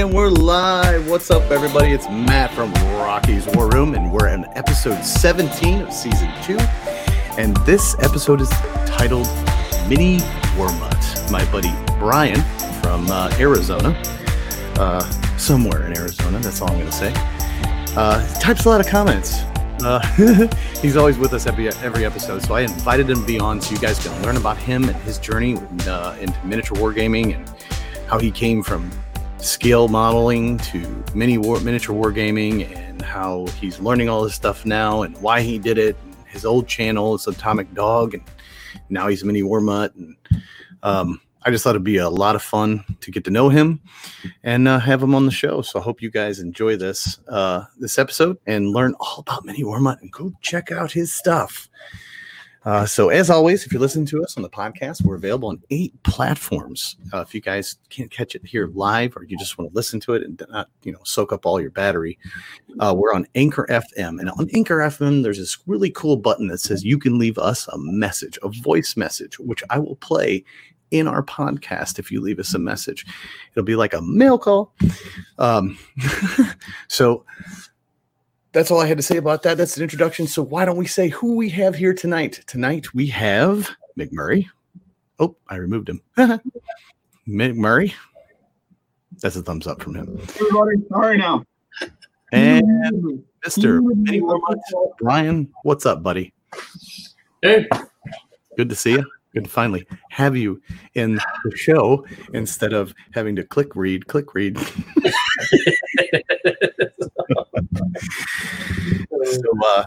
And we're live. What's up, everybody? It's Matt from Rocky's War Room, and we're in episode 17 of season two. And this episode is titled Mini Warmut. My buddy Brian from uh, Arizona, uh, somewhere in Arizona, that's all I'm going to say, uh, types a lot of comments. Uh, he's always with us every every episode, so I invited him to be on so you guys can learn about him and his journey uh, into miniature wargaming and how he came from scale modeling to mini war, miniature wargaming and how he's learning all this stuff now and why he did it. His old channel is Atomic Dog, and now he's Mini Warmut. And um, I just thought it'd be a lot of fun to get to know him and uh, have him on the show. So I hope you guys enjoy this uh, this episode and learn all about Mini Warmut and go check out his stuff. Uh, so, as always, if you're listening to us on the podcast, we're available on eight platforms. Uh, if you guys can't catch it here live, or you just want to listen to it and not, you know, soak up all your battery, uh, we're on Anchor FM. And on Anchor FM, there's this really cool button that says you can leave us a message, a voice message, which I will play in our podcast if you leave us a message. It'll be like a mail call. Um, so that's all I had to say about that. That's an introduction. So why don't we say who we have here tonight? Tonight we have McMurray. Oh, I removed him. McMurray. That's a thumbs up from him. Everybody, sorry now. And Mr. Mini Warmut, Brian, what's up, buddy? Hey, Good to see you. Good to finally have you in the show instead of having to click read, click read. so uh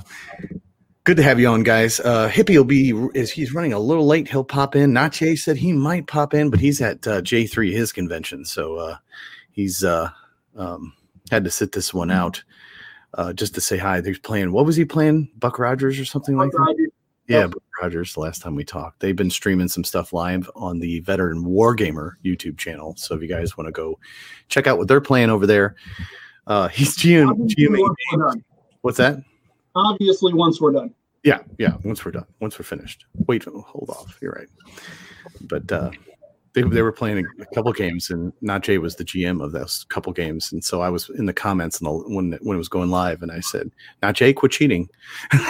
good to have you on guys. Uh hippie will be is he's running a little late. He'll pop in. Nache said he might pop in but he's at uh, j3 his convention. So uh he's uh um had to sit this one out uh just to say hi. He's playing what was he playing? Buck rogers or something like that? Yeah, Buck Rogers. The last time we talked, they've been streaming some stuff live on the Veteran Wargamer YouTube channel. So if you guys want to go check out what they're playing over there, uh, he's GM, Obviously, GMing. once we're done. What's that? Obviously, once we're done. Yeah, yeah. Once we're done, once we're finished. Wait, hold off. You're right. But uh, they they were playing a, a couple games, and Najee was the GM of those couple games, and so I was in the comments and the, when when it was going live, and I said, Najee, quit cheating. and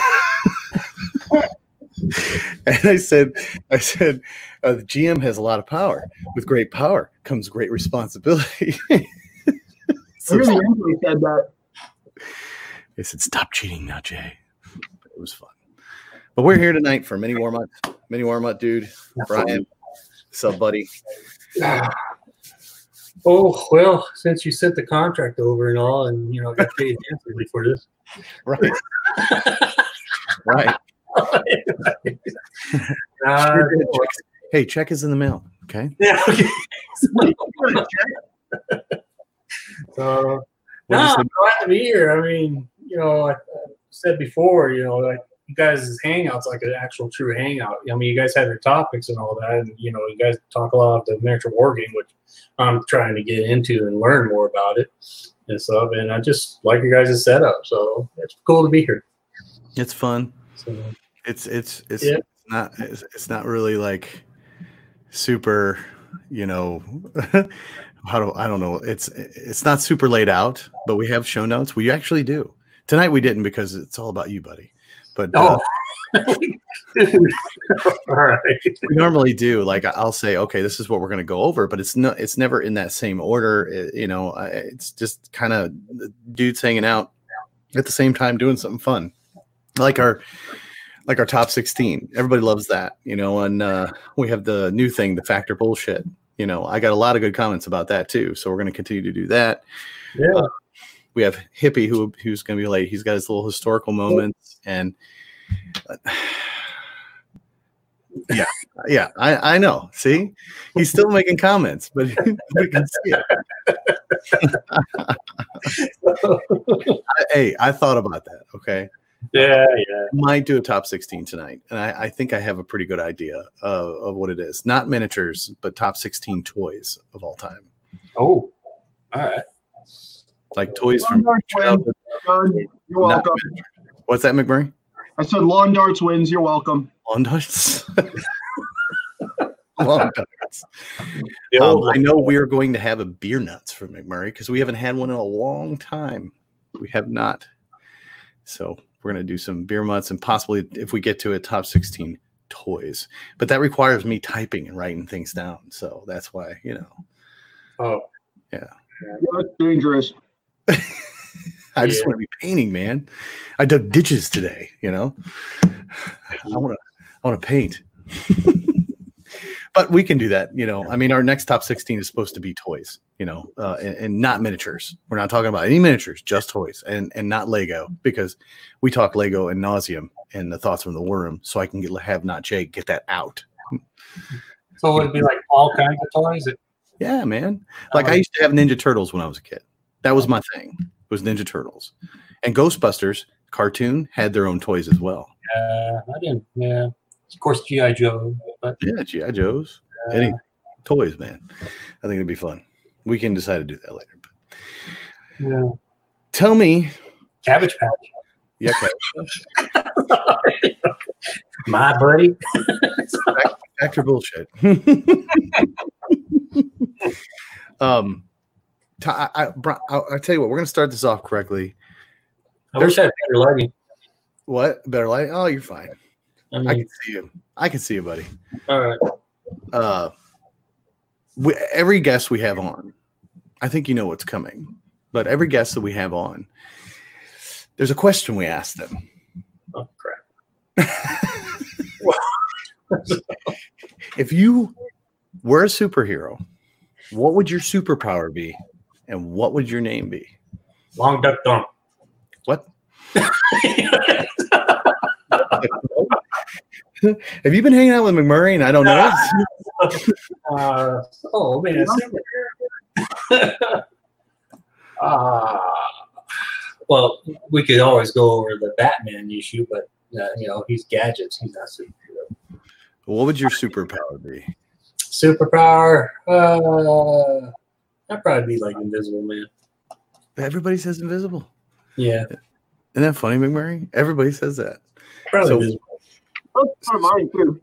I said, I said, uh, the GM has a lot of power. With great power comes great responsibility. So Really, Emily said that. they said, "Stop cheating now, Jay." It was fun. But we're here tonight for mini warm up, mini warm up, dude. Brian, what's up, buddy? oh well, since you sent the contract over and all, and you know, I got paid handsomely for this. Right, right. Uh, Hey, check is in the mail. Okay. yeah, okay. so, What'd no, I'm glad to be here. I mean, you know, like I said before, you know, like you guys' hangouts like an actual true hangout. I mean, you guys have your topics and all that, and you know, you guys talk a lot of the miniature war game, which I'm trying to get into and learn more about it and stuff. And I just like your guys' setup, so it's cool to be here. It's fun. So, It's it's it's Yeah. not it's, it's not really like super, you know. How do I don't know? It's it's not super laid out, but we have show notes. We actually do. Tonight we didn't because it's all about you, buddy. But uh, oh, all right. we normally do like i'll say okay this is what we're going to go over but it's not it's never in that same order It- you know it's just kind of dudes hanging out at the same time doing something fun like our like our top 16 everybody loves that you know and uh we have the new thing the factor bullshit you know i got a lot of good comments about that too so we're going to continue to do that. Yeah. we have hippie who who's going to be late. He's got his little historical moments and uh, yeah. Yeah i i know. See? He's still making comments but we can see it. Hey i thought about that okay yeah, yeah. might do a top 16 tonight and i, I think i have a pretty good idea of, of what it is not miniatures but top 16 toys of all time Oh, all right. like toys from Lawn darts childhood. You're welcome. what's that mcmurray I said lawn darts wins. You're welcome. Lawn darts. Lawn darts. Um, I know we are going to have a beer nuts for McMurray because we haven't had one in a long time. We have not. So we're going to do some beer nuts and possibly, if we get to a top 16, toys. But that requires me typing and writing things down. So that's why, you know, oh, Yeah, that's dangerous. I just want to be painting, man. I dug ditches today, you know. I want to I want to paint. but we can do that, you know. I mean, our next top 16 is supposed to be toys, you know, uh, and, and not miniatures. We're not talking about any miniatures, just toys and and not Lego because we talk Lego and nauseum and the thoughts from the war room. So I can get have not Jake get that out. so it would it be like all kinds of toys? Yeah, man. Like I used to have Ninja Turtles when I was a kid. That was my thing. Was Ninja Turtles, and Ghostbusters cartoon had their own toys as well. Uh, I didn't. Yeah, of course GI Joe, but Yeah, GI Joes, uh, any toys, man. I think it'd be fun. We can decide to do that later. But yeah. tell me, Cabbage Patch. yeah, okay, My buddy. factor bullshit. um, t- I, I, I'll, I'll tell you what. We're gonna start this off correctly. I wish I had better lighting. What better light? Oh, you're fine. I I can see you. I can see you, buddy. all right. uh we, every guest we have on i think you know what's coming but every guest that we have on there's a question we ask them Oh crap. if you were a superhero what would your superpower be and what would your name be Long Duk Dong. what have you been hanging out with mcmurray and i don't know uh, oh man. uh, well, we could always go over the Batman issue, but uh, you know he's gadgets. He's not superhero. what would your superpower be Superpower. Uh, that'd probably be like Invisible Man. everybody says invisible Yeah, isn't that funny mcmurray everybody says that probably So- Invisible. That's part mine too.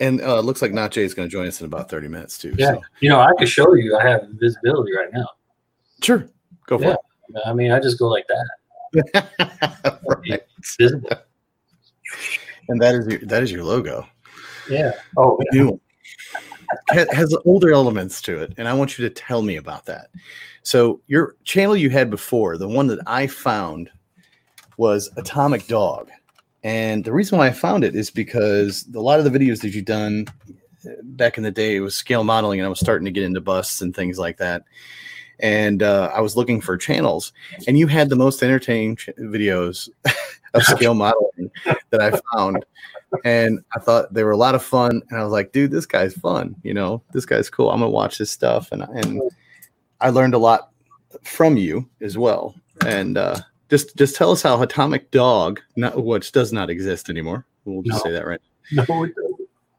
And uh, it looks like Not Jay is going to join us in about 30 minutes, too. Yeah, So. you know I could show you. I have invisibility right now. Sure. Go for Yeah. I mean, I just go like that. it. right. Visible. And that is your that is your logo. Yeah. Oh, yeah. New one. Ha- has older elements to it, and I want you to tell me about that. So your channel you had before, the one that I found was Atomic Dog. And the reason why I found it is because a lot of the videos that you've done uh, back in the day it was scale modeling, and I was starting to get into busts and things like that. And uh, I was looking for channels, and you had the most entertaining ch- videos of scale modeling that I found. And I thought they were a lot of fun, and I was like, "Dude, this guy's fun. You know, this guy's cool. I'm gonna watch this stuff." And and I learned a lot from you as well. And uh, just just tell us how Atomic Dog, not which does not exist anymore. We'll just No. say that right. No.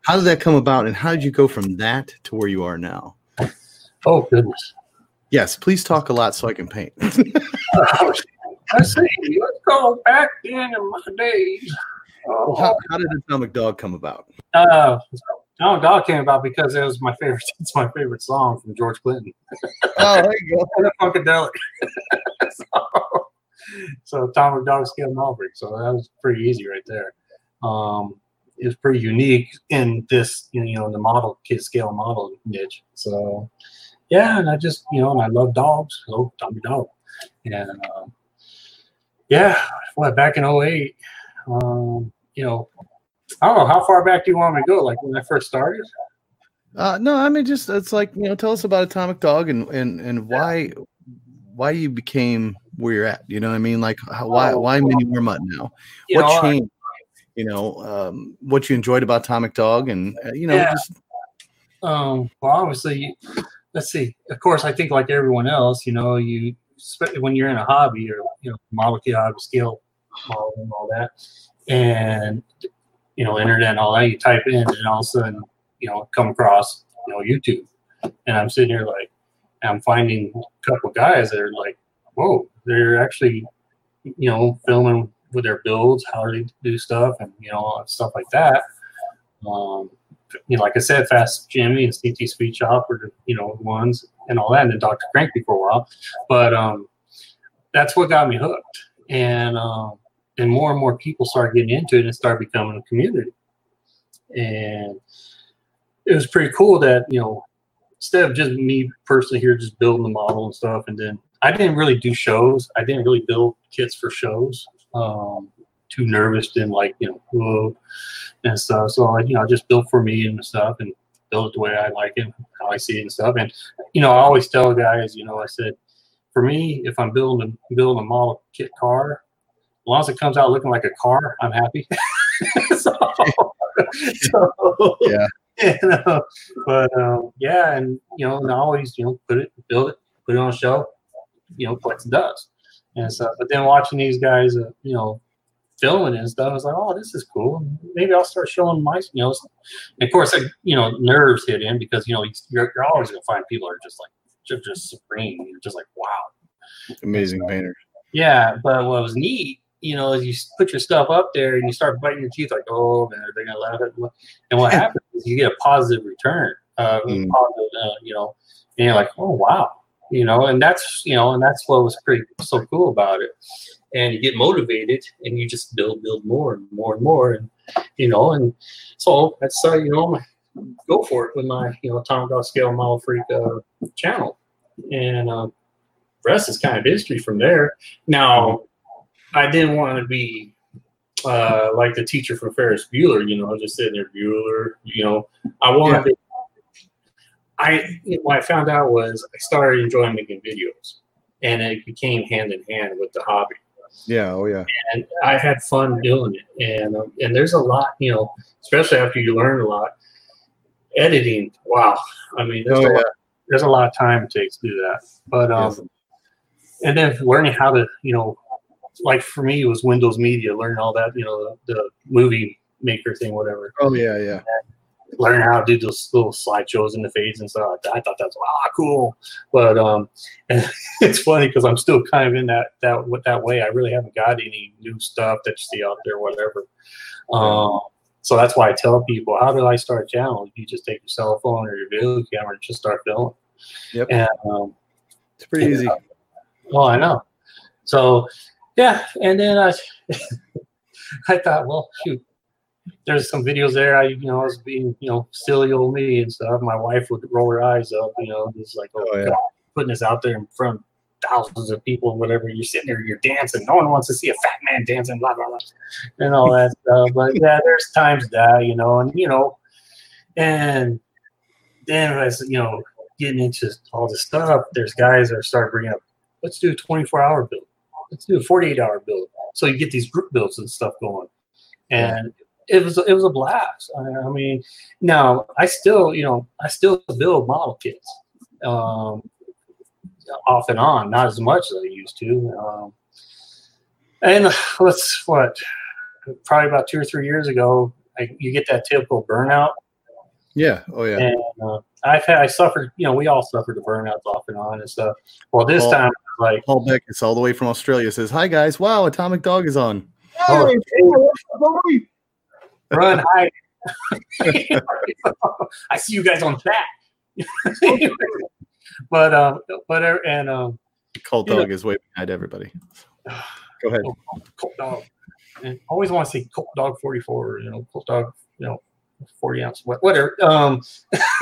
How did that come about, and how did you go from that to where you are now? Oh goodness. Yes, please talk a lot so I can paint. I see. Let's go back in in my days. How, how did Atomic Dog come about? Uh, no, Dog came about because it was my favorite. It's my favorite song from George Clinton. Oh, there you go. And the Funkadelic. so, so Atomic Dog Scale Maverick. So that was pretty easy right there. Um, it was pretty unique in this, you know, in the model kid scale model niche. So yeah, and I just, you know, and I love dogs. So Tommy Dog. And um, yeah, what back in 08, um, you know, I don't know how far back do you want me to go? Like when I first started? Uh, no, I mean, just it's like you know, tell us about Atomic Dog and and and why why you became where you're at. You know what I mean? Like how, why Oh, why Mini Warmut now? You what know, I- changed? You know, um, what you enjoyed about Atomic Dog, and uh, you know, Yeah. just Um, well, obviously, let's see. Of course, I think like everyone else, you know, you when you're in a hobby or you know, model kit hobby, scale model all that, and you know, internet and all that, you type in, and all of a sudden, you know, come across you know YouTube, and I'm sitting here like, I'm finding a couple guys that are like, whoa, they're actually, you know, filming with their builds, how they do stuff, and you know, stuff like that. Um, you know, like I said, Fast Jimmy and CT Speed Shop were, you know, ones and all that, and then Dr. Cranky for a while. But um, that's what got me hooked. And um, and more and more people started getting into it and started becoming a community. And it was pretty cool that, you know, instead of just me personally here just building the model and stuff, and then I didn't really do shows. I didn't really build kits for shows. Um, too nervous and like, you know, whoa, and stuff. So I, you know, I just built for me and stuff and build it the way I like it, how I see it and stuff. And, you know, I always tell guys, you know, I said, for me, if I'm building a building a model kit car, as long as it comes out looking like a car, I'm happy. so, so, Yeah. you know, but um, yeah, and you know, and I always you know put it, build it, put it on a show, you know, Flex does, and so. But then watching these guys, uh, you know, filming and stuff, I was like, oh, this is cool. Maybe I'll start showing my, you know, and of course, like, you know, nerves hit in because you know you're, you're always gonna find people are just like just, just supreme. You're just like, wow, Amazing painters. yeah, but what was neat, you know, is you put your stuff up there and you start biting your teeth like, oh man, are they gonna laugh at me? And what happens is you get a positive return, uh, Mm. positive, uh, you know, and you're like, oh wow, you know, and that's you know, and that's what was pretty so cool about it. And you get motivated and you just build, build more and more and more, and you know, and so that's uh, you know, go for it with my you know Tom Dog Scale Model Freak uh, channel, and. Uh, rest is kind of history from there. Now, I didn't want to be uh, like the teacher from Ferris Bueller, you know, just sitting there, Bueller, you know. I wanted to, I, what I found out was I started enjoying making videos and it became hand in hand with the hobby. Yeah. Oh yeah. And I had fun doing it. And, um, and there's a lot, you know, especially after you learn a lot. Editing, wow. I mean, there's, Oh, a, yeah. lot, there's a lot of time it takes to do that. But, um, and then learning how to you know like for me it was windows media learning all that you know the, the movie maker thing whatever Oh yeah. Yeah. Learning how to do those little slideshows and the fades and stuff like that. i thought that's ah cool but um it's funny because i'm still kind of in that that that way i really haven't got any new stuff that you see out there whatever um so that's why i tell people how do i start a channel you just take your cell phone or your video camera and just start filming Yep. and um It's pretty easy. Oh, I know. So, yeah, and then I, I thought, well, shoot, there's some videos there. I, you know, I was being, you know, silly old me and stuff. My wife would roll her eyes up, you know, just like, oh, Oh, yeah. God, putting this out there in front of thousands of people, and whatever. You're sitting there, you're dancing. No one wants to see a fat man dancing, blah blah blah, and all that stuff. But yeah, there's times that, you know, and you know, and then as you know, getting into all this stuff, there's guys that start bringing up let's do a 24 hour build. Let's do a 48 hour build. So you get these group builds and stuff going. And it was it was a blast. I, I mean, now I still, you know, I still build model kits. Um, off and on, not as much as I used to. Um, and let's what, probably about two or three years ago, I, you get that typical burnout Yeah. Oh yeah. and uh, I've had I suffered, you know, we all suffered the burnouts off and on and stuff. Well, this Paul- time, like, Paul Beckett, all the way from Australia, says, "Hi guys! Wow, Atomic Dog is on." Oh, Hey, what's up, buddy? Run, hide. I see you guys on chat. but um, but uh, and um, Cold You Dog is way behind everybody. Go ahead. Colt Dog. And I always want to say Colt Dog 44, you know, Colt Dog, you know, 40 ounce, whatever. Um,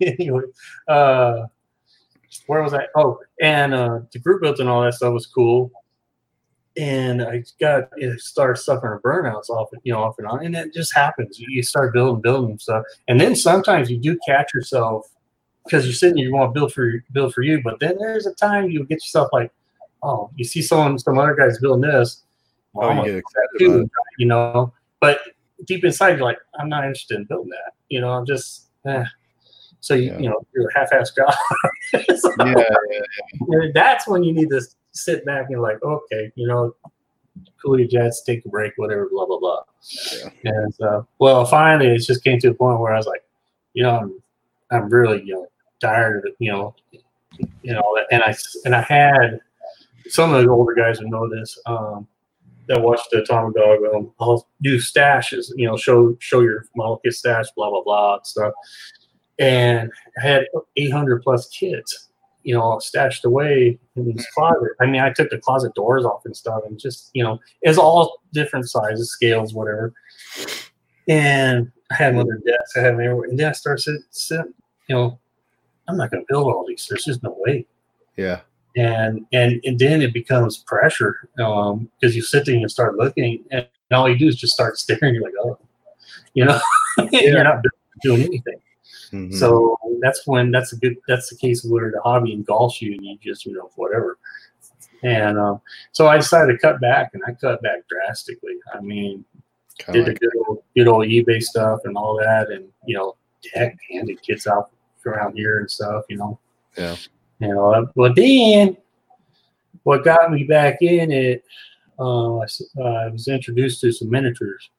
anyway, uh, where was I? Oh, and uh, the group built and all that stuff was cool. And I got it started suffering burnouts off, you know, off and on, and it just happens. You you start building, building stuff, and then sometimes you do catch yourself because you're sitting, there, you want to build for build for you, but then there's a time you get yourself like, oh, you see someone, some other guys building this. well, Oh, you gonna get excited do, you know. But deep inside, you're like, I'm not interested in building that. You know, I'm just, eh. so you, Yeah. you know, you're a half-ass job. So, Yeah, yeah, and that's when you need to sit back and like, okay, you know, cool your jets, take a break, whatever, blah blah blah. Yeah. And so, well, finally, it just came to a point where I was like, you know, I'm, I'm really, you know, tired of it, you know, you know, and I and I had some of the older guys would know this. Um, that watch the Atomic Dog, um, I'll do stashes, you know, show show your model kit stash, blah blah blah and stuff. And I had 800 plus kits, you know, stashed away in these closet. I mean, I took the closet doors off and stuff, and just you know, it's all different sizes, scales, whatever. And I had the desks, I had everywhere, and then I started sitting, sit, you know, I'm not going to build all these. There's just no way Yeah. and and and then it becomes pressure um because you sit there and you start looking and all you do is just start staring you're like oh you know you're not doing anything Mhm. so that's when that's a good that's the case where the hobby engulfs you and you just you know whatever and um so i decided to cut back and i cut back drastically i mean Kinda did the good old, good old ebay stuff and all that and you know heck handed kids out around here and stuff you know Yeah. you know, but then what got me back in it, uh, I, uh, I was introduced to some miniatures,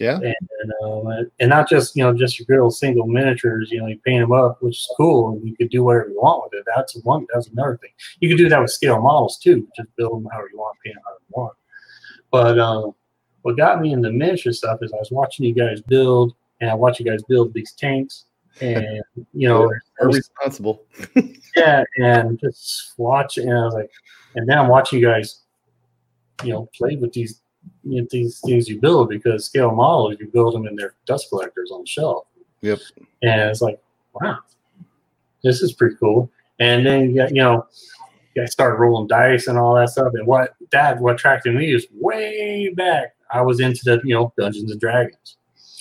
yeah. and uh, and not just you know just your good old single miniatures. You know, you paint them up, which is cool, and you could do whatever you want with it. That's one. That's another thing. You could do that with scale models too. Just build them however you want, paint them however you want. But um, what got me into miniature stuff is I was watching you guys build, and I watch you guys build these tanks, and you know, Are responsible. yeah, and just watch, and I was like, and then I'm watching you guys, you know, play with these you know, these things you build because scale models you build them in their dust collectors on the shelf. Yep. And it's like, wow, this is pretty cool. And then you got, you know, you guys start rolling dice and all that stuff. And what that what attracted me is way back. I was into the you know Dungeons and Dragons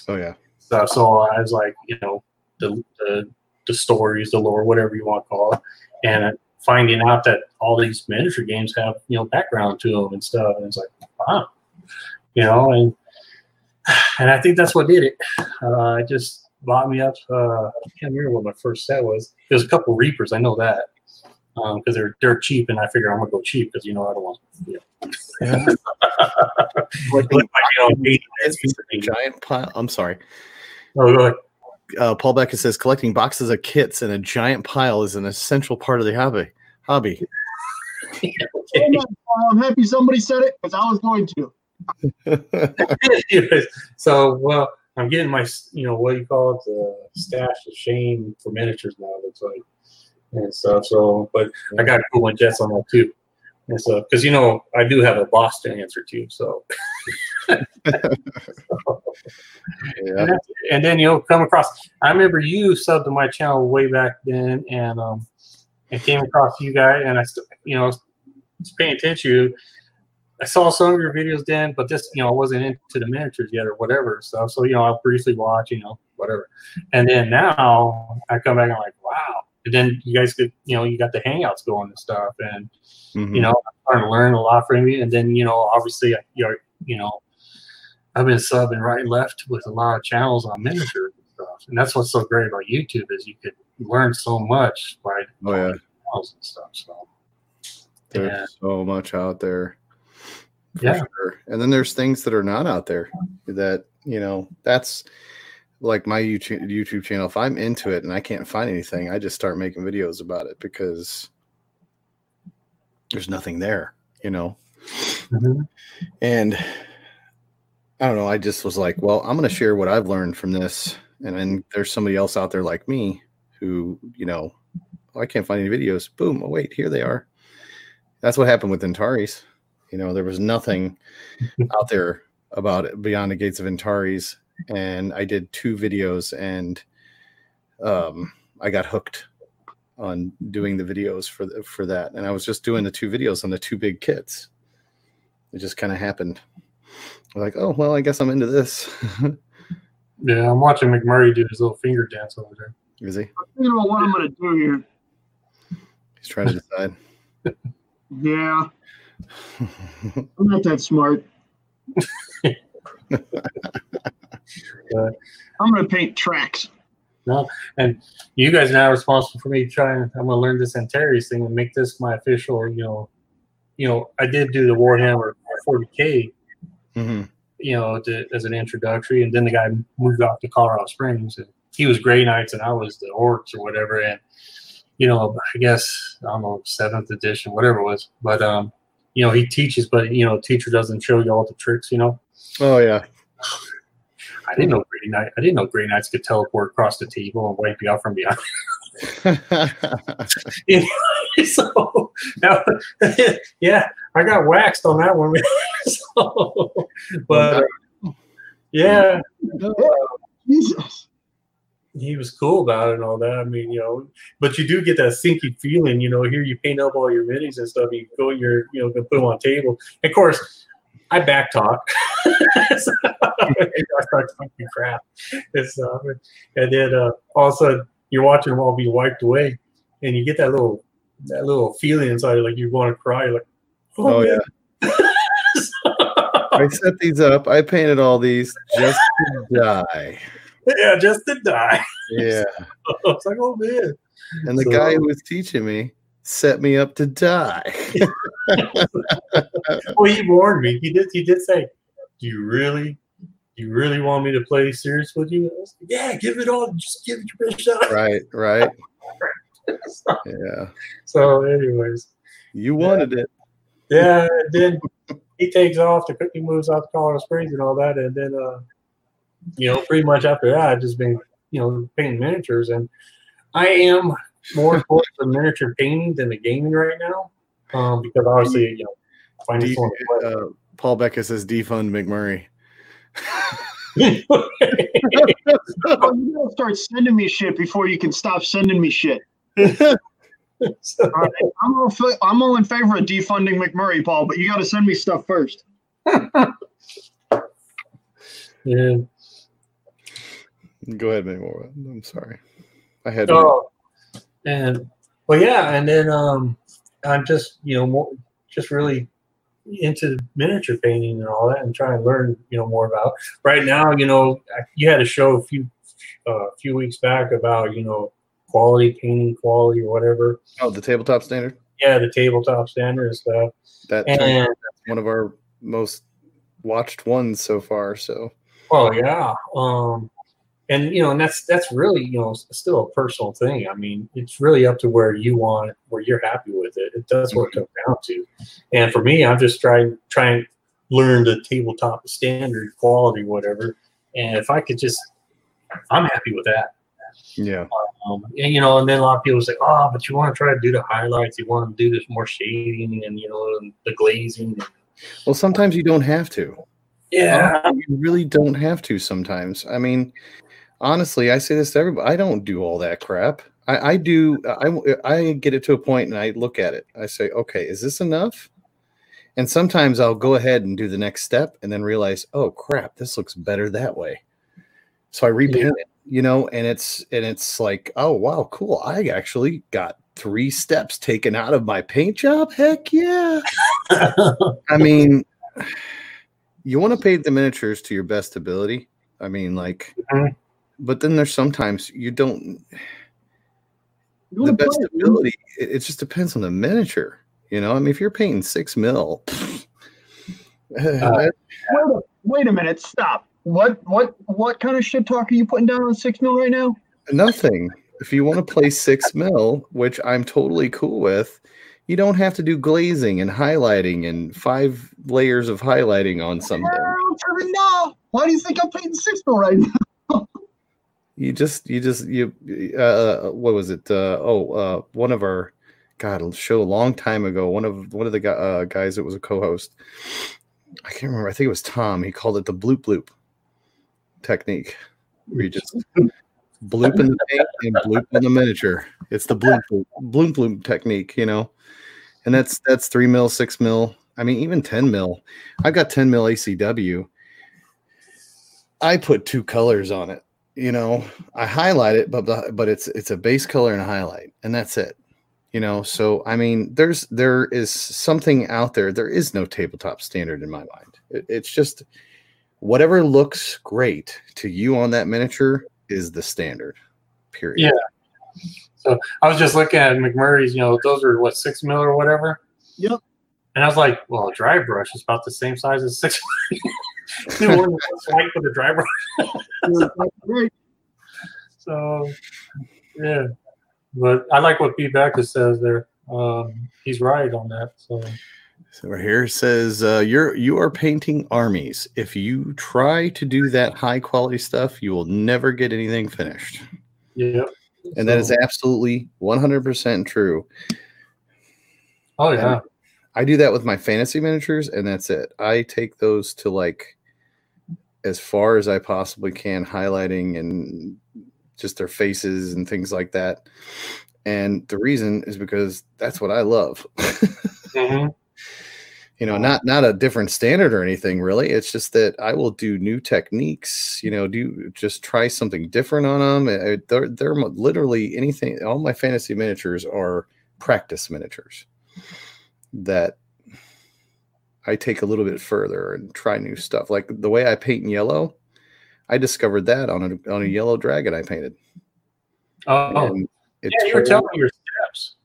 Oh yeah. stuff. So I was like, you know, the, the the stories, the lore, whatever you want to call it, and finding out that all these miniature games have you know background to them and stuff, and it's like, wow, you know, and and I think that's what did it. Uh, it just bought me up. Uh, I can't remember what my first set was. There's a couple Reapers, I know that. Because they're they're cheap, and I figure I'm gonna go cheap because you know I don't want you know, like, like, you know, Giant pile. I'm sorry. Oh, go ahead. Uh, Paul Beckett says collecting boxes of kits in a giant pile is an essential part of the hobby. Hobby. My God, I'm happy somebody said it because I was going to. Anyways, so well, I'm getting my you know what do you call it the stash of shame for miniatures now. It looks like and stuff. So, but I got a cool one jets on that too. And so, because you know, I do have a boss to answer to. So, Yeah. and, and then you'll come across. I remember you subbed to my channel way back then, and um, and came across you guys, and I, you know, paying attention. to you. I saw some of your videos then, but this, you know, I wasn't into the miniatures yet or whatever So, So, you know, I'll briefly watch, you know, whatever. And then now I come back and I'm like, wow. And then you guys get, you know, you got the hangouts going and stuff. And, Mhm. you know, I'm starting to learn a lot from you. And then, you know, obviously, you're, you know, I've been subbing right and left with a lot of channels on miniatures and stuff. And that's what's so great about YouTube is you could learn so much by Oh, yeah. channels and stuff. So, There's yeah. so much out there. Yeah. sure. And then there's things that are not out there that, you know, that's like my YouTube YouTube channel. If I'm into it and I can't find anything, I just start making videos about it because there's nothing there, you know. Mhm. And I don't know, I just was like, well, I'm going to share what I've learned from this. And then there's somebody else out there like me who, you know, oh, I can't find any videos. Boom. Oh, wait, here they are. That's what happened with Antares. You know, there was nothing out there about it beyond the gates of Antares. And I did two videos and um, I got hooked on doing the videos for the, for that. And I was just doing the two videos on the two big kits. It just kind of happened. I'm like, oh well, I guess I'm into this. Yeah, I'm watching McMurray do his little finger dance over there. Is he? I'm thinking about what I'm going to do here. He's trying to decide. Yeah, I'm not that smart. I'm going to paint tracks. No, And you guys are now responsible for me trying. I'm gonna learn this Antares thing and make this my official. You know, you know, I did do the Warhammer 40k. hmm You know, to, as an introductory, and then the guy moved off to Colorado Springs, and he was Grey Knights, and I was the Orcs or whatever. And you know, I guess I don't know seventh edition, whatever it was, but um, you know he teaches, but you know teacher doesn't show you all the tricks. You know. Oh yeah. I didn't know Grey Knight. I didn't know Grey Knights could teleport across the table and wipe you out from behind. so now, yeah, I got waxed on that one. so, but yeah, Jesus. He was cool about it and all that. I mean, you know, but you do get that sinking feeling, you know. Here you paint up all your minis and stuff. You go, your, you know, put them on table. Of course, I back talk. so, I start talking crap and stuff, and then uh, all of a sudden you're watching them all be wiped away, and you get that little that little feeling inside, like you want to cry. You're like, oh, yeah. I set these up. I painted all these just to die. yeah, just to die. Yeah. it's like, oh man. And the So- guy who was teaching me set me up to die. Well, he warned me. He did. He did say, "Do you really, you really want me to play serious with you?" I was like, yeah, give it all. Just give it your best shot. right, right. Yeah. so, anyways, You wanted it. yeah. Then he takes off. The he moves out to Colorado Springs and all that, and then, uh, you know, pretty much after that, I've just been, you know, painting miniatures, and I am more towards the miniature painting than the gaming right now, um, because obviously, you know, finding De- someone to play. uh, Paul Beckett says defund McMurray. You gotta start sending me shit before you can stop sending me shit. So- All right, I'm all, fa- I'm all in favor of defunding McMurray, Paul, but you got to send me stuff first. yeah. Go ahead, McMurray. I'm sorry. I had to. Oh, and well, yeah, and then um, I'm just you know more just really into miniature painting and all that, and trying to learn you know more about. Right now, you know, you had a show a few uh, a few weeks back about you know quality painting, quality or whatever. Oh, the tabletop standard. Yeah, the tabletop standard and stuff. That And one of our most watched ones so far. So Oh yeah, um, and you know, and that's that's really you know still a personal thing. I mean, it's really up to where you want, where you're happy with it. It does what it comes down to. And for me, I'm just trying trying to learn the tabletop standard quality, whatever. And if I could just, I'm happy with that. yeah, Um, and, you know, and then a lot of people say, "Oh, but you want to try to do the highlights. You want to do this more shading and you know and the glazing." well, sometimes you don't have to. Yeah, You really don't have to sometimes. I mean, honestly, I say this to everybody. I don't do all that crap. I, I do. I, I get it to a point and I look at it. I say, okay, is this enough? And sometimes I'll go ahead and do the next step and then realize, oh crap, this looks better that way. So I repaint it, you know, and it's and it's like, oh wow, cool. I actually got three steps taken out of my paint job. Heck yeah. I mean, you want to paint the miniatures to your best ability. I mean, like, Mhm. But then there's sometimes you don't. You The best it, ability, it, it just depends on the miniature. You know, I mean, if you're painting six mil, uh, that- Wait a, wait a minute, stop. What what what kind of shit talk are you putting down on six mil right now? nothing. If you want to play six mil, which I'm totally cool with, you don't have to do glazing and highlighting and five layers of highlighting on something. To no. Why do you think I'm painting six mil right now? you just you just you uh what was it? Uh oh uh one of our god show a long time ago one of one of the uh, guys that was a co-host. I can't remember i think it was tom he called it the bloop bloop technique. Where you just bloop in the paint and bloop on the miniature. It's the bloop bloop bloop bloop technique you know? And that's that's three mil six mil i mean even 10 mil. I've got 10 mil acw i put two colors on it you know i highlight it but the, but it's it's a base color and a highlight and that's it you know so i mean there's there is something out there there is no tabletop standard in my mind it, it's just whatever looks great to you on that miniature is the standard period Yeah. So I was just looking at McMurray's, you know, those are what six mil or whatever. Yep. And I was like, well, a dry brush is about the same size as six. the one that's white with a dry brush. Right. So, yeah. But I like what Pete Becker says there. Um, he's right on that. So, So right here says uh, you're you are painting armies. If you try to do that high quality stuff, you will never get anything finished. Yeah. And that is absolutely 100% true. Oh yeah. I do that with my fantasy miniatures, and that's it. I take those to like as far as I possibly can, highlighting and just their faces and things like that. And the reason is because that's what I love. Mhm. you know, not not a different standard or anything really. It's just that I will do new techniques. You know, do just try something different on them. They're they're literally anything. All my fantasy miniatures are practice miniatures that I take a little bit further and try new stuff. Like the way I paint in yellow, I discovered that on a on a mm-hmm. yellow dragon I painted. Oh, yeah. You were telling your steps.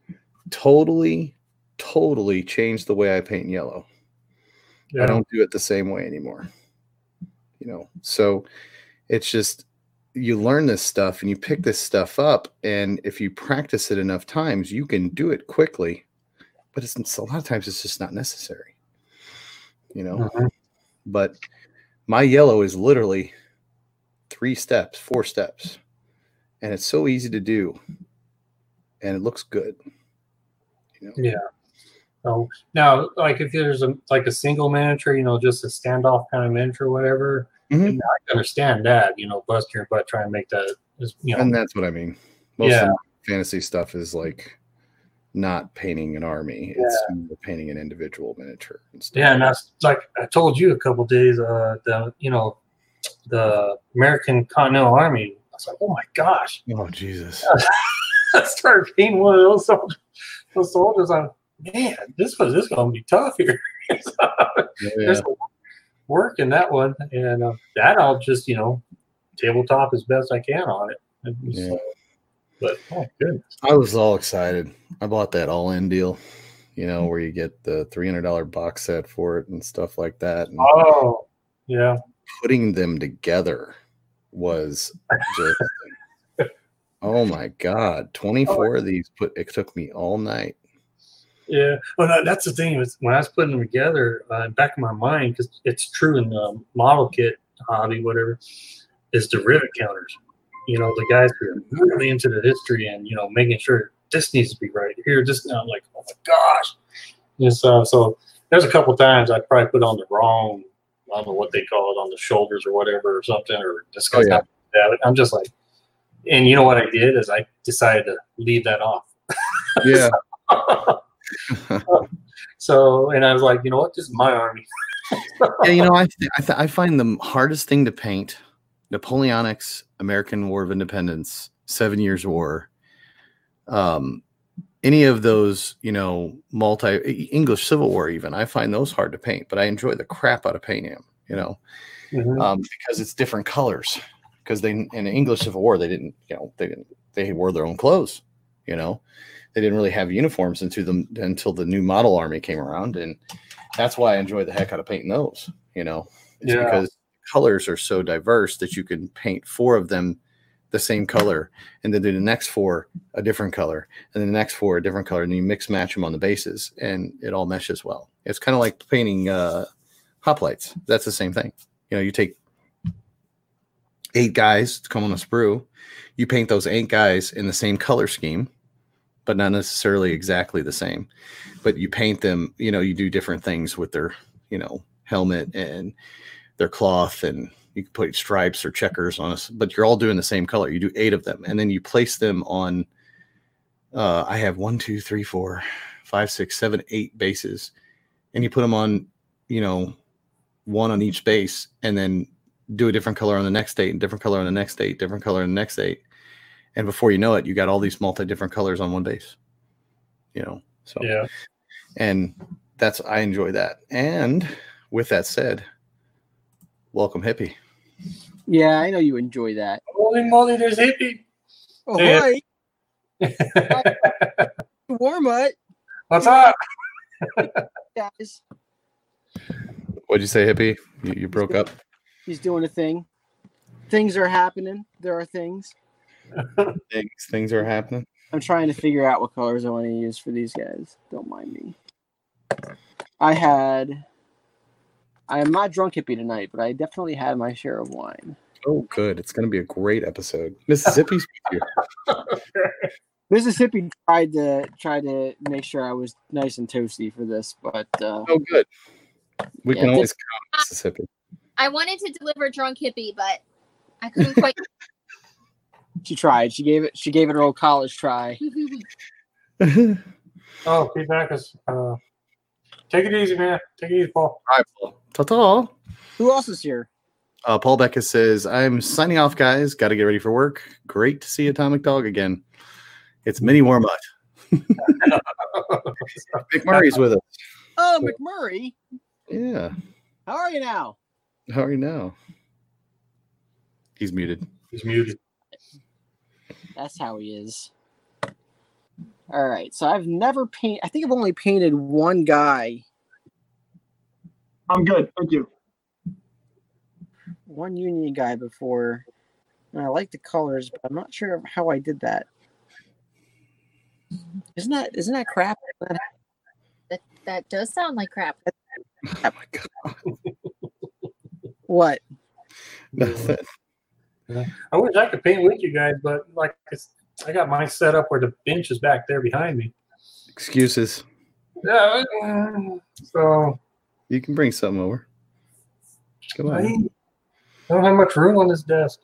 totally, totally changed the way I paint in yellow. Yeah. I don't do it the same way anymore. You know, so it's just you learn this stuff and you pick this stuff up, and if you practice it enough times, you can do it quickly. But it's, it's a lot of times it's just not necessary. You know, Mhm. but my yellow is literally three steps, four steps, and it's so easy to do, and it looks good. You know, Yeah. So now, like if there's a like a single miniature, you know, just a standoff kind of miniature, or whatever, Mhm. I can understand that. You know, bust your butt trying to make that. You know, and that's what I mean. Most Yeah. fantasy stuff is like not painting an army; it's painting an individual miniature stuff. yeah, and that's like I told you a couple days. Uh, the you know, the American Continental Army. I was like, oh my gosh! Oh Jesus! I started painting one of those soldiers. Those soldiers. I'm man, this was this gonna be tough here. Yeah. There's a lot of work in that one, and uh, that I'll just you know tabletop as best I can on it. And Yeah. so- but oh goodness, I was all excited. I bought that all-in deal, you know, where you get the three hundred dollar box set for it and stuff like that. And oh yeah, putting them together was just oh my god! Twenty four of these put it took me all night. yeah. Well, that, that's the thing is when I was putting them together, uh, back in my mind because it's true in the model kit hobby, whatever, is the rivet counters. You know, the guys who are really into the history and you know making sure this needs to be right here. Just now, I'm like, oh my gosh. And so, so there's a couple times I probably put on the wrong, I don't know what they call it, on the shoulders or whatever or something, or just Oh, yeah. that. I'm just like, and you know what I did is I decided to leave that off. Yeah. so, and I was like, you know what, this is my army. yeah, you know, I th- I, th- I find the hardest thing to paint Napoleonics, American War of Independence, Seven Years War, um, any of those, you know, multi English Civil War, even I find those hard to paint, but I enjoy the crap out of painting them, you know, Mhm. um, because it's different colors. Because they in the English Civil War, they didn't, you know, they didn't, they wore their own clothes, you know, they didn't really have uniforms until them until the new model army came around, and that's why I enjoy the heck out of painting those. You know, it's Yeah. because colors are so diverse that you can paint four of them the same color, and then do the next four a different color, and then the next four a different color, and you mix match them on the bases, and it all meshes well. It's kind of like painting uh, hoplites. That's the same thing. You know, you take eight guys to come on a sprue, you paint those eight guys in the same color scheme, but not necessarily exactly the same. But you paint them, you know, you do different things with their, you know, helmet and their cloth, and you can put stripes or checkers on us, but you're all doing the same color. You do eight of them, and then you place them on. Uh, I have one, two, three, four, five, six, seven, eight bases, and you put them on, you know, one on each base, and then do a different color on the next date, and different color on the next date, different color on the next date, and before you know it, you got all these multi different colors on one base. You know, so Yeah. and that's I enjoy that. And with that said, welcome hippie. Yeah, I know you enjoy that. Holy moly, there's hippie. Oh, Yeah. hi, warm up, What's up? guys. What'd you say, hippie? You, you broke up. He's doing a thing. Things are happening. There are things. Things things are happening. I'm trying to figure out what colors I want to use for these guys. Don't mind me. I had. I am not drunk hippie tonight, but I definitely had my share of wine. Oh, good. It's going to be a great episode. Mississippi's here. Mississippi tried to try to make sure I was nice and toasty for this, but uh, Oh, good. We Yeah, can this- always count on Mississippi. I wanted to deliver drunk hippie, but I couldn't quite. she tried. She gave it. She gave it her old college try. Oh, feedback is. Uh, take it easy, man. Take it easy, Paul. right, Paul. Ta-ta. Who else is here? Uh, Paul Beckett says, I'm signing off, guys. Got to get ready for work. Great to see Atomic Dog again. It's Mini Warmut. McMurray's with us. Oh, McMurray. Yeah. How are you now? How are you now? He's muted. He's muted. That's how he is. All right. So I've never paint. I think I've only painted one guy, I'm good. Thank you. one Union guy before, and I like the colors, but I'm not sure how I did that. Isn't that isn't that crap? That- that does sound like crap. Oh my God. What? Nothing. I wish I could paint with you guys, but like it's, I got mine set up where the bench is back there behind me. Excuses. Yeah. uh, So You can bring something over. Come on. I don't have much room on this desk.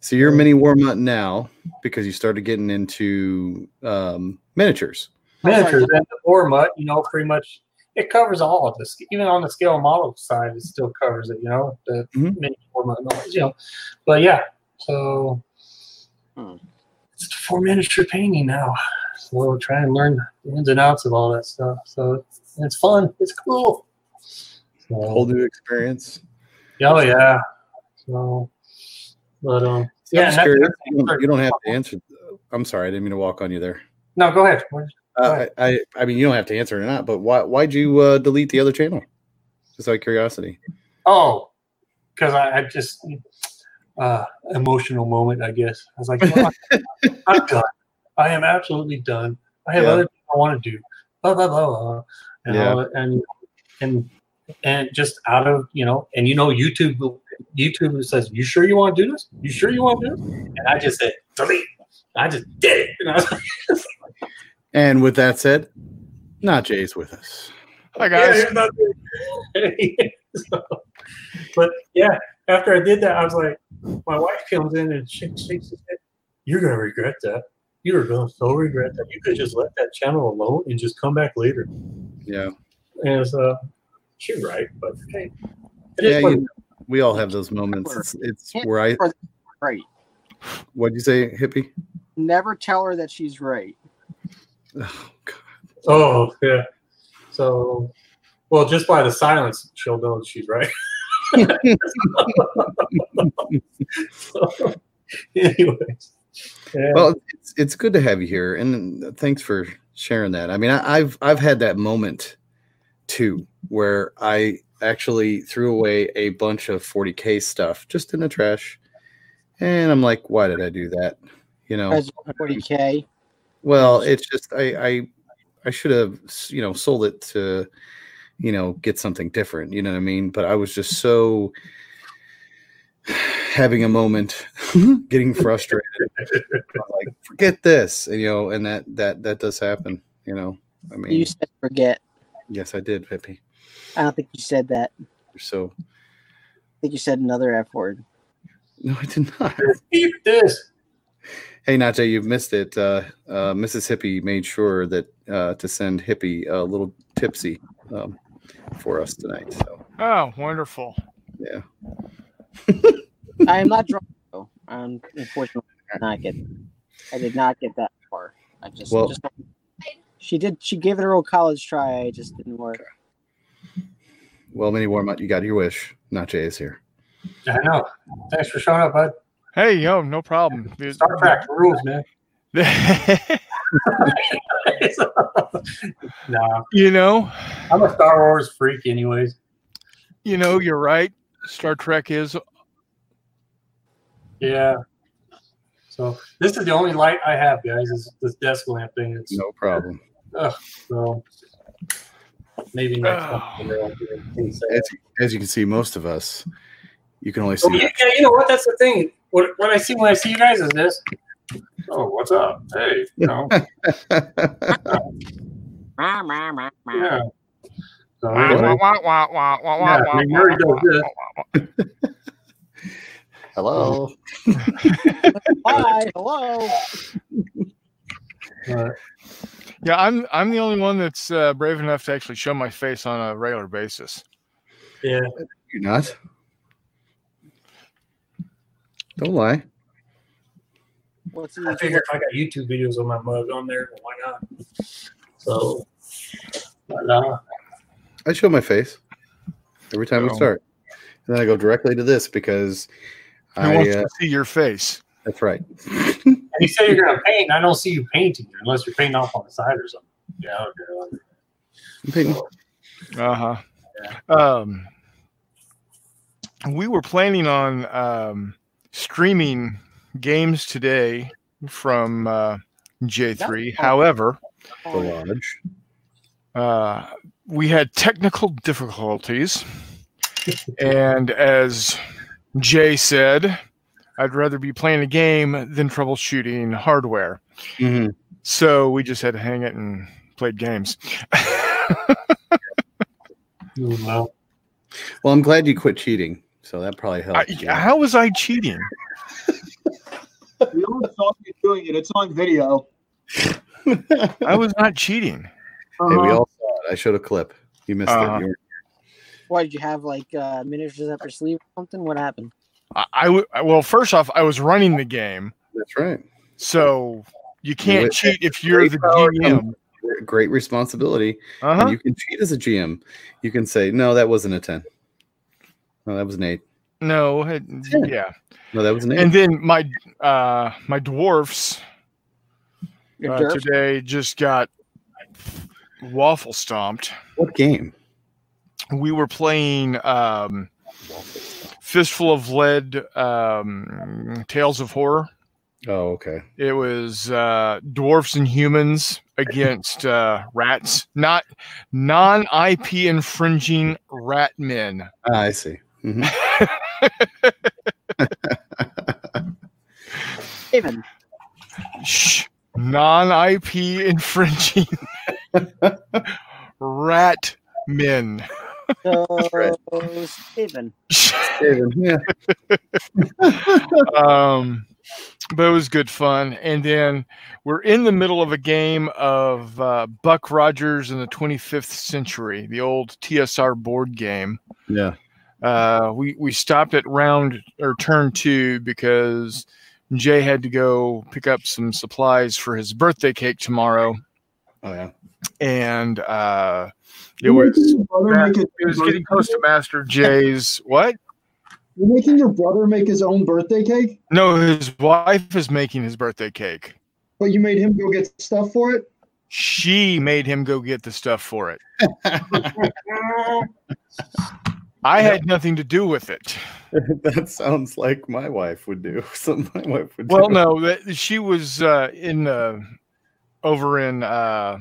So you're Mini Warmut now because you started getting into um, miniatures. Miniatures and the ore mutt, you know, pretty much it covers all of this. Even on the scale model side, it still covers it. You know, the Mhm. mini ore mutt, and all that, you know. But yeah, so Hmm. It's for miniature painting now. So we'll try and learn the ins and outs of all that stuff. So it's fun. It's cool. So, Whole new experience. oh yeah. So, but um, So Yeah, I'm just that's- You don't, you don't have to answer. I'm sorry, I didn't mean to walk on you there. no, go ahead. Uh, I, I, I mean, you don't have to answer it or not, but why, why'd you uh, delete the other channel? Just out of curiosity. Oh, because I, I just uh emotional moment, I guess. I was like, "Come on, I'm done. I am absolutely done. I have Yeah. other things I want to do. Blah blah blah blah. And Yeah. all and and and just out of you know, and you know, YouTube YouTube says, "You sure you want to do this? You sure you want to do this?" And I just said, "Delete." I just did it. And I was like, And with that said, not Jay's with us. Hi guys. Yeah, So, but yeah, after I did that, I was like, my wife comes in and she shakes his head. You're gonna regret that. You're gonna so regret that. You could just let that channel alone and just come back later. Yeah. And it's, uh, she's right, but hey, it Yeah, is what you, we all have those moments. It's, it's where I, Right. what'd you say, hippie? Never tell her that she's right. Oh, God. Oh yeah. So, well, just by the silence, she'll know she's right. so, anyways. Yeah. Well, it's, it's good to have you here, and thanks for sharing that. I mean, I, I've I've had that moment too, where I actually threw away a bunch of 40k stuff just in the trash, and I'm like, why did I do that? You know, 40k. well, it's just I I I should have you know sold it to you know get something different. You know what I mean? But I was just so having a moment, getting frustrated. like forget this, and, you know, and that that that does happen. You know, I mean, You said forget. yes, I did, Pippi. I don't think you said that. So, I think you said another F word. no, I did not. Keep this. Hey, Najee, you've missed it. Uh, uh, Mississippi made sure that uh, to send Hippie a little tipsy um, for us tonight. So Oh, wonderful. yeah. I am not drunk though. I'm unfortunately, not get. I did not get that far. I just, Well- just she did. She gave it her old college try. It just didn't work. Well, Mini Warmut. You got your wish. Najee is here. I know. Thanks for showing up, bud. Hey, yo, no problem. Star Trek rules, man. nah, you know, I'm a Star Wars freak, anyways. you know, you're right. Star Trek is Yeah. So this is the only light I have, guys. Is this desk lamp thing? It's No problem. so Maybe next Oh. month. I'll. As, as you can see, most of us, you can only oh, see. Oh, yeah, yeah, you know what? That's the thing. What, what I see when I see you guys is this. Oh, what's up? Hey, you know, yeah. So anyway, does this. Hello. Hi, hello. Yeah, I'm I'm the only one that's uh, brave enough to actually show my face on a regular basis. yeah. You're not. Don't lie. What's I the figure if I got YouTube videos on my mug on there, why not? So, but, uh, I show my face every time we Oh. start. And then I go directly to this because Who I. wants Uh, to see your face? that's right. and you say you're gonna paint. I don't see you painting unless you're painting off on the side or something. Yeah. Okay. Uh huh. Um, we were planning on um, streaming games today from uh, J3. However, The lodge. uh, we had technical difficulties, and as Jay said, I'd rather be playing a game than troubleshooting hardware. Mhm. So we just had to hang it and played games. Well, Well, I'm glad you quit cheating. So that probably helped. you. how was I cheating? We all saw you doing it. It's on video. I was not cheating. Hey, we Uh-huh. all saw it. I showed a clip. You missed Uh-huh. it. You were- Why did you have like uh, miniatures up your sleeve or something? What happened? I, I w- well, first off, I was running the game, That's right. so you can't With- cheat if you're the power GM. Great responsibility. Uh And huh. you can cheat as a GM. You can say, no, that wasn't a 10. No, that was an 8. No, it- Yeah. Yeah. No, that was an 8. And then my uh my dwarfs uh, today just got waffle stomped. what game? We were playing um Fistful of Lead um Tales of Horror. Oh, okay. It was uh, dwarfs and humans against uh, rats, not non IP infringing rat men. Ah, I see. Mhm. Even. Shh, non IP infringing rat men. right. So, Steven. David, yeah. um, but it was good fun. And then we're in the middle of a game of uh, Buck Rogers in the 25th century, the old TSR board game. Yeah. Uh, we we stopped at round or turn two because Jay had to go pick up some supplies for his birthday cake tomorrow, Oh, yeah. and uh, it You're was making your brother make his it was getting close to? Master Jay's what? You're making your brother make his own birthday cake, No, his wife is making his birthday cake. but you made him go get stuff for it. She made him go get the stuff for it. I had nothing to do with it. that sounds like my wife would do. Something my wife would Well, do. no, that, she was uh, in uh, over in uh,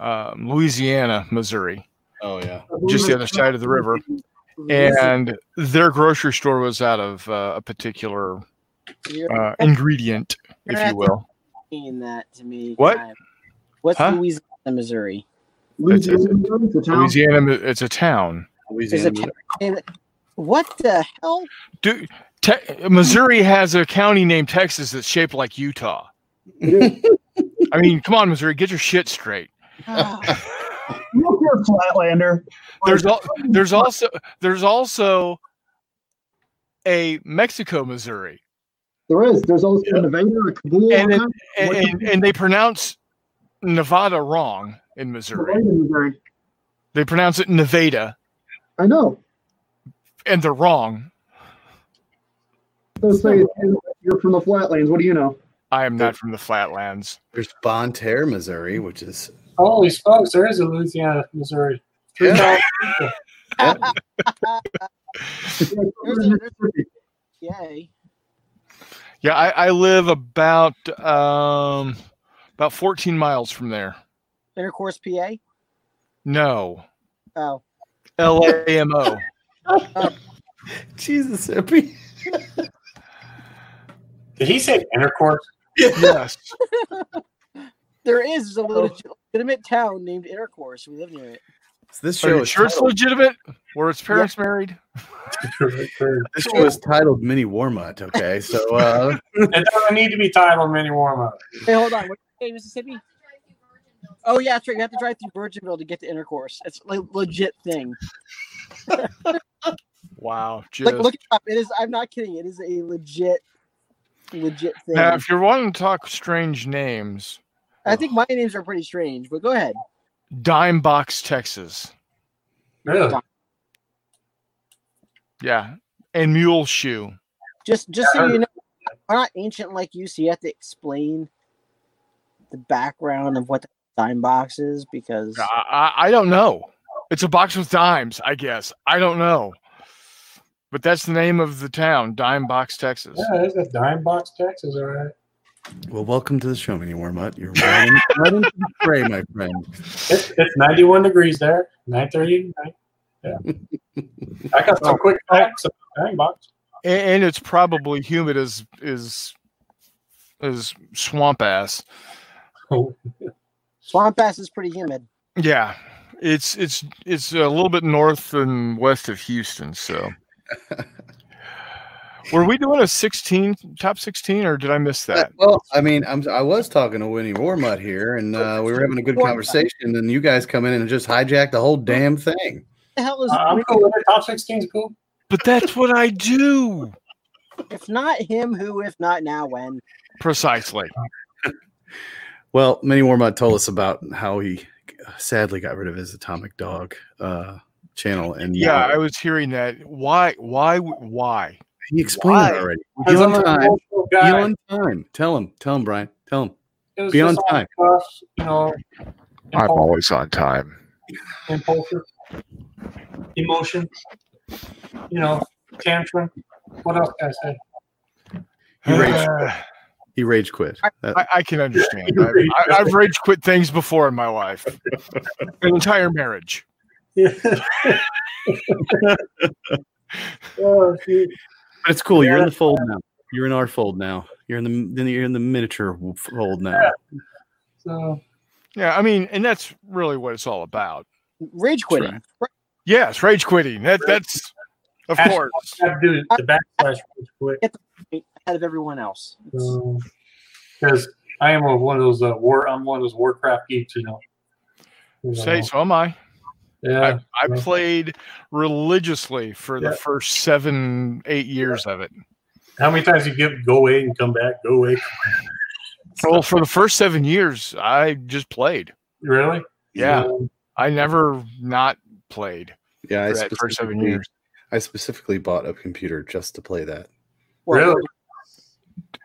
um, Louisiana, Missouri, Oh, yeah. just the other side of the river, and their grocery store was out of uh, a particular uh, ingredient, if you will. saying that to me. What? Kyle. What's Huh? Louisiana, Missouri? Louisiana, Missouri, the town. Louisiana, it's a town. Is Louisiana. it what the hell? Do, te- Missouri has a county named Texas that's shaped like Utah. I mean, come on, Missouri, get your shit straight. Ah, Look here, Flatlander. There's al- there's also there's also a Mexico, Missouri, There is. There's also Nevada, Cabool, And it- and, and, and they pronounce Nevada wrong in Missouri. Nevada, Missouri. They pronounce it Nevada, I know. and they're wrong. So say you're from the Flatlands. What do you know? I am not from the flatlands. There's Bonne Terre, Missouri, which is Holy smokes, there is a Louisiana, Missouri. Yeah. There's Yay. Yeah, I, I live about um about 14 miles from there. Intercourse, PA. No. Oh, L A M O. Jesus, Hippie. Did he say intercourse? Yes. there is a legitimate town named Intercourse. We live near it. This Are show you is sure it's legitimate? Were its parents married? this show is titled Mini Warmut. Okay, so uh, It doesn't need to be titled mini warm up. Hey, hold on. What hey, Mississippi? Oh yeah, that's right. You have to drive through Virginville to get to Intercourse. It's like legit thing. Wow. Like Just. look it up. It is. I'm not kidding. It is a legit, legit thing. Now, if you're wanting to talk strange names, I think my names are pretty strange, but go ahead. Dime Box, Texas. Really? Yeah. And Mule Shoe. Just, just so you know, I'm not ancient like you, so you have to explain the background of what the dime boxes because I, I, I don't know. It's a box with dimes, I guess. I don't know. But that's the name of the town, Dime Box, Texas. Yeah, it's a dime box Texas, all right. well, welcome to the show, Mini Warmut. You're right, in, right into the fray, my friend. It's, it's 91 degrees there. 9:30. Yeah. I got some quick facts about dime box. And, and it's probably humid as is as swamp ass. Oh, swamp ass is pretty humid. Yeah. It's it's it's a little bit north and west of Houston, so were we doing a 16 top 16 or did I miss that? Well, I mean, I'm I was talking to Mini Warmut here, and uh, we were having a good conversation, and you guys come in and just hijack the whole damn thing. The hell is? I'm cool with it. Top 16 is cool. But that's what I do. If not him, who? If not now, when? Precisely. Well, Mini Warmut told us about how he sadly got rid of his Atomic Dog uh, channel, and Yeah, I was hearing that. Why why why? he explained Why? it already. Be on time. emotional Be on time. Tell him. Tell him, Brian. Tell him. Be on time. stuff, you know, impulsive, always on time. impulsive, emotion, you know, tantrum. What else can I say? He rage, he rage quit. That- I, I can understand. I've, I, I've rage quit things before in my life. An entire marriage. Yeah. oh. But it's cool. You're in the fold now. You're in our fold now. You're in the then you're in the miniature fold now. So, Yeah, I mean, and that's really what it's all about. Rage quitting. Yes, rage quitting. That that's of Hashtag- course. have to do the backslash real quick. Ahead of everyone else. Because I am one of those uh, war. I'm one of those Warcraft geeks, you know. You Say so am I. Yeah. I, I played religiously for the first seven, eight years of it. How many times you give go away and come back? Go away. Well, for the first seven years, I just played. Really? Yeah, Um, I never not played Yeah, I for that first seven specifically, years. I specifically bought a computer just to play that. Well, Really?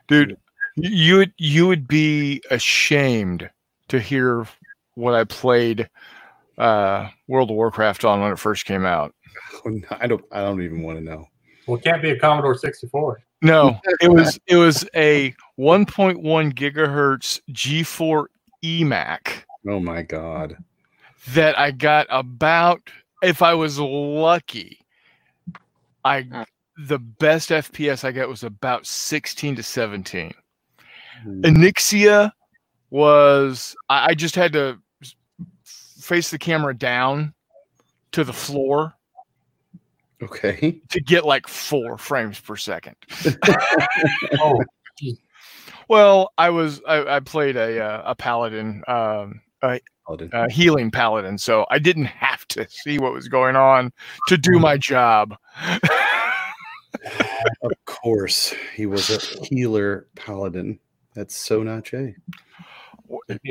Dude you would you would be ashamed to hear what i played uh world of warcraft on when it first came out I don't. I don't even want to know. Well, it can't be a Commodore 64. no it was it was a 1.1 gigahertz g4 emac Oh my god. that i got about if i was lucky i. the best fps i got was about 16 to 17 Hmm. Onyxia was I, I just had to face the camera down to the floor Okay. to get like four frames per second. Oh, Well, I was I, I played a uh, a paladin, um, Paladin. a healing paladin, so I didn't have to see what was going on to do my job. Of course, he was a healer paladin. That's so not Jay.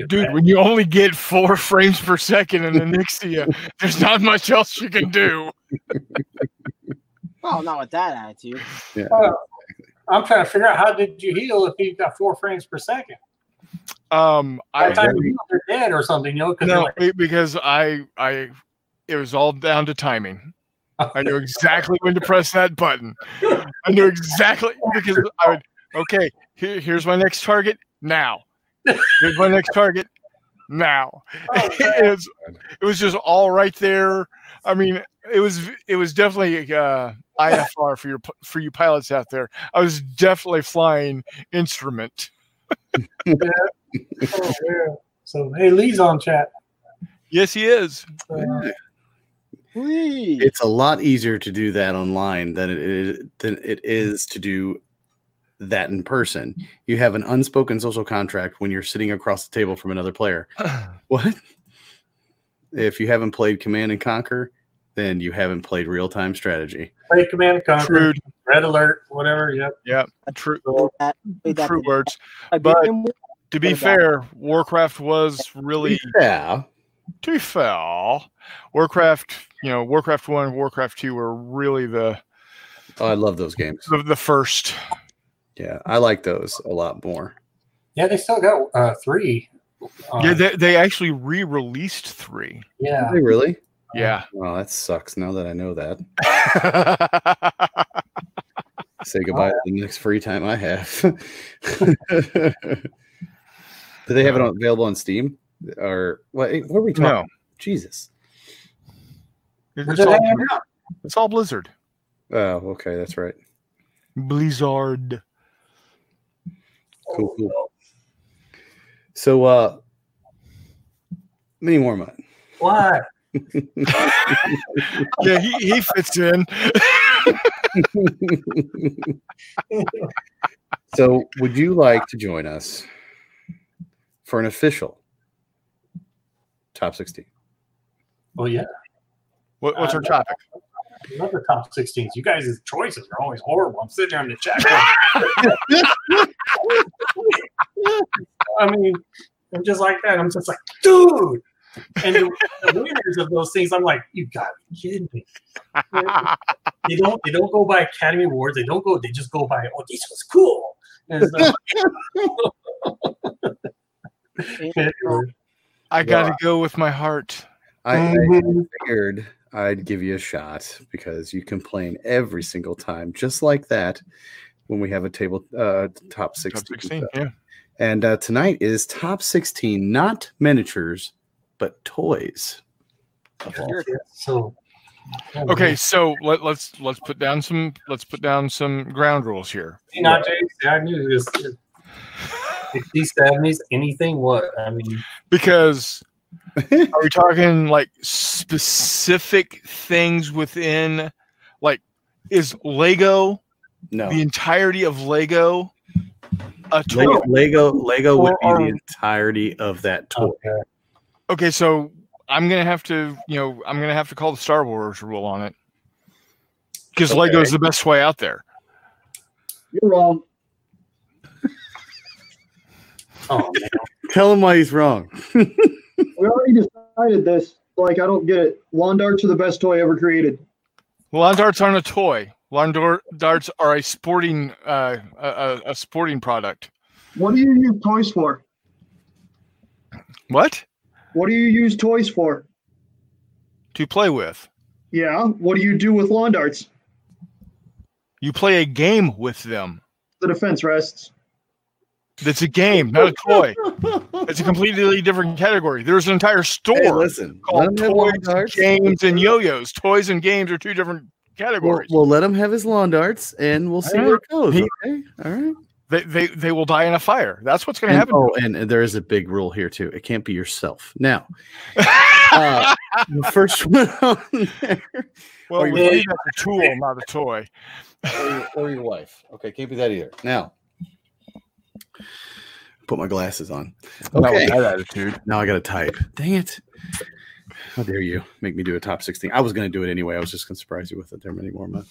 Dude, when you only get four frames per second in Onyxia, there's not much else you can do. Oh, not with that attitude. Yeah. I'm trying to figure out how did you heal if you got four frames per second? Um, By I time you heal, you're dead or something, you know? No like, because I I it was all down to timing. I knew exactly when to press that button. I knew exactly because I would okay. Here, here's my next target now. Here's my next target now. Oh, it, was, it was just all right there. I mean, it was it was definitely uh, IFR for your for you pilots out there. I was definitely flying instrument. Oh, yeah. So hey, Lee's on chat. Yes, he is. Uh, Whee! It's a lot easier to do that online than it is than it mm. is to do that in person. You have an unspoken social contract when you're sitting across the table from another player. What? If you haven't played Command and Conquer, then you haven't played real time strategy. play Command and Conquer, True, Red Alert, whatever. Yep. yeah, true, Played that- played that true words. again. but- To be What about- fair, Warcraft was really Yeah. to be fair, Warcraft. You know, Warcraft One, Warcraft Two were really the Oh, I love those games. the, the first. Yeah, I like those a lot more. Yeah, they still got uh, three. Uh, Yeah, they, they actually re-released three. yeah. They really? Yeah. Well, that sucks. Now that I know that, say goodbye to the next free time I have. Do they have it on, available on Steam or what? What are we talking? no, Jesus. It's Where's it all, it's all Blizzard. Oh, okay, that's right. Blizzard. Cool, cool. So, uh, mini Mormont. Why? Yeah, he, he fits in. so, would you like to join us for an official top 16? Well, yeah. What, what's our topic? I love the top 16s. You guys' choices are always horrible. I'm sitting here in the chat. going, I mean, I'm just like that. I'm just like, dude. And the, the winners of those things, I'm like, you gotta be kidding me. They don't. They don't go by Academy Awards. They don't go. They just go by, oh, this was cool. And so, I got to go with my heart. I, I Mhm. figured I'd give you a shot because you complain every single time, just like that, when we have a table uh, top 16. Top 16, yeah. And uh, tonight is top 16, not miniatures, but toys. of all. so Okay, so let, let's let's put down some let's put down some ground rules here. Not Jay, I knew this. 60s, 70s, anything. What I mean, Because are we talking like specific things within like is Lego No. the entirety of Lego a toy? Lego, Lego, Lego would be the entirety of that toy. okay. Okay, so I'm gonna have to, you know, I'm gonna have to call the Star Wars rule on it because Okay. Lego's the best way out there. You're wrong. Oh man. Tell him why he's wrong. We already decided this. Like, I don't get it. Lawn darts are the best toy ever created. Lawn darts aren't a toy. Lawn dar- darts are a sporting, uh, a, a sporting product. What do you use toys for? What What do you use toys for? to play with? Yeah. What do you do with lawn darts? You play a game with them. The defense rests. That's a game, not a toy. It's a completely different category. There's an entire store Hey, listen. Called him have lawn toys, darts. games, and yo-yos. Toys and games are two different We'll, categories. we'll let him have his lawn darts and we'll see where it goes. He- Okay. All right. they, they they will die in a fire. That's what's going to happen. oh, and there is a big rule here, too. It can't be yourself. Now, uh, the first one on there, well, we you- leave that a tool, not a toy. or, your, or your wife. Okay. Can't be that either. Now, put my glasses on. Not Okay. with that attitude. Now I got to type. Dang it. How dare you make me do a top 16? I was going to do it anyway. I was just going to surprise you with it there many more months.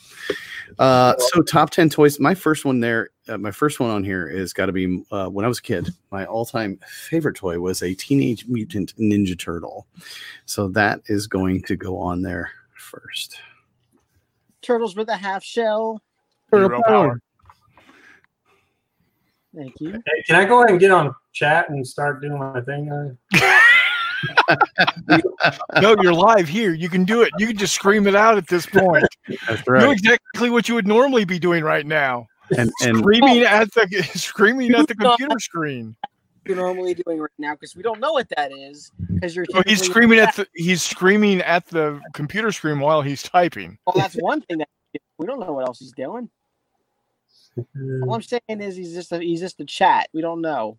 Uh, so top 10 toys. My first one there, uh, my first one on here is got to be uh, when I was a kid. My all-time favorite toy was a Teenage Mutant Ninja Turtle. So that is going to go on there first. Turtles with a half shell. Hero power. Thank you. Hey, can I go ahead and get on chat and start doing my thing? Uh, No, you're live here. You can do it. You can just scream it out at this point. That's right. Do exactly what you would normally be doing right now. And and screaming at the screaming at the computer screen. you're normally doing right now because we don't know what that is because you're. Well, he's screaming at the he's screaming at the computer screen while he's typing. Well, that's one thing that we don't know what else he's doing. All mm-hmm. I'm saying is he's just a, he's just a chat. We don't know.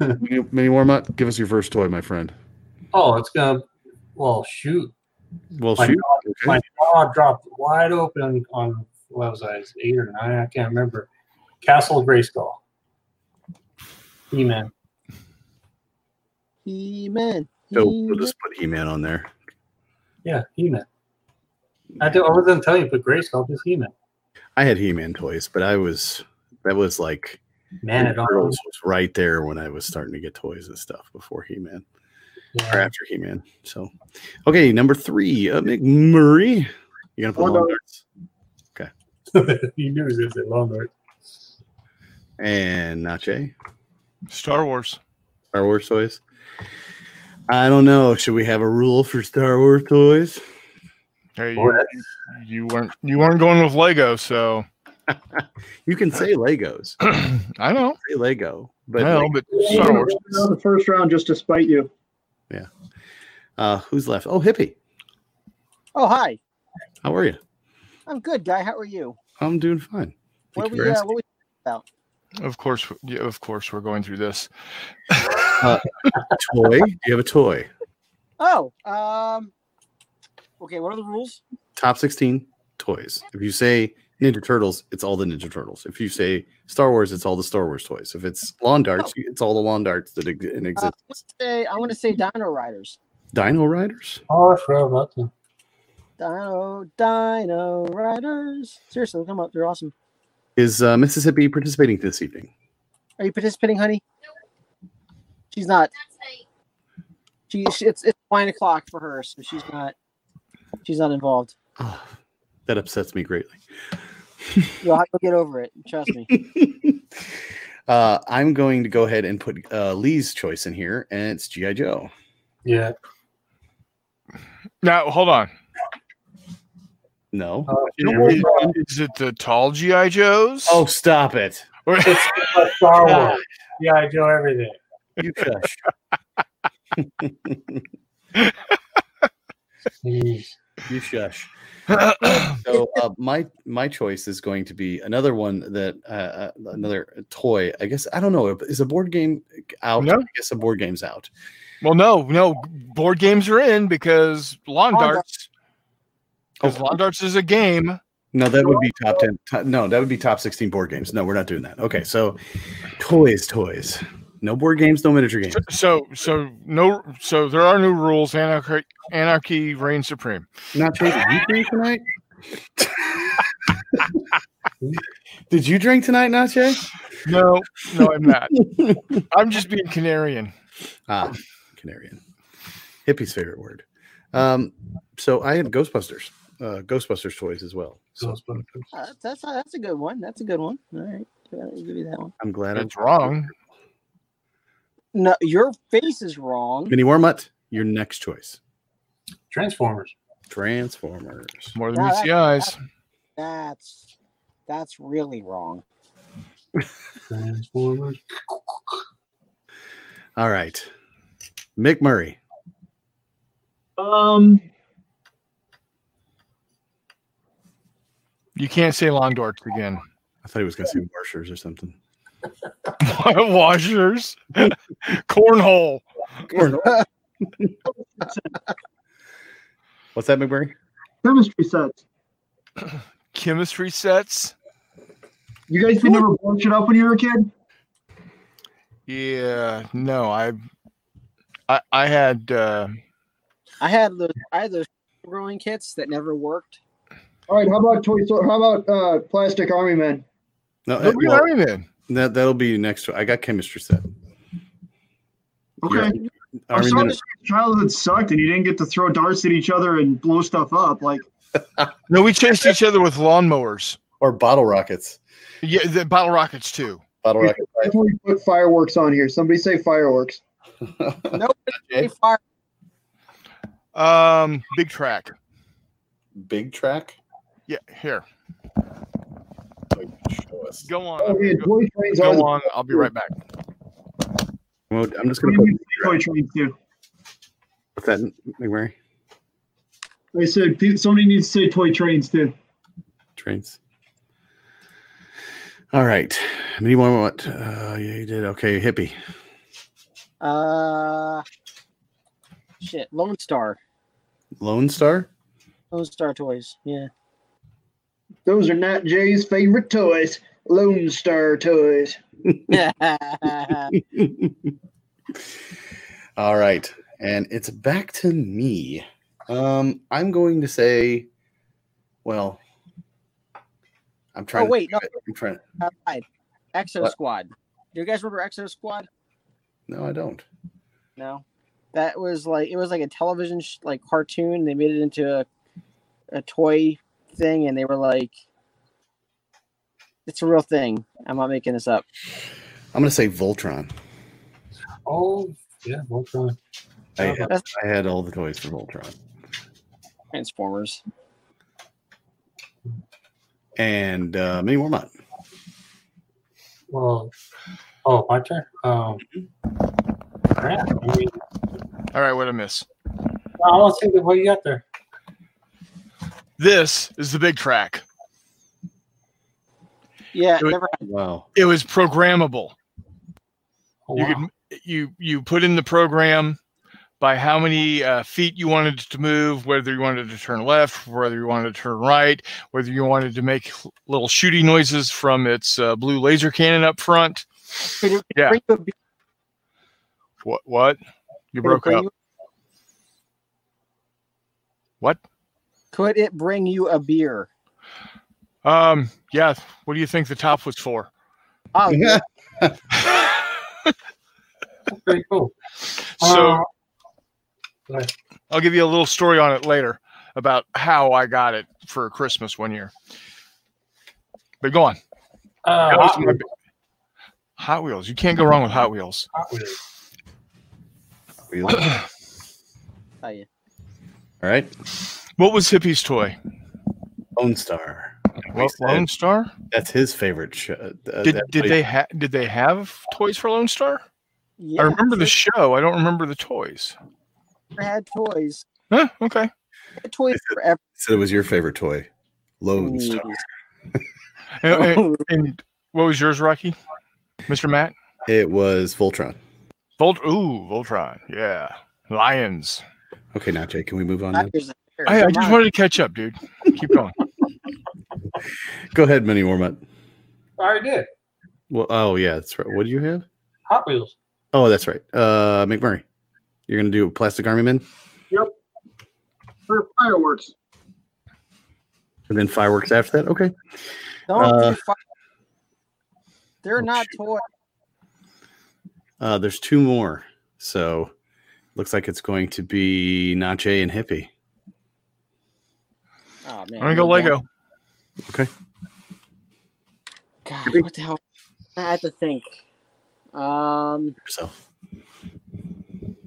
Mini, Mini Warmut, give us your first toy, my friend. Oh, it's gonna. Well, shoot. Well, My shoot. jaw, Okay. my jaw dropped wide open on what was I? Eight or nine? I can't remember. Castle Grayskull. He Man. He man. So we'll just put He-Man on there. Yeah, He Man. I, do, I wasn't telling you, but Grayskull just He Man. I had He-Man toys, but I was that was like Man at Turtles arms. was right there when I was starting to get toys and stuff before He-Man or after He-Man. So, okay, number three, uh, McMurray. You gonna put long no. darts he knew it was a long word. and Nache Star Wars. Star Wars toys. I don't know. Should we have a rule for Star Wars toys? Hey, Boy, you, you weren't you weren't going with Lego, so You can say Legos, I know. say Lego, but I know, like, but Star Wars. the first round just to spite you. Yeah. Uh, who's left? Oh, Hippie. Oh hi, How are you? I'm good, guy. How are you? I'm doing fine. What Thank are we? Uh, asking. what we about? Of course, yeah, of course, we're going through this. toy? Do you have a toy? oh, um, okay. What are the rules? Top 16 toys. If you say Ninja Turtles, it's all the Ninja Turtles. If you say Star Wars, it's all the Star Wars toys. If it's lawn darts, it's all the lawn darts that ex- in Uh, exist. I want to say I want to say Dino Riders. Dino Riders? Oh, I forgot about them. Dino Dino Riders. Seriously, look them up. They're awesome. Is uh, Mississippi participating this evening? Are you participating, honey? She's not. She, she it's it's nine o'clock for her, so she's not. She's not involved. Oh, that upsets me greatly. You'll, you'll get over it. Trust me. uh, I'm going to go ahead and put uh, Lee's choice in here, and it's G.I. Joe. Yeah. Now, hold on. No. Uh, Is, is it the tall GI Joes? Oh, stop it. Or- it's uh, Star Wars. Yeah, I do everything. You shush. Jeez. you shush. So uh, my my choice is going to be another one that uh, uh, another toy. I guess I don't know. Is a board game out? No. I guess a board game's out. well, no, no. Board games are in because lawn Lawn darts. Because Oh. lawn darts is a game. No, that would be top ten. to- no, that would be top sixteen board games. No, we're not doing that. Okay, so toys, toys. No board games, no miniature games. So, so no, so there are new rules. Anarchy, anarchy reigns supreme. Not Did you drink tonight? Did you drink tonight, Nache? No, no, I'm not. I'm just being Canarian. Ah, Canarian. Hippie's favorite word. Um, so I had Ghostbusters, uh, Ghostbusters toys as well. So Ghostbusters. Uh, that's that's a good one. That's a good one. All right, I'll give you that one. I'm glad It's wrong. No, your face is wrong. Mini Warmut, your next choice. Transformers. Transformers. More than No, meets the eyes. That's that's really wrong. Transformers. All right. McMurray. Um, You can't say lawn darts again. I thought he was going to say marshers or something. Washers, cornhole. cornhole. What's that, McMurray? chemistry sets. chemistry sets. You guys did never blow shit up when you were a kid? Yeah, no, I, I, I had. Uh, I had those I had those growing kits that never worked. All right, how about toy? So how about uh, plastic army men? No, look at well, Iron Man. That that'll be next. I got chemistry set. Okay. Yeah. I'm sorry Men- to say childhood sucked and you didn't get to throw darts at each other and blow stuff up. Like, No, we chased each other with lawnmowers. or bottle rockets. Yeah, the bottle rockets too. Bottle Yeah. rocket. definitely put fireworks on here. Somebody say fireworks. They fire Um, Big Trak. Big Trak. Yeah, here. Show us. Go on. Oh, yeah, Go, toy trains are go the on. I'll be right back. Well, I'm just gonna Somebody put needs to say toy trains too. what's that, McMurray? I said pe- somebody needs to say toy trains too. Trains. All right. Anyone what? Uh, yeah, you did. Okay, hippie. Uh, shit. Lone Star. Lone Star. Lone Star toys. Yeah. Those are not Jay's favorite toys. Lone Star toys. All right, and it's back to me. Um, I'm going to say, well, I'm trying. oh wait, no. I'm trying. I lied. Exo What? Squad. Do you guys remember Exo Squad? No, I don't. No. That was like it was like a television sh- like cartoon. They made it into a, a toy thing, and they were like, "It's a real thing." I'm not making this up. I'm going to say Voltron. Oh, yeah, Voltron. I, had, I had all the toys for Voltron, Transformers. and uh, many more. Not. Well, oh, my turn. Um, yeah, I mean, All right, what I miss? I don't think that what you got there. This is the Big Trak. Yeah, It was- never. Wow. It was programmable. Oh, You wow. could you you put in the program by how many uh, feet you wanted to move, whether you wanted to turn left, whether you wanted to turn right, whether you wanted to make little shooting noises from its uh, blue laser cannon up front. Could it Yeah. bring you a beer? What? What? You Could broke up. you- What? Could it bring you a beer? Um. Yeah. What do you think the top was for? Oh, yeah. That's pretty cool. So Uh, I'll give you a little story on it later about how I got it for Christmas one year. But go on. uh, Hot my bi- Hot Wheels. You can't go wrong with Hot Wheels. Hot Wheels. Oh, yeah. All right. What was Hippie's toy? Lone Star. Lo- said- Lone Star. That's his favorite show. Uh, Did did they have did they have toys for Lone Star? yeah. I remember the show. I don't remember the toys. I had toys. Huh, okay. They had toys for every. said it was your favorite toy. Lone Star. And, and- and what was yours, Rocky? Mr. Matt? It was Voltron. Volt ooh, Voltron. Yeah. Lions. Okay, now Jay, can we move on? Now? Tigers and bears. I, I just wanted to catch up, dude. Keep going. Go ahead, Mini Warmut. I already did. Well, oh yeah, that's right. What do you have? Hot Wheels. Oh, that's right. Uh, McMurray, you're gonna do Plastic Army Men, Yep. For fireworks. and then fireworks after that. Okay. Don't Uh, do fi- They're oh, not shoot. toys. Uh, there's two more, so looks like it's going to be Nache and Hippie. Oh man. I'm gonna go Lego. Okay. God, what the hell? I had to think. Um, So,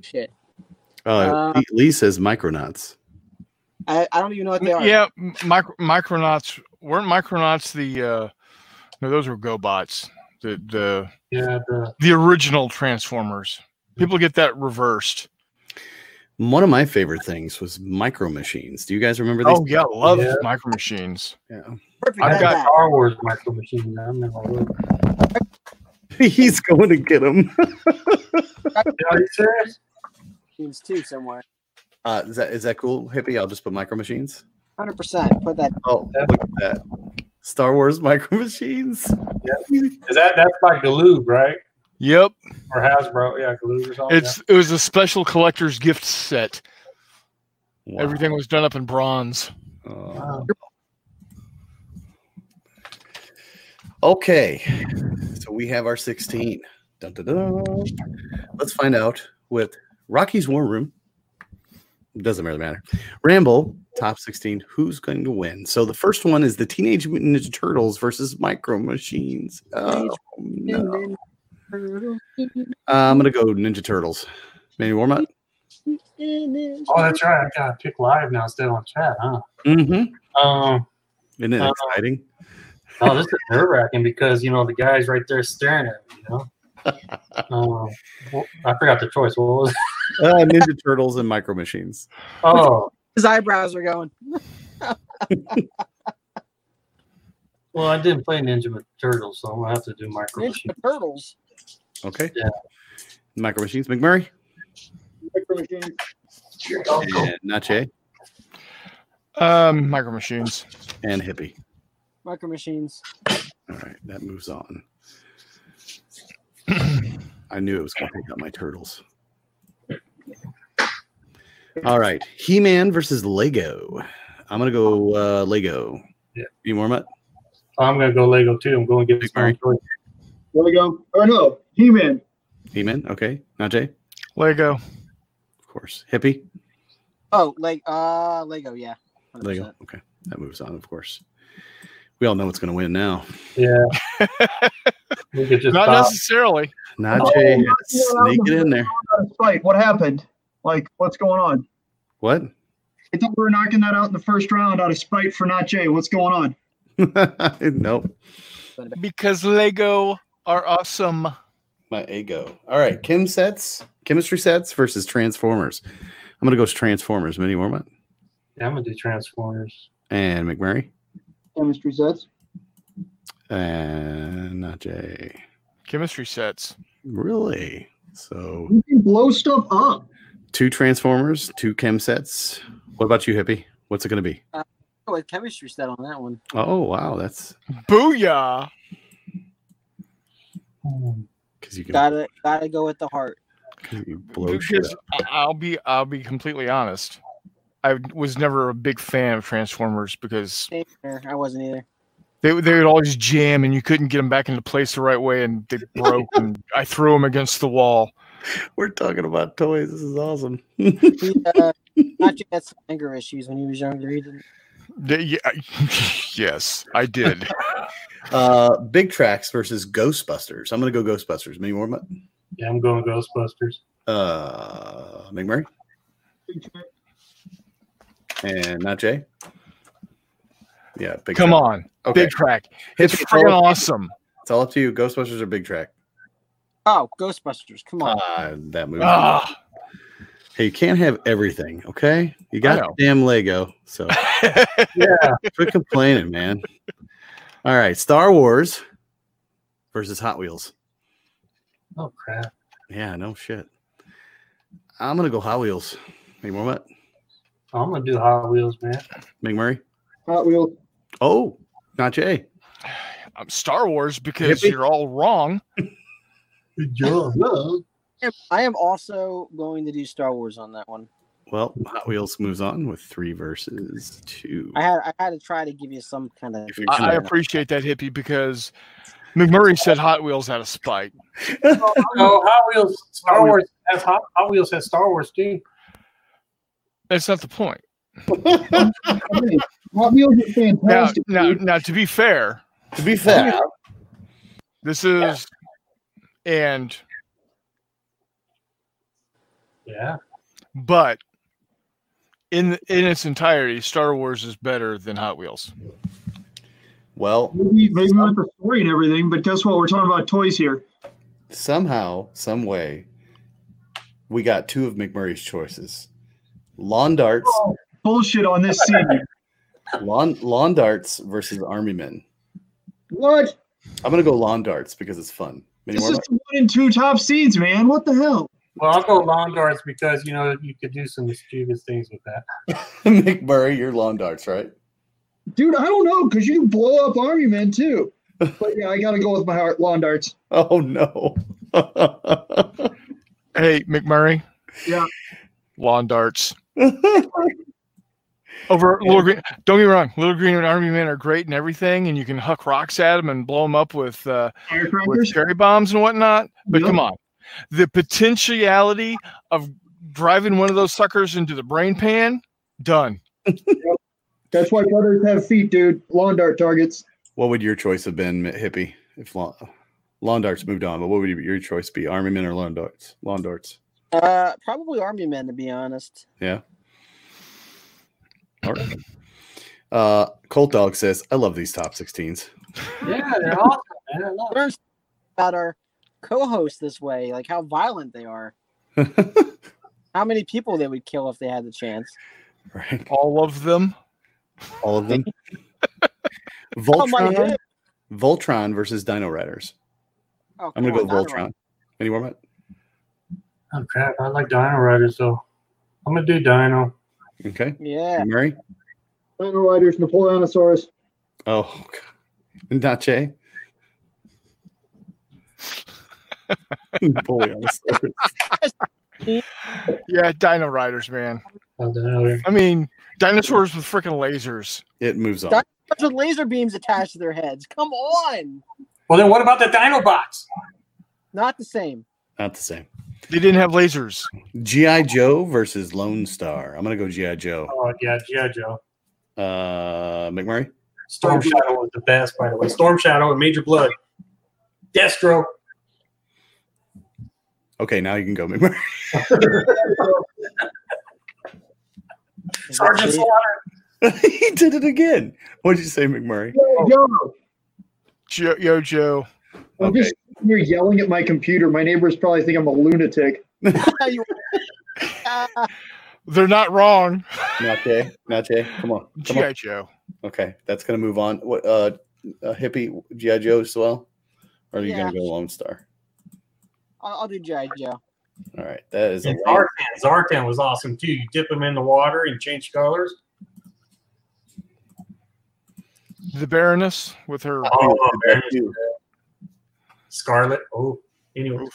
shit. uh, Uh, Lee, Lee says Micronauts. I, I don't even know what they are. Yeah, m- micro, Micronauts weren't Micronauts the uh no, those were GoBots. The the Yeah, the the original Transformers. People get that reversed. One of my favorite things was Micro Machines. Do you guys remember these? Oh yeah, love Yeah. Micro Machines. yeah. Perfect. I've got. Star Wars Micro Machines. I remember all those. He's going to get them. Are you serious? Machines too somewhere. Uh, is that is that cool, Hippie? I'll just put Micro Machines. Hundred percent. Put that. Oh, look at that. Star Wars Micro Machines. Is that that's by Galoob, right? Yep. Or Hasbro? Yeah, Galoob or something. It's it was a special collector's gift set. Wow. Everything was done up in bronze. Uh, Wow. okay, so we have our 16. Dun, dun, dun. Let's find out with Rocky's War Room. Doesn't really matter. Ramble top 16. Who's going to win? So the first one is the Teenage Mutant Ninja Turtles versus Micro Machines. Oh, no. Uh, I'm gonna go Ninja Turtles. Mini Warmut. Oh, that's right. I gotta pick live now instead of on chat, huh? Mm-hmm. Um. Isn't it Uh, exciting? Oh, this is nerve wracking because you know the guy's right there staring at me. You know. Oh, well, I forgot the choice. What was? It? Uh, Ninja Turtles and Micro Machines. Oh, His eyebrows are going. well, I didn't play Ninja Turtles, so I'm gonna have to do Micro Ninja Machines. Turtles. Okay. Yeah. Micro Machines. McMurray Micro Machines. and Nache Um, Micro Machines. and Hippie. Micro Machines. All right, that moves on. I knew it was going to pick up my turtles. All right, He Man versus Lego. I'm going to go uh, Lego. Yeah. You warm up? I'm gonna go Lego too. I'm going to get Big my own. There we go. Or no, He-Man. He Man. Okay. Najee, Lego. of course. Hippie. Oh, like uh, Lego. Yeah. 100%. Lego. Okay, that moves on. Of course. We all know what's going to win now. Yeah. we could just Not stop. necessarily. Najee Oh, yeah, sneak it in there. Out of spite. What happened? Like, what's going on? What? I thought we were knocking that out in the first round out of spite for not Jay. What's going on? nope. Because Lego are awesome. My ego. All right, Kim sets, chemistry sets versus Transformers. I'm gonna go with Transformers. Mini Warmut Yeah, I'm gonna do Transformers. and McMurray Chemistry sets. and Najee. Chemistry sets. Really? So You can blow stuff up. two Transformers, two chem sets. What about you, Hippie? What's it gonna be? Uh, oh, with chemistry set on that one. Oh wow, that's Booyah! Hmm. Because you can, Gotta gotta go with the heart. 'cause you blow shit Because. I- I'll be I'll be completely honest. I was never a big fan of Transformers because I wasn't either. they they would always jam and you couldn't get them back into place the right way and they broke and I threw them against the wall. We're talking about toys. This is awesome. He, uh, not just had some anger issues when he was younger. He didn't. They- yeah, yes, I did. uh, Big Traks versus Ghostbusters. I'm gonna go Ghostbusters. Mini Warmut. Yeah, I'm going Ghostbusters. Uh, McMurray and not Jay. Yeah, big. Come Track. on, Okay, Big Trak. It's Hippie, freaking awesome. It's all up to you. Ghostbusters or Big Trak? Oh, Ghostbusters! Come on. Ah, that movie. Ah, Hey, you can't have everything, okay? You got damn Lego, so Yeah. quit complaining, man. All right, Star Wars versus Hot Wheels. Oh crap. Yeah, no shit. I'm gonna go Hot Wheels. Any more what? I'm gonna do Hot Wheels, man. McMurray? Hot Wheels. Oh, not Jay. I'm Star Wars because Hippie. you're all wrong. Good job. I am also going to do Star Wars on that one. Well, Hot Wheels moves on with three versus two. I had I had to try to give you some kind of. I, I appreciate that hippie because McMurray said Hot Wheels out of spite. Oh, Hot Wheels. Star Wars has Hot, Hot Wheels has Star Wars too. That's not the point. Hot Wheels is fantastic. now, dude. now, to be fair, to be fair, this is and Yeah. but in in its entirety, Star Wars is better than Hot Wheels. well, Maybe, maybe not the story and everything, but guess what? We're talking about toys here. somehow, some way, we got two of McMurray's choices: lawn darts, Oh, bullshit on this scene. lawn lawn darts versus army men. what? I'm gonna go lawn darts because it's fun. Many This is the one and two top seeds, man. What the hell? Well, I'll go lawn darts because you know you could do some mischievous things with that. McMurray, your lawn darts, right? Dude, I don't know, because you can blow up army men too. But yeah, I gotta go with my heart lawn darts. Oh no. Hey, McMurray. Yeah. Lawn darts. Over little green. Don't get me wrong. Little green and army men are great and everything, and you can huck rocks at them and blow them up with uh, with cherry bombs and whatnot. But Yeah. come on, the potentiality of driving one of those suckers into the brain pan, done. That's why brothers have feet, dude. Lawn dart targets. what would your choice have been, hippie? If lawn, lawn darts moved on, but what would your choice be? Army men or lawn darts? Lawn darts. Uh, probably Army Men to be honest. Yeah. All right. Uh, Colt Dog says, "I love these top 16s." Yeah, they're awesome, man. I love. Learn about our co-host this way, like how violent they are. How many people they would kill if they had the chance. right. All of them. All of them. Oh Voltron, God. Voltron versus Dino Riders. Oh, I'm gonna go on, with Dino Voltron. Any more? Matt? Oh crap! I like Dino Riders though. I'm gonna do Dino. Okay. Yeah. Murray. Dino Riders, Napoleonosaurus. Oh, God. Not Jay. Napoleonosaurus. Yeah, Dino Riders, man. I mean, dinosaurs with freaking lasers. It moves on. Dino- with laser beams attached to their heads. Come on. Well, then what about the Dinobots? Not the same. Not the same. They didn't have lasers. GI Joe versus Lone Star. I'm gonna go GI Joe. Oh yeah, GI Joe. Uh, McMurray. Storm Shadow was the best, by the way. Storm Shadow and Major Bludd. Destro. Okay, now you can go, McMurray. Sergeant Slaughter. he did it again. What did you say, McMurray? Yo, Jo- Yo, Joe. I'm Okay. just you're yelling at my computer. My neighbors probably think I'm a lunatic. They're not wrong. Not Jay. Not Jay. Come on. Come GI on. Joe. Okay, that's gonna move on. What? Uh, uh hippie GI Joe as well, or are you gonna go Lone Star? I'll, I'll do GI Joe. All right, that is a And lame- Zartan. Zartan was awesome too. You dip them in the water and change colors. The Baroness with her. Oh, oh man. too. Scarlett. Oh, anyway.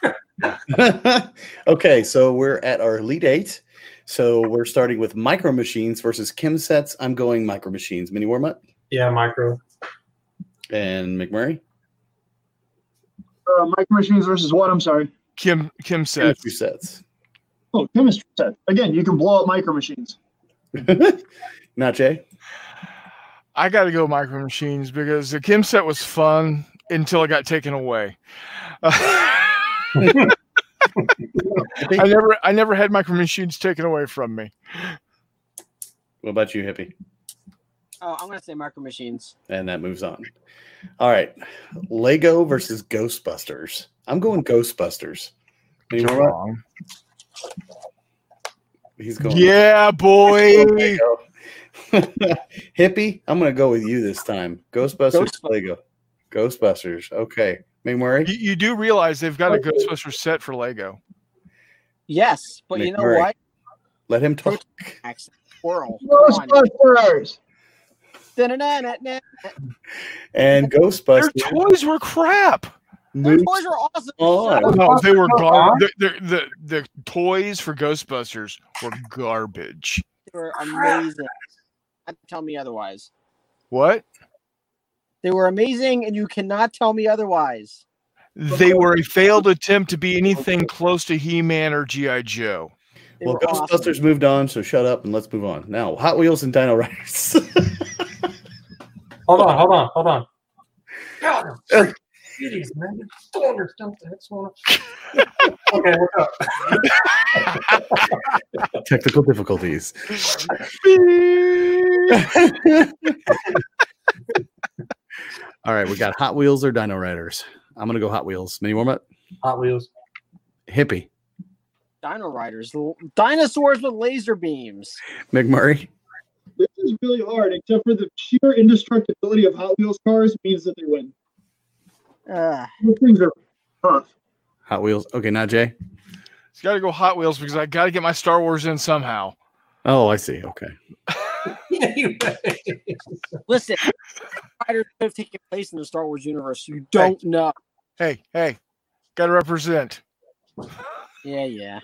okay, so we're at our Elite Eight. So we're starting with Micro Machines versus Kim Sets. I'm going Micro Machines. Mini Warmut Yeah, micro. and McMurray. Uh, micro machines versus what? I'm sorry. Kim Kim said. Chemistry sets. Oh, chemistry set. Again, you can blow up micro machines. Not Jay. I got to go Micro Machines because the Kim set was fun until it got taken away. I never I never had Micro Machines taken away from me. What about you, Hippie? Oh, I'm gonna say micro machines. And that moves on. All right, Lego versus Ghostbusters. I'm going Ghostbusters. Mini You're Warmup. wrong. He's going. Yeah, boy. Lego. Hippie, I'm gonna go with you this time. Ghostbusters, Ghostbusters. Lego. Ghostbusters. Okay. McMurray. You, you do realize they've got a Ghostbusters set for Lego. Yes, but you know what? Let him talk. Max, Squirrel. Come on. Ghostbusters. And Their Ghostbusters. toys were crap. Their moves toys are awesome. on. No, they were gar- the, the, the the toys for Ghostbusters were garbage. They were amazing. Tell me otherwise. What? They were amazing, and you cannot tell me otherwise. They were a failed attempt to be anything close to He-Man or GI Joe. They Well, were awesome. Ghostbusters moved on, so shut up and let's move on. Now, Hot Wheels and Dino Riders. Hold on, hold on, hold on. God, I'm idiots, man. Don't understand the next one. okay, what's up? Technical difficulties. All right, we got Hot Wheels or Dino Riders. I'm gonna go Hot Wheels. Mini Warmut. Hot Wheels. Hippie. Dino Riders, L- dinosaurs with laser beams. McMurray. This is really hard, except for the sheer indestructibility of Hot Wheels cars means that they win. Uh, Those things are tough. Hot Wheels. Okay, now Jay. It's got to go Hot Wheels because I got to get my Star Wars in somehow. Oh, I see. Okay. listen, fighters could have taken place in the Star Wars universe. You don't know. Hey, hey, got to represent. Yeah, yeah.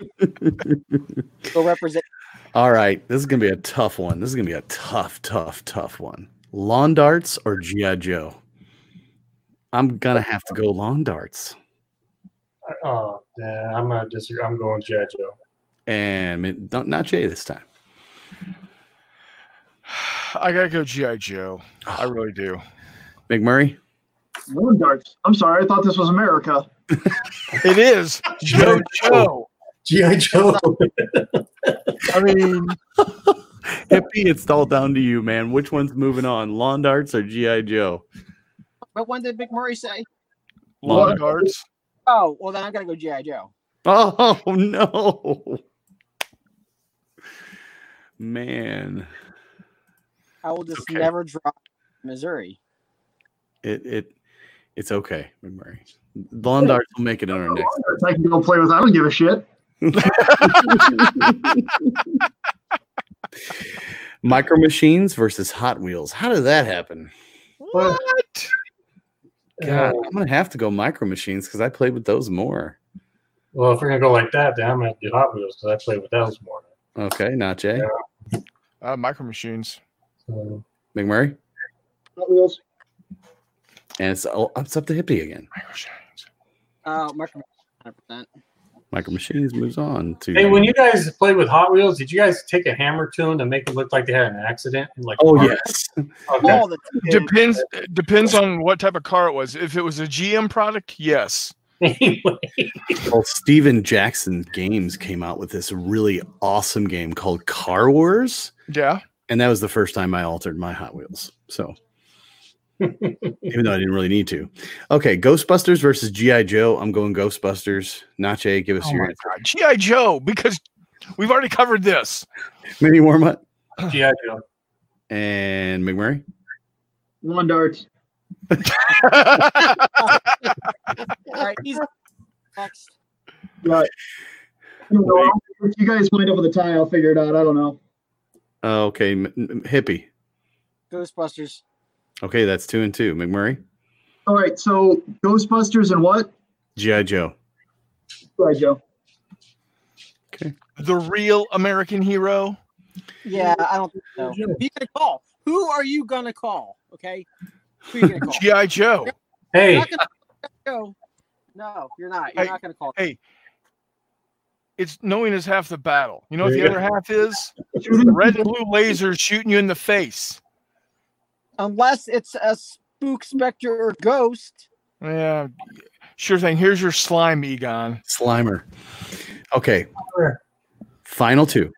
Go represent. All right. This is gonna be a tough one. This is gonna be a tough, tough, tough one. Lawn darts or GI Joe. I'm gonna have to go lawn darts. Uh, oh, yeah, I'm gonna disagree. I'm going G.I. Joe. And not, not Jay this time. I got to go GI Joe. Ah. I really do. McMurray. Lawn darts. I'm sorry, I thought this was America. It is Joe Joe. G.I. Joe. I mean, Hippie, it's all down to you, man. Which one's moving on? Lawn darts or GI Joe? But when did McMurray say? lawn darts. Oh well, then I gotta go GI Joe. Oh no. Man, I will just Okay. never drop Missouri. it it it's okay, McMurray. Lawn darts will make it on our next. I can go play with. I don't give a shit. Micro Machines versus Hot Wheels. How did that happen? What? God, Uh, I'm gonna have to go Micro Machines because I played with those more. well, if we're gonna go like that, then I'm gonna have do Hot Wheels because I play with those more. Okay, not Jay. Uh, micro machines. So, McMurray, Hot Wheels. and it's oh, it's up to Hippie again. Micro machines. Uh, Mark, hundred percent. Micro Machines moves on to. hey, when you guys played with Hot Wheels, did you guys take a hammer to them to make it look like they had an accident? Like, oh car- yes, Okay. All the Depends depends on what type of car it was. If it was a GM product, yes. anyway, well, Steven Jackson Games came out with this really awesome game called Car Wars. Yeah. and that was the first time I altered my Hot Wheels. So, even though I didn't really need to. Okay, Ghostbusters versus GI Joe. I'm going Ghostbusters. Nache, give us Oh your answer. G.I. Joe, because we've already covered this. Mini Warmut GI Joe. and McMurray. Lawn darts. All right, he's next. Right. Know. If you guys wind up with a tie, I'll figure it out. I don't know. Uh, okay, M- M- Hippie. Ghostbusters. Okay, that's two and two. McMurray, All right. So Ghostbusters and what? GI Joe. GI Joe. Okay. The real American hero. Yeah, I don't think so. Who you gonna call? Who are you gonna call? Okay, who are you gonna call? G.I. Joe. Hey, You're not gonna. No, you're not. You're Hey, not gonna call. hey. It's knowing is half the battle. You know what the other half is? Red and blue lasers shooting you in the face. Unless it's a spook, specter, or ghost. Yeah. Sure thing. Here's your slime, Egon. Slimer. Okay, final two.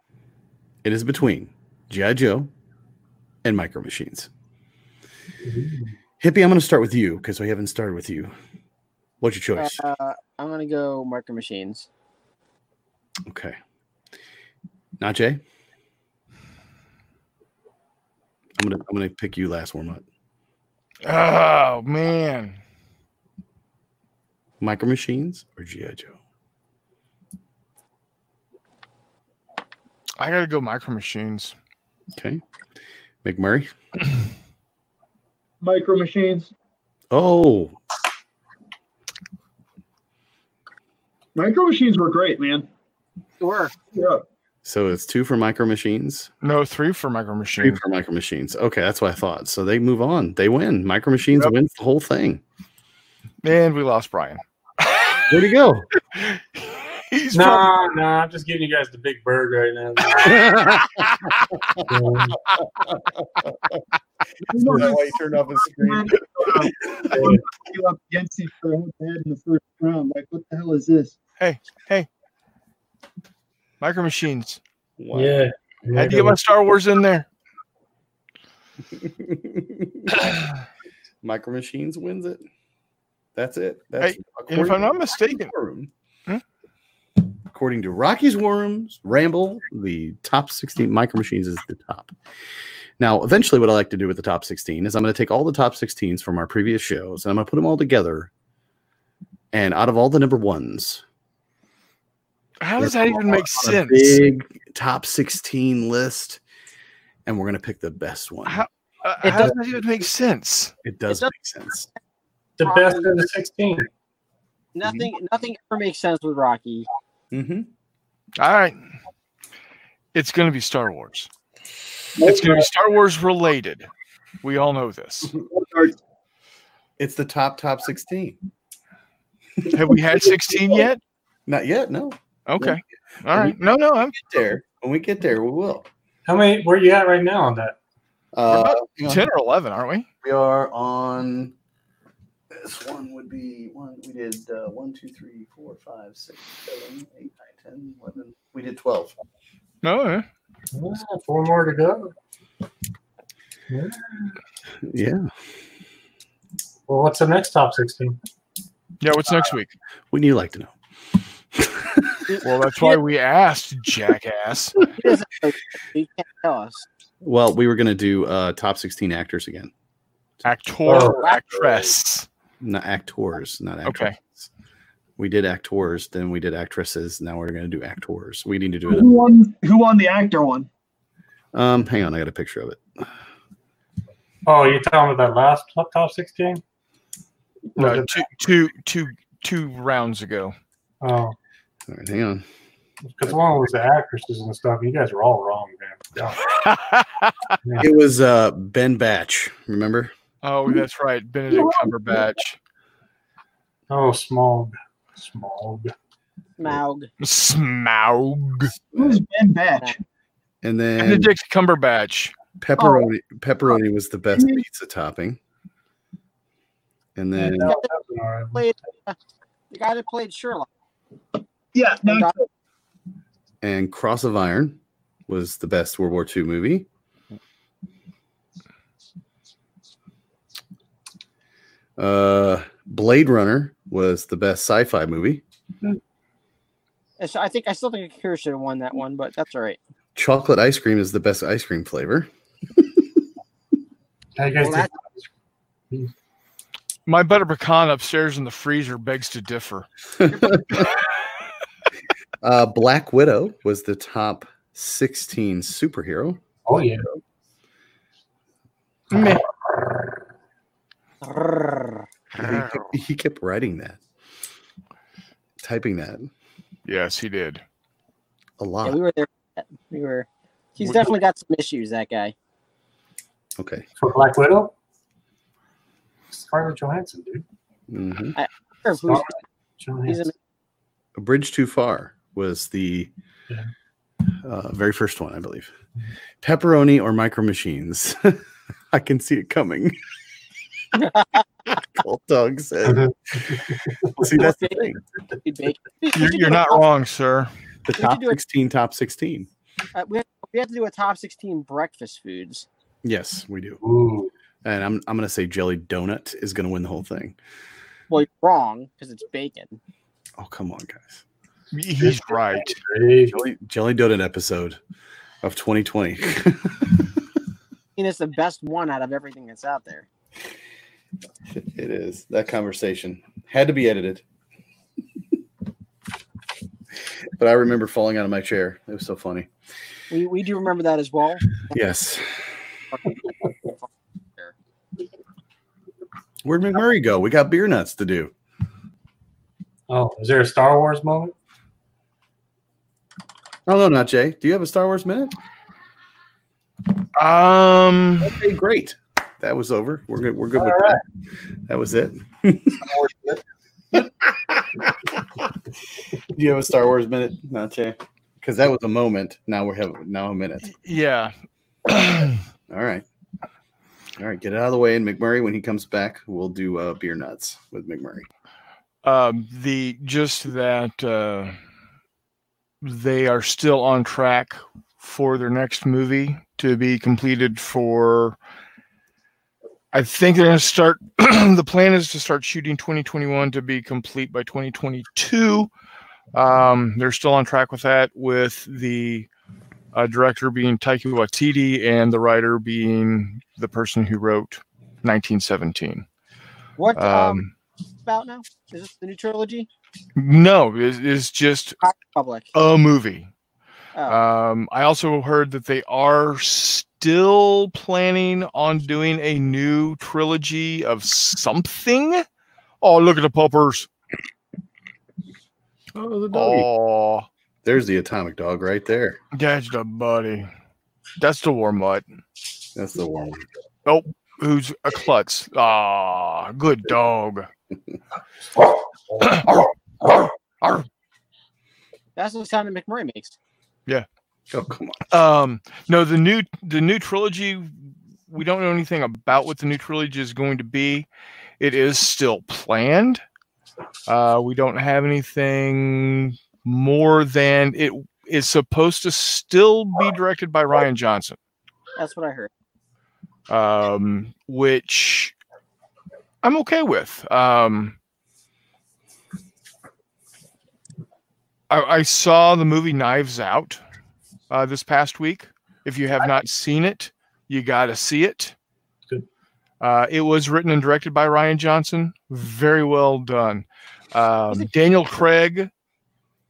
It is between GI Joe and Micro Machines. Hippie, I'm going to start with you because we haven't started with you. What's your choice? Uh, I'm gonna go marker machines. Okay. Not Jay. I'm gonna I'm gonna pick you last warm up. Oh man. Micro Machines or GI Joe? I gotta go micro machines. Okay. McMurray. Micro Machines. Oh, Micro Machines were great, man. Sure. Yeah. So it's two for Micro Machines, No, three for micro Machines. three for Micro Machines. Okay, that's what I thought. So they move on. They win. Micro Machines Yep. wins the whole thing. And we lost Brian. Where'd he go? He's from nah, nah. I'm just giving you guys the big bird right now. That's why he turned off his screen. You up Yancey for head head in the first round. Like, what the hell is this? Micro machines. Wow. yeah. Had to get my Star Wars in there. Micro Machines wins it. That's it. That's Hey, if I'm not mistaken, Forum. Hmm? According to Rocky's Worms Ramble, the top 16 Micro Machines is the top. Now, eventually, what I like to do with the top 16 is I'm going to take all the top 16s from our previous shows and I'm going to put them all together. And out of all the number ones, how does that even make sense? big top 16 list, and we're going to pick the best one. How- Uh, It how does does- that even make sense? it does does- make sense. The best of the 16. Nothing. Nothing ever makes sense with Rocky. Mm-hmm. All right. It's going to be Star Wars. It's going to be Star Wars related. We all know this. It's the top top 16. Have we had 16 yet? Not yet, no. Okay. All right. No, no. I'm Get there. When we get there, we will. How many? Where you at right now on that? Uh, 10 or 11, aren't we? we are on. This one would be one. We did uh, one, two, three, four, five, six, seven, eight, nine, ten, eleven. We did twelve. No. eh? Ah, Four more to go. Yeah. yeah. Well, what's the next top 16? Yeah, what's next week? Wouldn't you like to know? Well, that's why we asked, jackass. He doesn't know. He can't tell us. Well, we were gonna do uh, top 16 actors again. Actor Oh, or actress. Not actors, not Okay. actors. We did actors, then we did actresses. Now we're gonna do actors. We need to do Who it. won? Who won the actor one? Um, hang on, I got a picture of it. Oh, you're talking about that last top, top 16? No, it- two, two, two, two rounds ago. Oh, All right, hang on. because one was the actresses and stuff. You guys were all wrong, man. Yeah. It was uh Ben Batch. Remember? oh, that's right. Benedict Cumberbatch. Oh, Smog. Smog. Maug. Smaug. Who's Ben Batch? And then Benedict Cumberbatch. pepperoni. Pepperoni was the best pizza topping. And then That was all right. Played uh, the guy that played Sherlock. Yeah, no, and Cross of Iron was the best World War II movie. Uh, Blade Runner was the best sci-fi movie. It's- I think I still think Akira should have won that one, but that's all right. Chocolate ice cream is the best ice cream flavor. How you guys Well, did- My butter pecan upstairs in the freezer begs to differ. Uh, Black Widow was the top 16 superhero. Oh, yeah. Meh. He kept, he kept writing that, typing that Yes, he did. a Yeah, lot. we were there. We were. He's What- definitely got some issues. That guy. Okay. For Black Widow? Scarlett Johansson, dude. Sure, who's- Scarlett he's Johansson. A Bridge Too Far was the Yeah. uh, very first one, I believe. Pepperoni or Micro Machines. I can see it coming. Cold Dog said. see, that's the thing. You're, you're not wrong, sir. The top 16, top 16. Uh, we, have, we have to do a top 16 breakfast foods. Yes, we do. Ooh. And I'm, I'm going to say Jelly Donut is going to win the whole thing. Well, you're wrong because it's bacon. Oh, come on, guys. He's right. Great. Jelly, Jelly Donut episode of 2020. And it's the best one out of everything that's out there. it is. That conversation had to be edited. but I remember falling out of my chair. It was so funny. We, we do remember that as well. Yes. Where'd McMurray go? We got beer nuts to do. Oh, is there a Star Wars moment? No, not Jay. Do you have a Star Wars minute? Um, Okay, great. That was over. We're good. We're good with All that. That was it. Do you have a Star Wars minute, not Jay? Because that was a moment. Now we have now a minute. yeah. All right. All right, get it out of the way. And McMurray, when he comes back, we'll do uh, beer nuts with McMurray. um, the just that uh, they are still on track for their next movie to be completed for. I think they're going to start. the plan is to start shooting 2021 to be complete by 2022. Um, they're still on track with that, with the uh, director being Taika Waititi and the writer being the person who wrote 1917. What um, Um, about now? Is this the new trilogy? No, it's, it's just Public. a movie. Oh, Um, I also heard that they are still planning on doing a new trilogy of something. Oh, look at the puppers. Oh, the doggy. Oh, There's the atomic dog right there. that's the buddy. That's the war mutt. That's the warm one. Who's a klutz? Ah, good dog. that's the sound that McMurray makes. Yeah. Oh, come on. Um, no, the new the new trilogy. We don't know anything about what the new trilogy is going to be. It is still planned. Uh, we don't have anything more than it is supposed to still be directed by Rian Johnson, That's what I heard. um, which I'm okay with. Um, I, I saw the movie Knives Out uh, this past week. If you have not seen it, you got to see it. Good. Uh, it was written and directed by Rian Johnson. Very well done. Um, Daniel Craig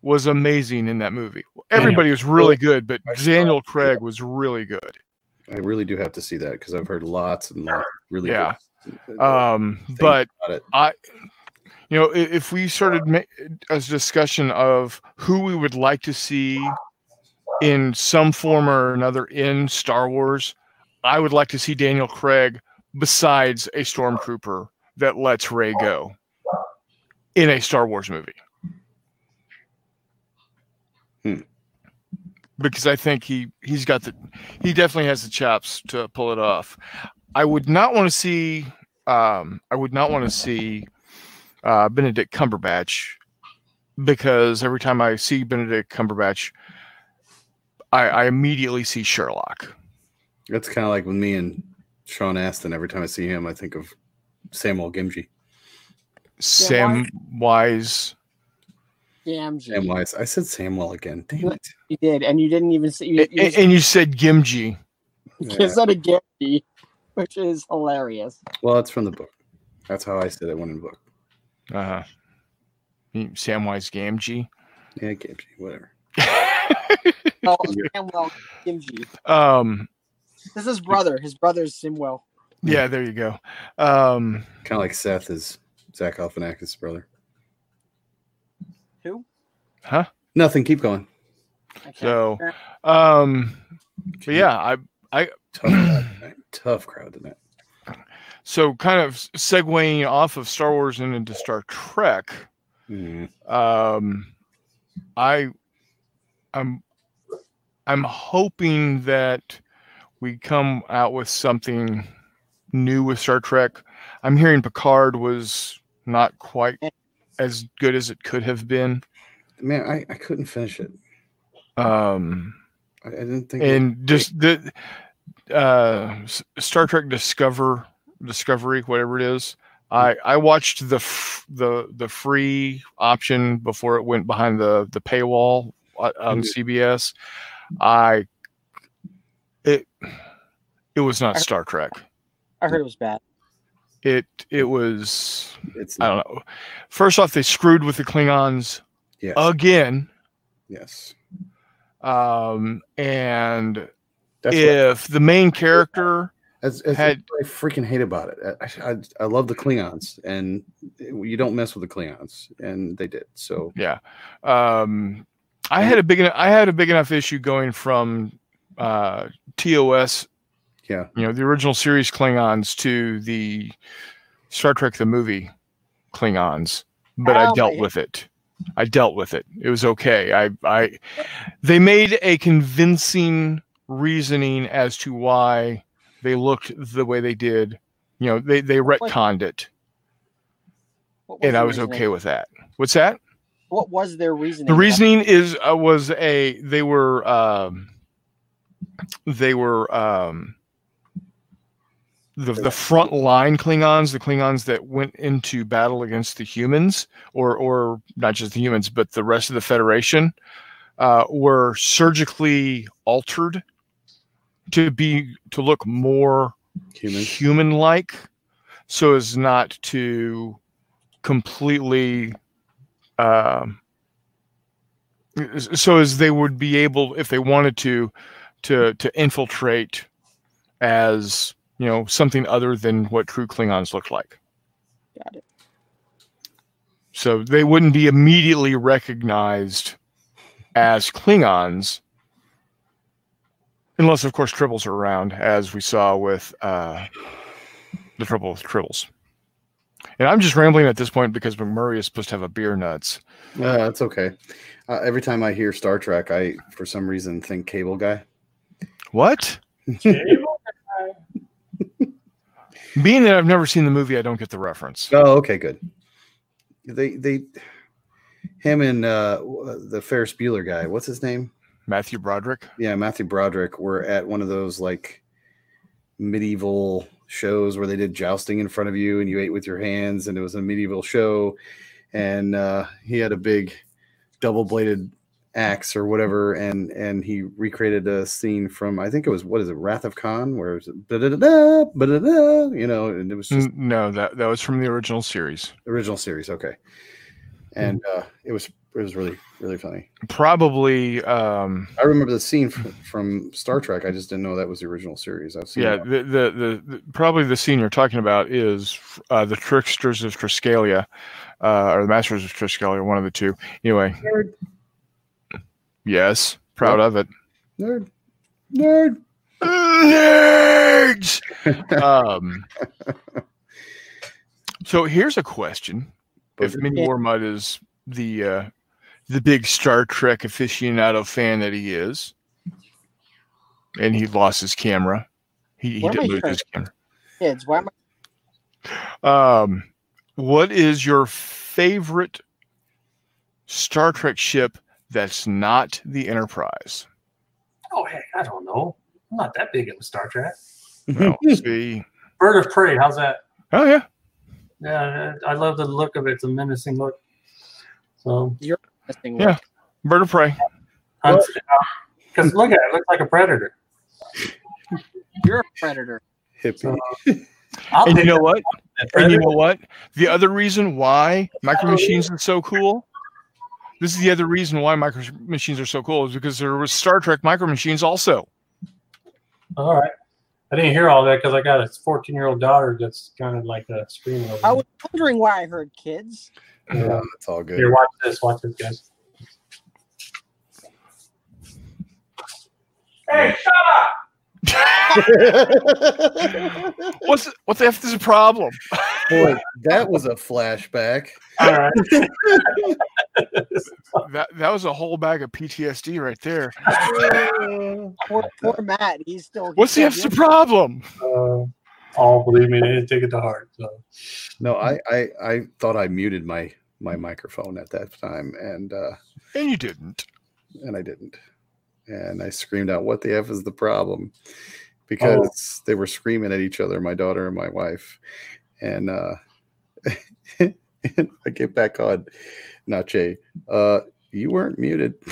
was amazing in that movie. Everybody was really good, but Daniel. Craig was really good. I really do have to see that because I've heard lots and lots of really Yeah. good Um, but. I, you know, if we started a discussion of who we would like to see in some form or another in Star Wars, I would like to see Daniel Craig besides a stormtrooper that lets Rey go in a Star Wars movie. Hmm. Because I think he he's got the he definitely has the chops to pull it off. I would not want to see um, I would not want to see uh, Benedict Cumberbatch because every time I see Benedict Cumberbatch, I, I immediately see Sherlock. That's kind of like with me and Sean Astin. Every time I see him, I think of Samuel Gimji. Sam Wise. Damn, Sam Wise. I said Samuel again. Damn it. you did, and you didn't even say you, you, a- and you said Gimji. you said a Gary, which is hilarious. Well, it's from the book. That's how I said it when in the book. Uh, huh. Samwise Gamgee. Yeah, Gamgee, whatever. Oh, Samuel Kimji. um, This is brother. his brother. His brother's Simwell. yeah, there you go. Um, Kind of like Seth is Zach Galifianakis' brother. Who? huh? Nothing. Keep going. Okay. So, um, but yeah, I, I, Tough crowd tonight. Tough crowd tonight. So kind of segueing off of Star Wars and into Star Trek. Mhm. um i i'm i'm hoping that we come out with something new with star trek i'm hearing picard was not quite as good as it could have been Man, I, I couldn't finish it. um I, I didn't think. and just the uh star trek discover discovery whatever it is. I i watched the f- the the free option before it went behind the the paywall uh, on Mhm. cbs i it it was not star trek. I heard it was bad. it it was it's i don't know. First off they screwed with the klingons yes, again. Yes. um and That's if the main character as, as had- what I freaking hate about it. I, I, I love the Klingons, and you don't mess with the Klingons, and they did. So Yeah. Um, I had a big enough, I had a big enough issue going from uh, TOS, yeah, you know, the original series Klingons to the Star Trek the movie Klingons, but I dealt my- with it. I dealt with it. It was okay. I I they made a convincing reasoning as to why they looked the way they did. You know, they they retconned it, and I was reasoning? okay with that. What's that? What was their reasoning? The reasoning is uh, was a they were um, they were um, the the front line Klingons, the Klingons that went into battle against the humans, or or not just the humans, but the rest of the Federation, uh, were surgically altered to be to look more human. human like so as not to completely um so as they would be able if they wanted to to to infiltrate as you know something other than what true klingons look like Got it. so they wouldn't be immediately recognized as klingons unless of course tribbles are around as we saw with uh the trouble with tribbles and i'm just rambling at this point because mcmurray is supposed to have a beer nuts Uh, that's okay. Uh, every time I hear Star Trek, I for some reason think Cable Guy. what being that i've never seen the movie i don't get the reference Oh, okay, good. They they him and uh, the Ferris Bueller guy. What's his name? Matthew broderick Yeah, Matthew Broderick. Were at one of those like medieval shows where they did jousting in front of you and you ate with your hands, and it was a medieval show. And uh, he had a big double bladed axe or whatever, and and he recreated a scene from I think it was what is it Wrath of Khan where it was da-da-da-da, ba-da-da, you know, and it was just No, that that was from the original series. original series. Okay, and uh, it was it was really really funny. Probably, um, I remember the scene from, from Star Trek. I just didn't know that was the original series. I've seen yeah. The, the the the probably the scene you're talking about is uh, the Tricksters of Triskelion, uh, or the Masters of Triskelion, one of the two. Anyway, nerd, yes, proud of it. nerd, nerd. Nerds. um, so here's a question: If Mini Yeah. Warmut is the uh, the big Star Trek aficionado fan that he is, and he lost his camera, he, he didn't lose his camera. Kids, why am I? Um, what is your favorite Star Trek ship that's not the Enterprise? Oh heck, I don't know. I'm not that big into Star Trek. Well, see. Bird of Prey, how's that? Oh yeah, Yeah, I love the look of it. It's a menacing look. So, This thing Yeah. Bird of Prey. because uh, look at it, it looks like a predator. You're a predator. Hippie. I'll And you know what? And you know what? The other reason why Micro Machines are so cool. This is the other reason why Micro Machines are so cool is because there was Star Trek Micro Machines also. All right. I didn't hear all that because I got a 14 year old daughter that's kind of like a screaming over I me. was wondering why I heard kids. Yeah, it's all good. Here, watch this. Watch this, guys. Hey, shut up! What's what the f is the problem? Boy, that was a flashback. All right. That that was a whole bag of PTSD right there. Poor, poor Matt. He's still. What's the he's f's still the problem? Uh, oh, believe me, they didn't take it to heart. So. No, I, I I thought I muted my my microphone at that time, and uh, And you didn't. and I didn't, and I screamed out, "What the f is the problem?" Because they were screaming at each other, my daughter and my wife, and uh, I get back on, not Jay. Uh, you weren't muted.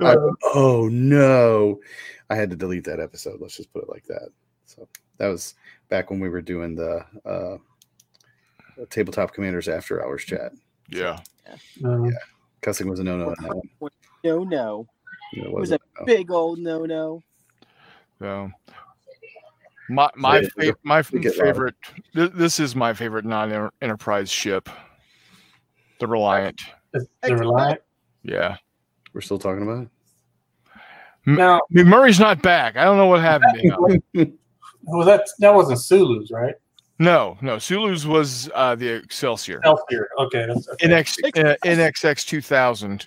I- oh no, I had to delete that episode. Let's just put it like that. So that was back when we were doing the uh, tabletop commanders after hours chat. Yeah. Uh, Cussing was a no no. on that one. No, no. It It was wasn't a no. big old no, no. So my my Yeah, fa- my we get louder. favorite th- this is my favorite non-enterprise ship. The Reliant. is the Reliant. Yeah. We're still talking about it. Now, McMurray's not back. I don't know what happened to him. well, that that wasn't Sulu's, right? No, no. Sulu's was uh, the Excelsior. Excelsior. Okay, that's okay. NX, uh, NXX 2000.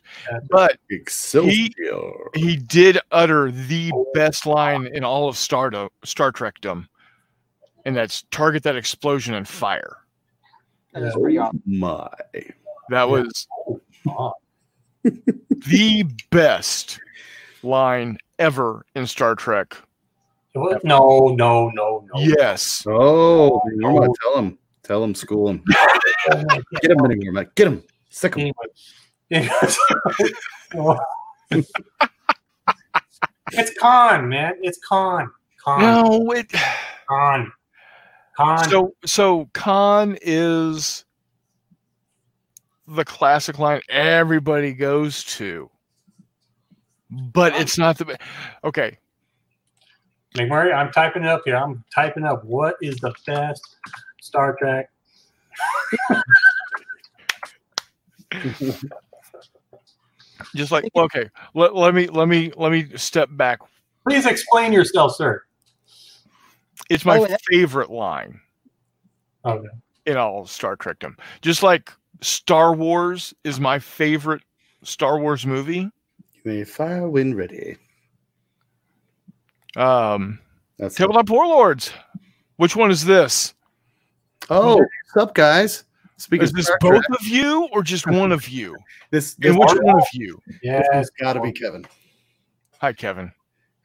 But Excelsior. he did utter the best line in all of Star, Star Trekdom, and that's target that explosion and fire. That is pretty awesome. My. That was Oh, the best line ever in Star Trek. What? No, no, no, no. Yes. Oh, Norma, tell him. Tell him, school him. Oh Get him anywhere, Mike. Get him. Sick him. it's Khan, man. It's Khan. Khan. No, it. Khan. Khan. So so Khan is the classic line everybody goes to, but it's not the. be- Okay, McMurray, I'm typing it up here. I'm typing up what is the best Star Trek. just like okay, let, let me let me let me step back. Please explain yourself, sir. It's my Oh, that- favorite line oh, Okay. in all of Star Trekdom. Just like Star Wars is my favorite Star Wars movie. You may fire when ready. Um, That's Tabletop Warlords. Which one is this? Oh, what's up, guys? Speaking Is this Star both Trek, of you or just one of you? this this And which one of you? Yeah. it's got to be Kevin. Hi, Kevin.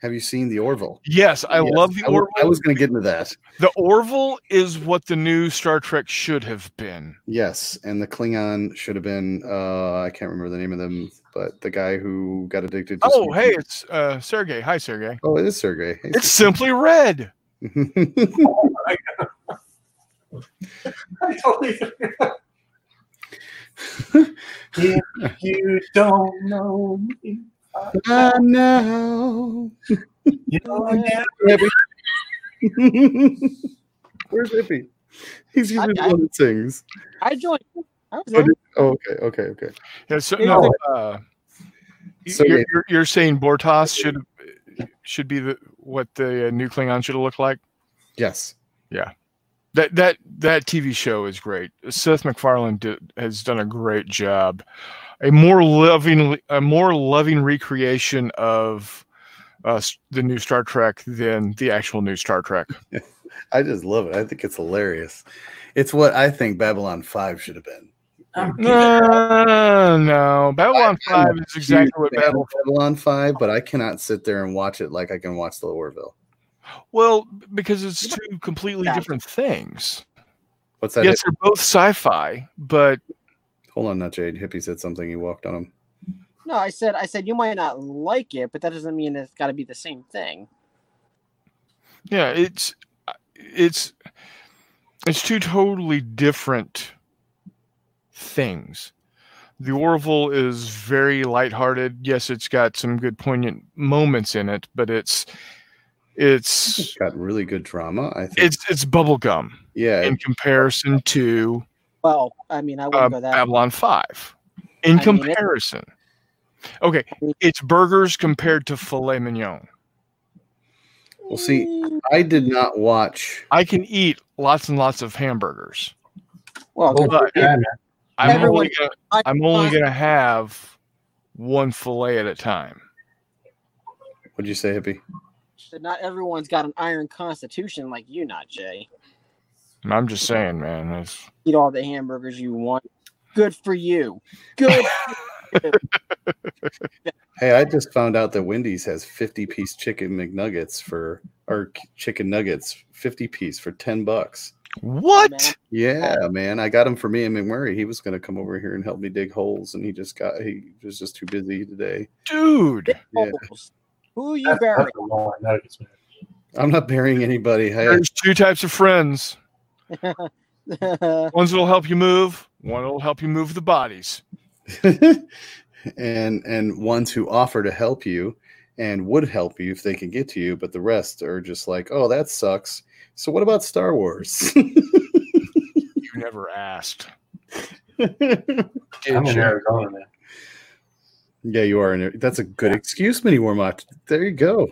Have you seen the Orville? Yes, I Yes, love the I, Orville. I was going to get into that. The Orville is what the new Star Trek should have been. Yes, and the Klingon should have been. Uh, I can't remember the name of them, but the guy who got addicted. to Oh, smoking- hey, it's uh, Sergey. Hi, Sergey. Oh, it is Sergey. Hey, It's simply red. Sergey. I totally if you don't know me, I know. you don't have Where's Hippie? He's usually the I- one that sings. I joined. I was Oh, there. oh, okay, okay, okay. Yeah, so, Yeah. no, uh, So, you're, yeah. you're, you're saying Bortus should should be the what the uh, new Klingon should look like. Yes. Yeah. That that that TV show is great. Seth MacFarlane did, has done a great job. A more loving a more loving recreation of uh, the new Star Trek than the actual new Star Trek. I just love it. I think it's hilarious. It's what I think Babylon 5 should have been. I'm No, no, Babylon I'm Five is exactly what Babylon. Babylon 5, but I cannot sit there and watch it like I can watch the Orville. Well, because it's two completely different things. What's that? Yes, they're both sci-fi, but Hold on, not Jade. Hippie said something. He walked on him. No, I said I said you might not like it, but that doesn't mean it's got to be the same thing. yeah, it's it's it's two totally different things. The Orville is very lighthearted. Yes, it's got some good poignant moments in it, but it's it's It's got really good drama. I think. it's it's bubblegum yeah. in comparison to Well, I mean, I wouldn't uh, go that. Babylon 5 in I mean, it- comparison. Okay, it's burgers compared to filet mignon. Well, see, I did not watch. I can eat lots and lots of hamburgers. Well, But yeah. I'm Everyone- only gonna, I- I'm only gonna have one fillet at a time. What'd you say, Hippie? not everyone's got an iron constitution like you, not Jay. And I'm just saying, man. It's, Eat all the hamburgers you want. Good for you. Good. Hey, I just found out that Wendy's has 50 piece chicken McNuggets for, or chicken nuggets, 50 piece for 10 bucks. what? Oh, man. Yeah, man. I got him for me and McMurray. He was going to come over here and help me dig holes, and he just got, he was just too busy today. Dude. Yeah. Holes. Who you That's, burying? that's a long nuggets, man. I'm not burying anybody. Hey, There's two types of friends. Ones that'll help you move, one that'll help you move the bodies. and and ones who offer to help you and would help you if they can get to you, but the rest are just like, oh, that sucks. So what about Star Wars? You never asked. I'm in? Arizona, man. yeah, you are. In. That's a good excuse, Mini Warmut. There you go.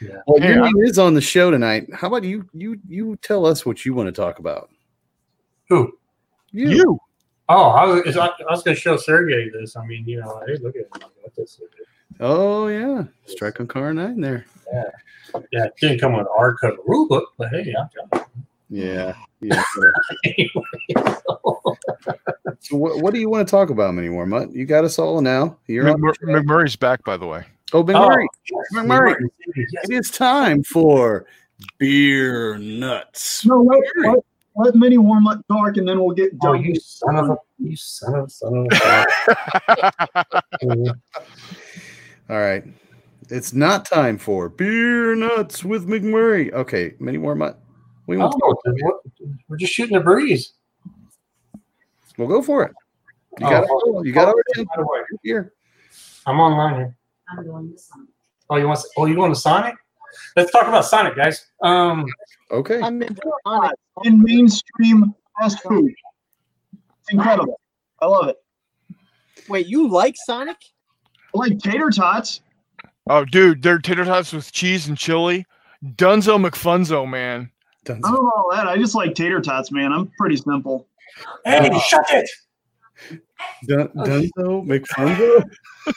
Yeah. Well, Hey, your name is on the show tonight. How about you? You you tell us what you want to talk about. Who? You. You. Oh, I was, I was going to show Sergey this. I mean, you know, hey, look at him. I this. Oh yeah, Strike on Car Nine there. Yeah, it didn't come with an R code rule book, but hey, I'm Yeah. yeah. anyway. so what, what do you want to talk about, anymore, Warmut? You got us all now. You're on. McMur- McMurray's back, by the way. Oh, McMurray. Oh, McMurray. Yes. It is time for beer nuts. No, let, let, let Minnie warm up dark, and then we'll get Oh, you son of a, you son of a, son of a. Mm-hmm. All right. It's not time for beer nuts with McMurray. Okay, Mini Warmut. We want oh, we're just shooting a breeze. we'll go for it. You Oh, got oh, it. You got oh, it. by the way, Here. I'm online here. I'm going to some. Oh, you want? To, oh, you want to Sonic? Let's talk about Sonic, guys. Um, Okay. I'm in on it. in mainstream fast food. It's incredible. I love it. Wait, you like Sonic? I like tater tots. Oh, dude, they're tater tots with cheese and chili. Dunzo McFunzo, man. Done. I don't know all that. I just like tater tots, man. I'm pretty simple. hey, shut it! Dun- Dunzo McFunzo.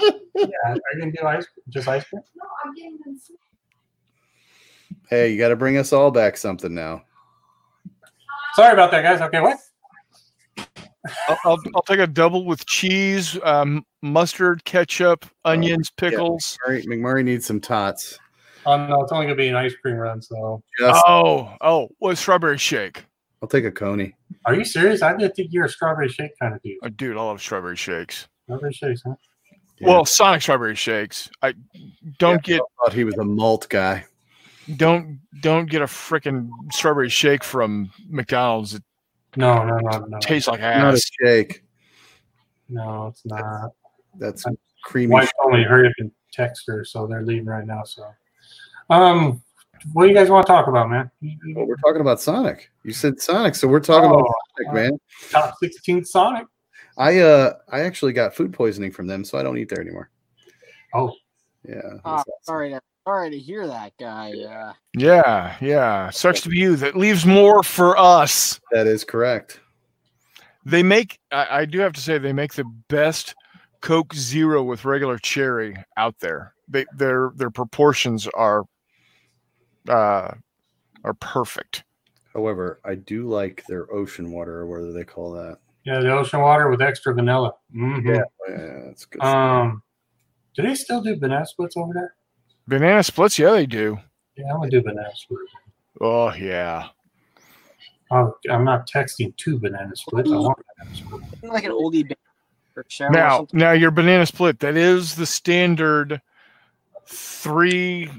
Yeah, are you gonna do ice? Just ice cream? No, I'm getting them. some- Hey, you got to bring us all back something now. Sorry about that, guys. Okay, what? I'll, I'll, I'll take a double with cheese, um, mustard, ketchup, onions, pickles. McMurray, McMurray needs some tots. Oh no, it's only gonna be an ice cream run. So, Just, Oh, oh, what strawberry shake? I'll take a coney. are you serious? I didn't think you're a strawberry shake kind of dude. Oh, dude, I love strawberry shakes. Strawberry shakes, huh? Yeah. Well, Sonic strawberry shakes. I don't get I thought he was a malt guy. don't don't get a freaking strawberry shake from McDonald's. It No, no, no, no. tastes like Not a ass. shake. No, it's not. That's creamy. Wife told me hurry up and text her, so they're leaving right now. So, um, what do you guys want to talk about, man? Well, we're talking about Sonic. You said Sonic, so we're talking about Oh, Sonic, man. Top 16 Sonic. I uh I actually got food poisoning from them, so I don't eat there anymore. Oh, Yeah. Ah, sorry to sorry to hear that, guy. Yeah. Yeah, yeah. Sucks to be you. That leaves more for us. That is correct. They make. I, I do have to say they make the best Coke Zero with regular cherry out there. They their their proportions are uh are perfect. However, I do like their ocean water or whatever they call that. Yeah, the ocean water with extra vanilla. Mhm. Yeah, yeah, that's good. Um, do they still do banana splits over there? Banana splits, yeah, they do. Yeah, I'm gonna do banana splits. Oh yeah. Oh, I'm not texting two banana splits. I want banana splits. like an oldie band or shower or Now, now your banana split, that is the standard three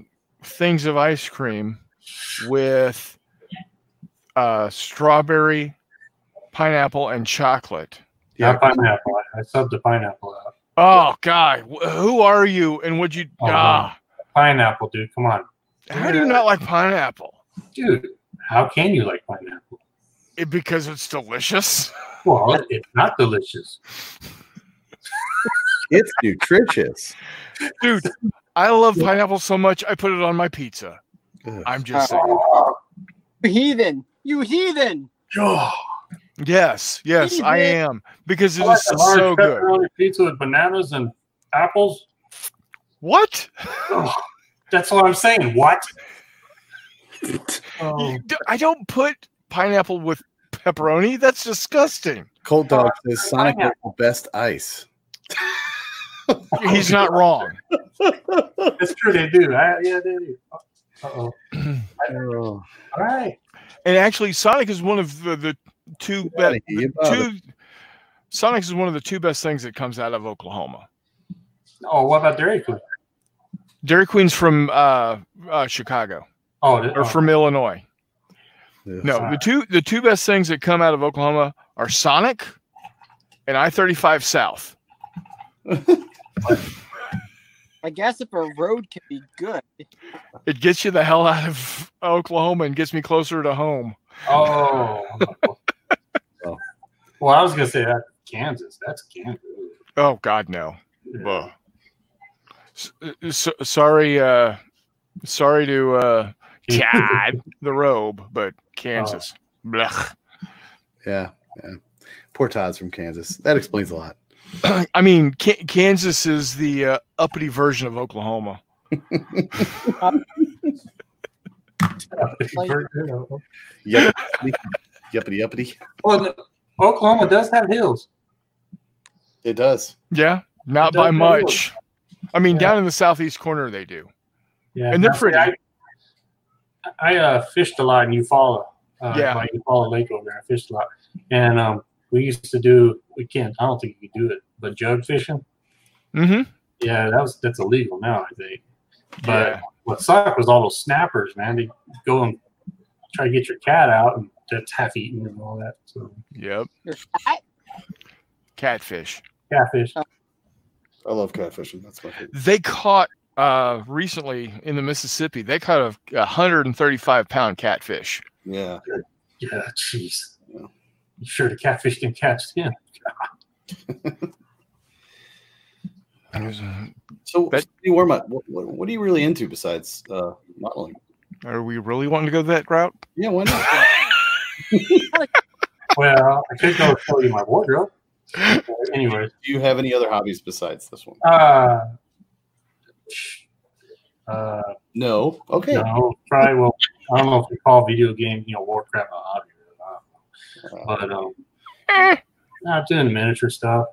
things of ice cream with uh, strawberry, pineapple, and chocolate. Yeah, pineapple. I, I subbed the pineapple out. Oh God, who are you? And would you? Oh, ah, Pineapple, dude. Come on, how do you not like pineapple? dude. How can you like pineapple? It, because it's delicious. Well, it's not delicious. It's nutritious. Dude, I love pineapple so much. I put it on my pizza. Ugh. I'm just saying. You heathen, you heathen. Oh, Yes, yes, I am because it I like is a large so good. pepperoni pizza with bananas and apples. What? Ugh, that's what I'm saying. What? Oh, D- I don't put pineapple with pepperoni. That's disgusting. Cold dog says Sonic has the best ice. He's not wrong. it's true. They do. I, yeah, they do. Uh oh. Oh, All right. And actually, Sonic is one of the, the two Get be- here, you the bother. two. Sonic is one of the two best things that comes out of Oklahoma. Oh, what about Dairy Queen? Dairy Queen's from uh, uh, Chicago Oh, or oh, from Illinois. ugh. No, the two the two best things that come out of Oklahoma are Sonic and I thirty five South. I guess if a road can be good, It gets you the hell out of Oklahoma and gets me closer to home. Oh. Well, I was gonna say that Kansas. That's Kansas. Oh God, no. Ugh. S- uh, so, sorry, uh, sorry to uh, God, the robe, but Kansas. Blech. Yeah, yeah. Poor Todd's from Kansas. That explains a lot. I mean, Ka- Kansas is the uh, uppity version of Oklahoma. Yuppity, yuppity, yuppity. well, the- Oklahoma does have hills. It does. Yeah, not It by does much. I mean, Yeah. down in the southeast corner, they do. Yeah, And they're Now, pretty. I, I uh, fished a lot in Eufaula. Uh, Yeah. by Eufaula Lake over there. I fished a lot, and um, we used to do. We can't. I don't think you can do it, but jug fishing. Mm-hmm. Yeah, that was that's illegal now. I think. But Yeah. what sucked was all those snappers, man. They go and try to get your cat out, and that's half eaten and all that. So Yep. Catfish. catfish. I love catfishing. That's my favorite. They caught uh recently in the Mississippi. They caught a 135 pound catfish. Yeah. Yeah, jeez. Yeah. You sure the catfish can catch him? It So, That- Steve Warmut, what, what, what are you really into besides uh, modeling? Are we really wanting to go that route? Yeah, why not? Well, I could go show you my wardrobe. Anyways, Do you have any other hobbies besides this one? uh, uh, No. Okay. no, probably well. I don't know if we call video game, you know, Warcraft a hobby or not. Uh, But um, Eh. I'm doing the miniature stuff.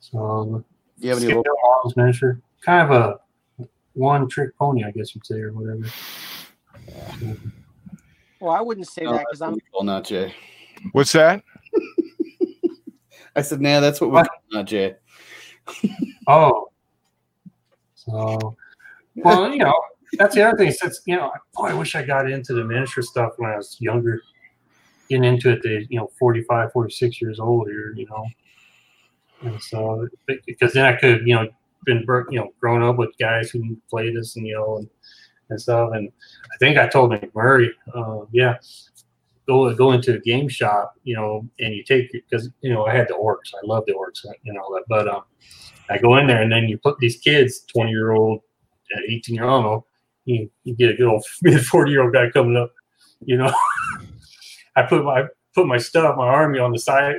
So Do you have any? scale models, miniature, kind of a one trick pony, I guess you'd say, or whatever. Well, I wouldn't say Oh, that because I'm we not Jay. What's that? I said, nah, that's what we What? call not Jay. Oh, so well, you know, that's the other thing. Since you know, boy, I wish I got into the miniature stuff when I was younger. Getting into it, the you know, 45, 46 years old here, you know, and so because then I could, you know, been you know, grown up with guys who played this and you know and, and stuff. And I think I told McMurray, uh, yeah, go go into the game shop, you know, and you take because you know I had the orcs. I love the orcs, and all that. but um, I go in there and then you put these kids, twenty year old, eighteen year old, you you get a good old forty year old guy coming up, you know. I put my put my stuff, my army on the side,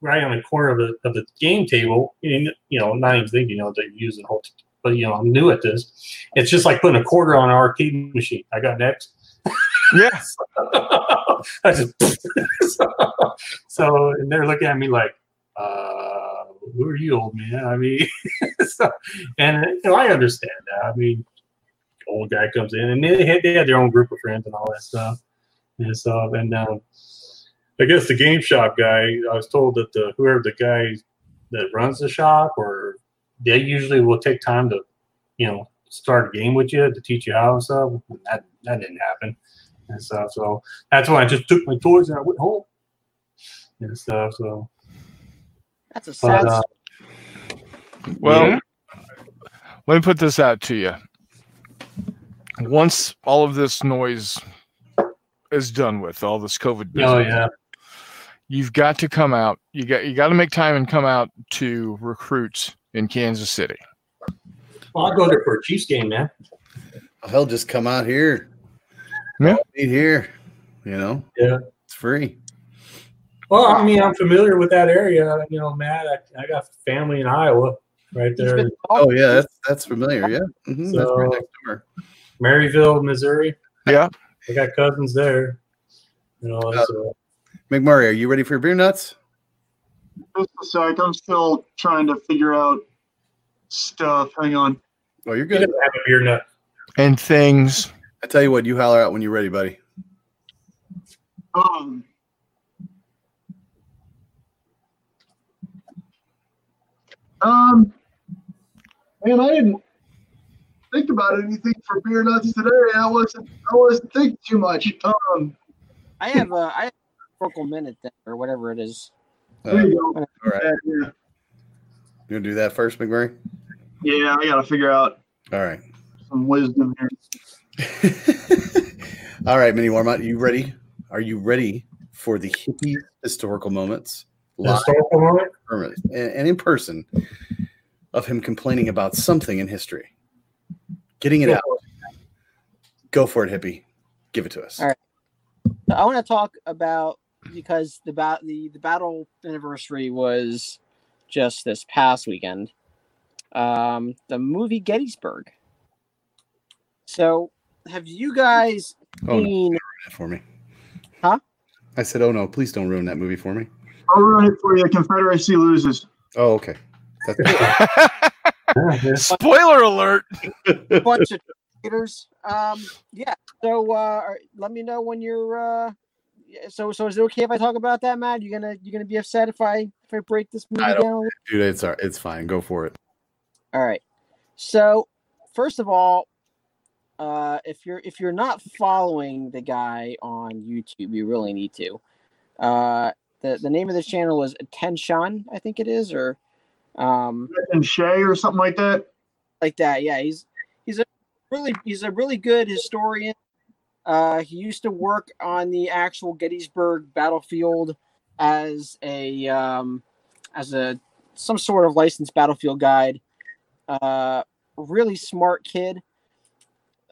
right on the corner of the of the game table, and you know, not even thinking, you know, they're using the whole. But you know, I'm new at this. It's just like putting a quarter on an arcade machine. I got next. Yes. I just so and they're looking at me like, uh, who are you, old man? I mean, so, and you know, I understand that. I mean, old guy comes in and they had, they had their own group of friends and all that stuff and stuff. And um, I guess the game shop guy, I was told that the whoever the guy that runs the shop or they usually will take time to, you know, start a game with you to teach you how and stuff. That that didn't happen and stuff. So that's why I just took my toys and I went home and stuff. So, that's a sad. but uh, Well, Yeah. let me put this out to you. Once all of this noise is done with, all this COVID business, oh yeah, you've got to come out. You got you got to make time and come out to recruits in Kansas City. well, I'll go there for a Chiefs game, man. Hell, just come out here. Yeah. Meet here. You know, Yeah. it's free. Well, I mean, I'm familiar with that area. You know, Matt, I, I got family in Iowa, right there, Oh yeah, that's that's familiar. Yeah, Mhm, that's right So- next door. Maryville, Missouri. Yeah. I got cousins there. You know, Uh, so McMurray, are you ready for your beer nuts? Just a sec. I'm still trying to figure out stuff. Hang on. Oh, you're good. didn't have a beer nut. And things. I tell you what, you holler out when you're ready, buddy. Um. Um. Man, I didn't think about anything for beer nuts today. I wasn't. I wasn't thinking too much. Um. I have a I have a vocal minute there or whatever it is. There Uh, you go. all right, Yeah, you gonna do that first, McMurray? yeah, I gotta figure out All right. some wisdom here. all right, Mini Warmut, you ready? Are you ready for the hippie historical moments? Live Historical moment. and, and in person of him complaining about something in history. Getting it Go out. Go for it, hippie. Give it to us. All right. I want to talk about because the bat the the battle anniversary was just this past weekend. Um, the movie Gettysburg. So, have you guys Oh, no. seen? Ruin it for me. Huh? I said, oh no, please don't ruin that movie for me. I'll ruin it for you. Confederacy loses. Oh, okay. That's Yeah, yeah. Spoiler alert. a bunch of traitors. Um, yeah. So uh, let me know when you're. Uh, yeah, so so is it okay if I talk about that, Matt? You gonna you gonna be upset if I if I break this movie I down? don't- a dude, it's it's fine. Go for it. All right. So first of all, uh, if you're if you're not following the guy on YouTube, you really need to. Uh, the the name of the channel is Attention, I think it is, or um, And Shay or something like that. like that. Yeah, he's he's a really he's a really good historian. Uh, he used to work on the actual Gettysburg battlefield as a um, as a some sort of licensed battlefield guide. Uh, really smart kid.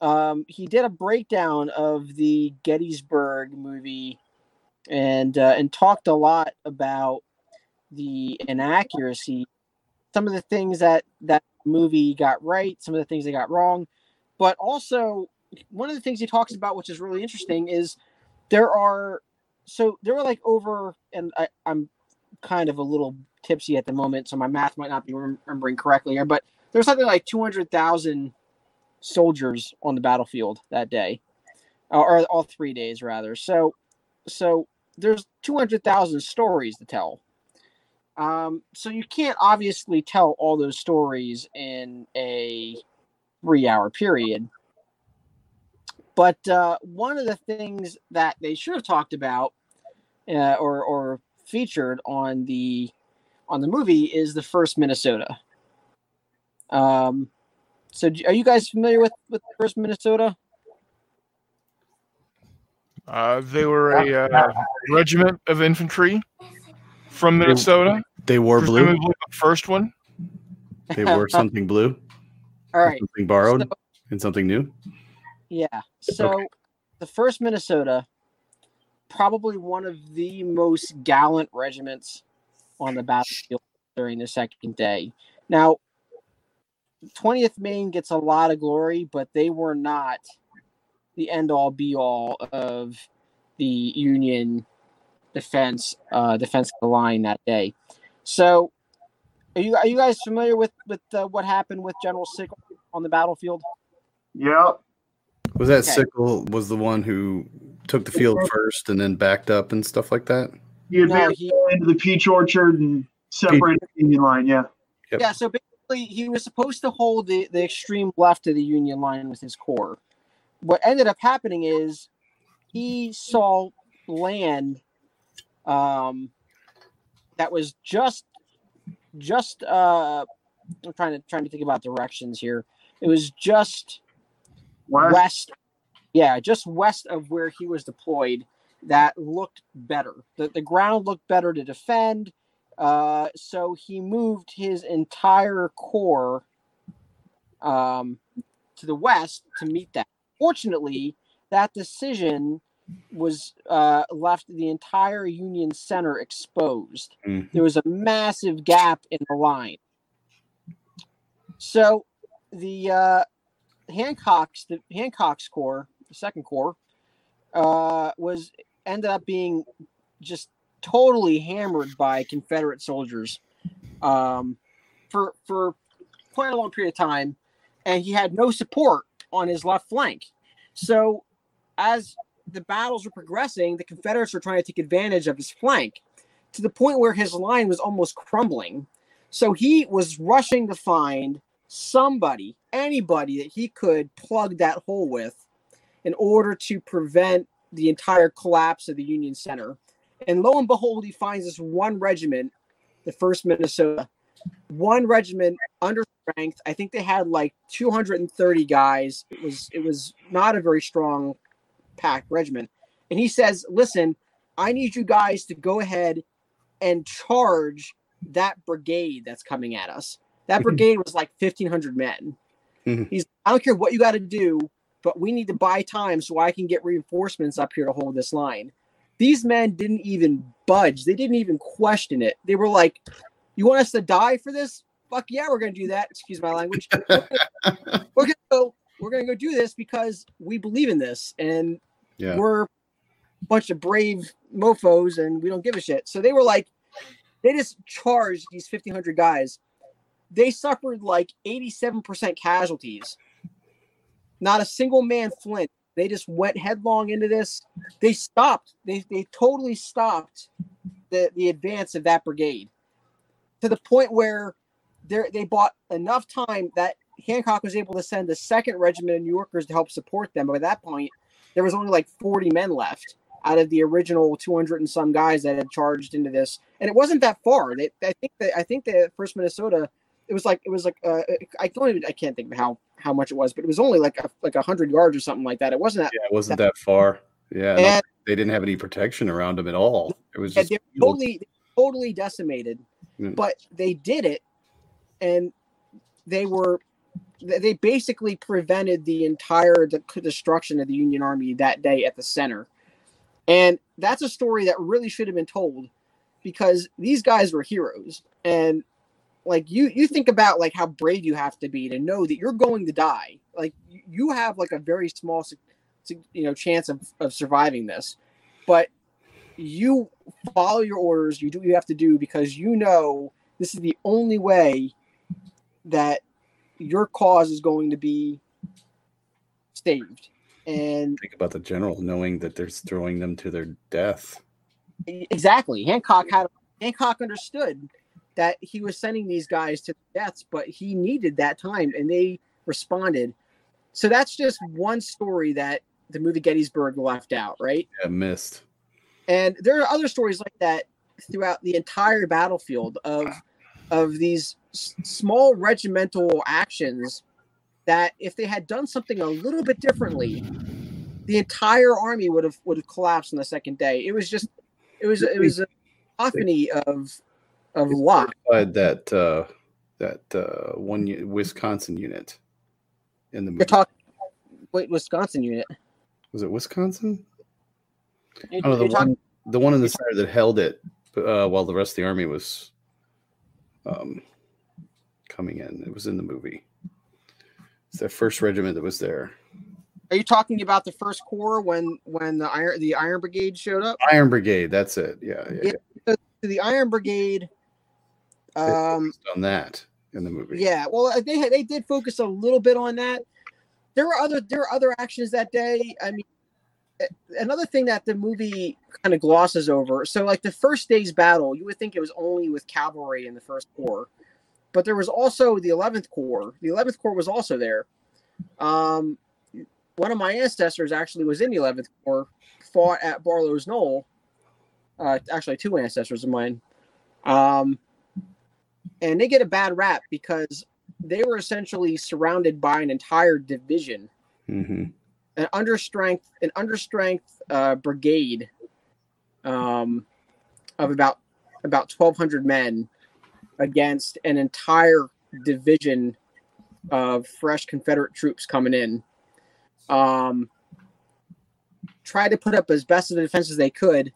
Um, he did a breakdown of the Gettysburg movie, and uh, and talked a lot about the inaccuracy, some of the things that that movie got right, some of the things they got wrong, but also one of the things he talks about, which is really interesting, is there are so there were like over, and I, I'm kind of a little tipsy at the moment, so my math might not be remembering correctly here, but there's something like 200,000 soldiers on the battlefield that day, or all three days rather. So, so there's 200,000 stories to tell. Um, so you can't obviously tell all those stories in a three-hour period. But uh, one of the things that they should have talked about, uh, or or featured on the on the movie, is the first Minnesota. Um, so do- are you guys familiar with with the first Minnesota? Uh, they were a uh, regiment of infantry from Minnesota. They wore blue. The first one. They wore something blue. All right. Something borrowed So- and something new. Yeah. So the first Minnesota, probably one of the most gallant regiments on the battlefield during the second day. Now, 20th Maine gets a lot of glory, but they were not the end all be all of the Union defense uh, defense of the line that day. So, are you are you guys familiar with with uh, what happened with General Sickle on the battlefield? Yeah. Was that Okay. Sickle was the one who took the field first and then backed up and stuff like that? He No, advanced he into the peach orchard and separated the Union line. Yeah. Yep. Yeah, so basically, he was supposed to hold the, the extreme left of the Union line with his corps. What ended up happening is he saw land um, that was just just uh, I'm trying to trying to think about directions here. It was just West. west yeah just west of where he was deployed that looked better the, the ground looked better to defend uh, so he moved his entire corps um, to the west to meet that fortunately that decision was uh, left the entire union center exposed Mhm. there was a massive gap in the line so the uh, Hancock's the Hancock's corps, the second corps, uh, was ended up being just totally hammered by Confederate soldiers um, for for quite a long period of time, and he had no support on his left flank. So, as the battles were progressing, the Confederates were trying to take advantage of his flank to the point where his line was almost crumbling. So he was rushing to find somebody, anybody that he could plug that hole with in order to prevent the entire collapse of the Union Center. And lo and behold, he finds this one regiment, the 1st Minnesota, one regiment under strength. I think they had like 230 guys. It was it was not a very strong packed regiment. And he says, "Listen, I need you guys to go ahead and charge that brigade that's coming at us." That brigade was like 1,500 men. Mhm. He's, I don't care what you got to do, but we need to buy time so I can get reinforcements up here to hold this line. These men didn't even budge. They didn't even question it. They were like, "You want us to die for this? Fuck yeah, we're gonna do that." Excuse my language. we're gonna go. We're gonna go do this because we believe in this, and Yeah. we're a bunch of brave mofos, and we don't give a shit. So they were like, they just charged these 1,500 guys. They suffered like 87% casualties. Not a single man flint. They just went headlong into this. They stopped. They they totally stopped the the advance of that brigade to the point where they bought enough time that Hancock was able to send the second regiment of New Yorkers to help support them. But by that point, there was only like 40 men left out of the original 200 and some guys that had charged into this, and it wasn't that far. They, I think that I think the first Minnesota, it was like it was like uh, I don't even I can't think of how how much it was, but it was only like a, like a hundred yards or something like that. It wasn't that. Yeah, it wasn't that far. Yeah, And they didn't have any protection around them at all. It was just totally totally decimated Mm. but they did it and they were they basically prevented the entire de- destruction of the union army that day at the center and that's a story that really should have been told because these guys were heroes and like you you think about like how brave you have to be to know that you're going to die like you- have like a very small you know chance of, of surviving this but you follow your orders. You do what you have to do because you know this is the only way that your cause is going to be saved. And Think about the general knowing that they're throwing them to their death. exactly, Hancock had Hancock understood that he was sending these guys to deaths, but he needed that time, and they responded. So that's just one story that the movie Gettysburg left out, right? Yeah, missed. And there are other stories like that throughout the entire battlefield of of these s- small regimental actions that if they had done something a little bit differently, the entire army would have would have collapsed on the second day. It was just it was it was a cacophony of of. But that uh, that uh, one Wisconsin unit in the You're movie. talking wait, Wisconsin unit. was it Wisconsin? You're, Oh, the you're talking- one, the one in the center that held it uh, while the rest of the army was um, coming in. It was in the movie. It's that first regiment that was there. are you talking about the first corps when when the iron the Iron Brigade showed up? Iron Brigade. That's it. Yeah, yeah. Yeah. The Iron Brigade. Um, on that in the movie. Yeah, well, uh, they they did focus a little bit on that. There were other there were other actions that day. I mean, another thing that the movie kind of glosses over. So, like the first day's battle, you would think it was only with cavalry in the First Corps, but there was also the Eleventh Corps. The Eleventh Corps was also there. Um, one of my ancestors actually was in the Eleventh Corps, fought at Barlow's Knoll. Uh, actually, two ancestors of mine. Um, and they get a bad rap because they were essentially surrounded by an entire division, hmm an understrength, an understrength uh, brigade um, of about about twelve hundred men against an entire division of fresh Confederate troops coming in. Um, tried to put up as best of a defense as they could,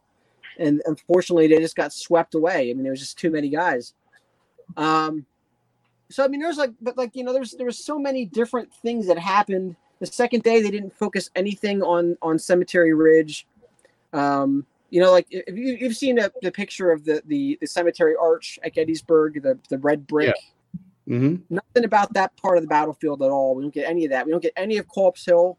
and unfortunately, they just got swept away. I mean, there was just too many guys. Um, so I mean, there's like, but like you know, there's there was so many different things that happened. The second day, they didn't focus anything on on Cemetery Ridge. Um, you know, like if you, you've seen the, the picture of the, the the cemetery arch at Gettysburg, the the red brick. hmm Nothing about that part of the battlefield at all. We don't get any of that. We don't get any of Culp's Hill.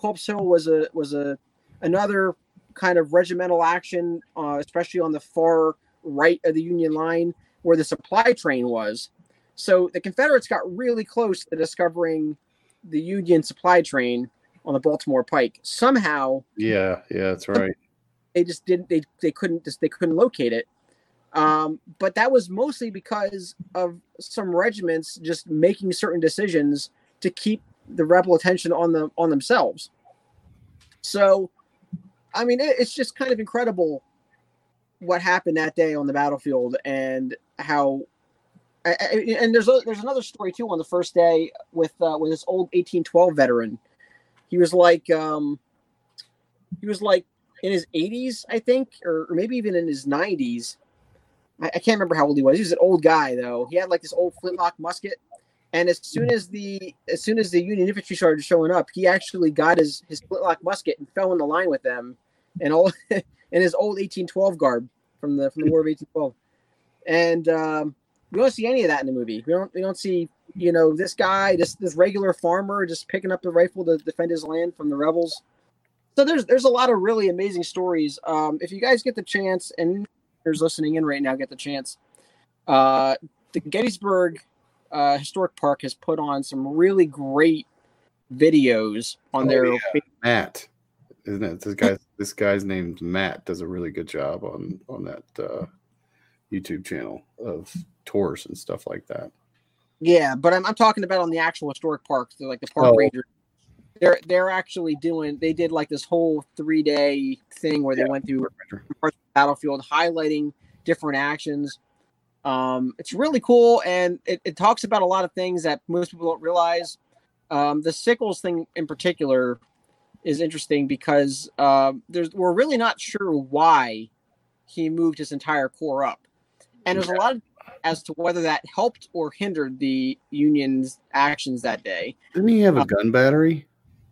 Culp's Hill was a was a another kind of regimental action, uh, especially on the far right of the Union line where the supply train was. So the Confederates got really close to discovering the Union supply train on the Baltimore Pike. Somehow Yeah, yeah, that's right. they just didn't they, they couldn't just they couldn't locate it um, but that was mostly because of some regiments just making certain decisions to keep the rebel attention on the on themselves so i mean it, it's just kind of incredible what happened that day on the battlefield and how and there's a, there's another story too on the first day with uh, with this old 1812 veteran he was like um he was like in his 80s, I think, or, or maybe even in his 90s. I, I can't remember how old he was. He was an old guy though. He had like this old flintlock musket, and as soon as the as soon as the Union infantry started showing up, he actually got his his flintlock musket and fell in the line with them, and all in his old 1812 garb from the from the War of 1812. And um, we don't see any of that in the movie. We don't we don't see you know this guy this this regular farmer just picking up the rifle to defend his land from the rebels so there's there's a lot of really amazing stories. Um, if you guys get the chance, and there's listening in right now, get the chance. Uh, the Gettysburg uh, Historic Park has put on some really great videos on Oh, their. yeah. Matt, isn't it? This guy, this guy's named Matt. Does a really good job on on that uh, YouTube channel of tours and stuff like that. Yeah, but I'm, I'm talking about on the actual historic park, so like the park Oh. ranger. They're they're actually doing. They did like this whole three day thing where they Yeah. went through parts of the battlefield, highlighting different actions. Um, it's really cool, and it, it talks about a lot of things that most people don't realize. Um, the Sickles thing in particular is interesting because um, there's we're really not sure why he moved his entire corps up, and there's a lot of as to whether that helped or hindered the Union's actions that day. Didn't he have a Uh, gun battery?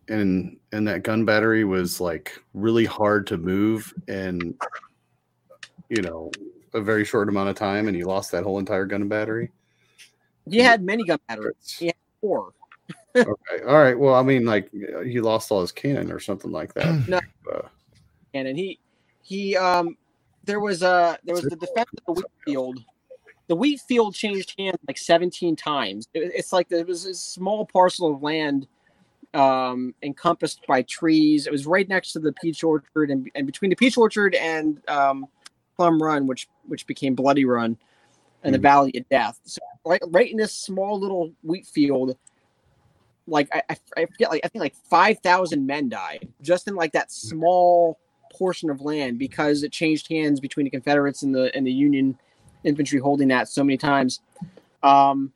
And and that gun battery was like really hard to move, and you know, a very short amount of time and he lost that whole entire gun battery? He had many gun batteries. He had four. okay. All right. Well, I mean, like he lost all his cannon or something like that. No. Uh, And he he um there was a there was the defense of the wheat field. The wheat field changed hands like 17 times. It- it's like there was a small parcel of land um encompassed by trees. It was right next to the peach orchard and, and between the peach orchard and um Plum Run, which which became Bloody Run and the Mhm. Valley of Death. So right right in this small little wheat field, like I, I, I forget like I think like five thousand men died just in like that small portion of land because it changed hands between the Confederates and the and the Union infantry holding that so many times. Um,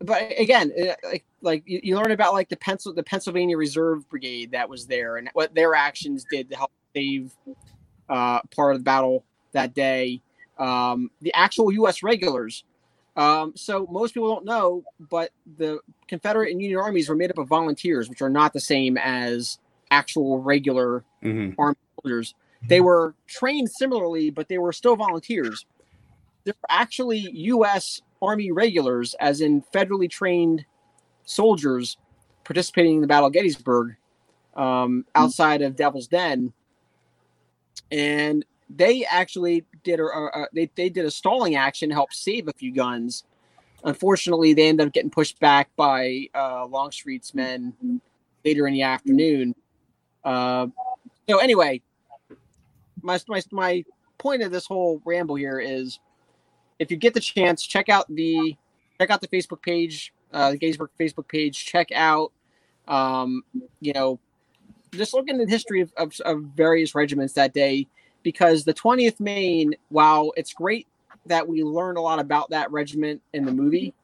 but again, uh, like like you, you learn about like the pencil the Pennsylvania Reserve Brigade that was there and what their actions did to help save uh, part of the battle that day. Um, the actual U.S. regulars. Um, so most people don't know, but the Confederate and Union armies were made up of volunteers, which are not the same as actual regular mhm. soldiers. They were trained similarly, but they were still volunteers. They're actually U.S. Army regulars, as in federally trained soldiers participating in the Battle of Gettysburg um, outside of Devil's Den. And they actually did a, a, a- they, they did a stalling action to help save a few guns. Unfortunately, they ended up getting pushed back by uh, Longstreet's men later in the afternoon. Uh, so anyway, my, my my point of this whole ramble here is, if you get the chance, check out the check out the Facebook page, uh, the Gettysburg Facebook page. Check out, um, you know, just look into the history of, of, of various regiments that day, because the 20th Maine, while it's great that we learned a lot about that regiment in the movie,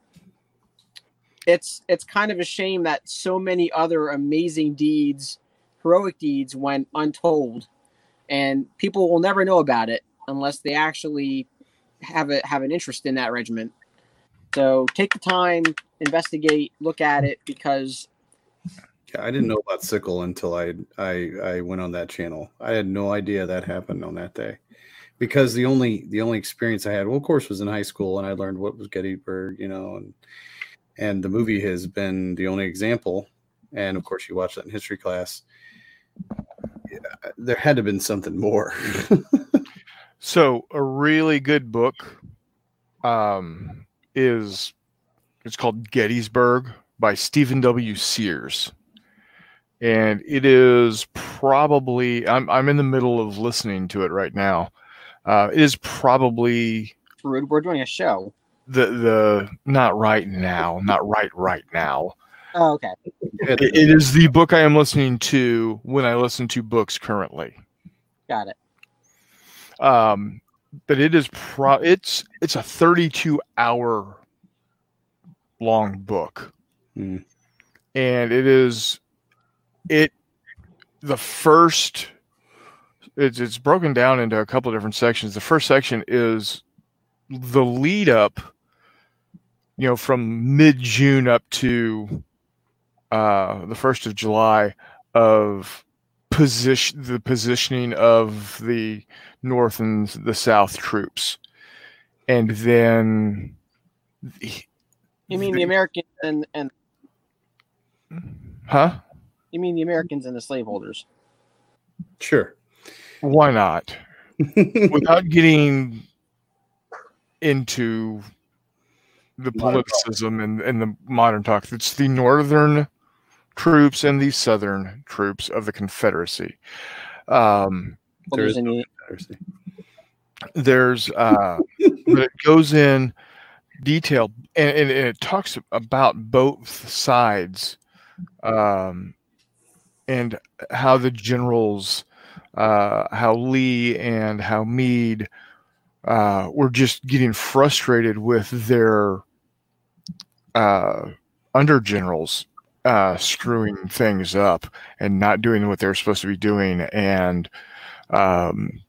it's it's kind of a shame that so many other amazing deeds, heroic deeds, went untold, and people will never know about it unless they actually have a have an interest in that regiment. So take the time, investigate, look at it, because Yeah, I didn't know about sickle until I I I went on that channel. I had no idea that happened on that day, because the only the only experience I had, well, of course, was in high school, and I learned what was Gettysburg, you know, and and the movie has been the only example. And of course, you watch that in history class. Yeah, there had to have been something more. So a really good book um, is it's called Gettysburg by Stephen W. Sears, and it is probably I'm I'm in the middle of listening to it right now. Uh, it is probably Rude, we're doing a show. the the not right now, not right right now. Oh, okay. It, it is the book I am listening to when I listen to books currently. Got it. um but it is pro it's it's a 32 hour long book Hmm. and it is it the first it's it's broken down into a couple of different sections the first section is the lead up you know from mid june up to uh the first of july of position the positioning of the north and the south troops and then You mean the Americans and and huh you mean the Americans and the slaveholders? sure. why not without getting into the politicism and, and the modern talk it's the northern troops and the southern troops of the confederacy um There is Soldiers in Confederacy. there's uh but it goes in detail and, and, and it talks about both sides um and how the generals uh how lee and how meade uh were just getting frustrated with their uh under generals uh screwing things up and not doing what they're supposed to be doing and um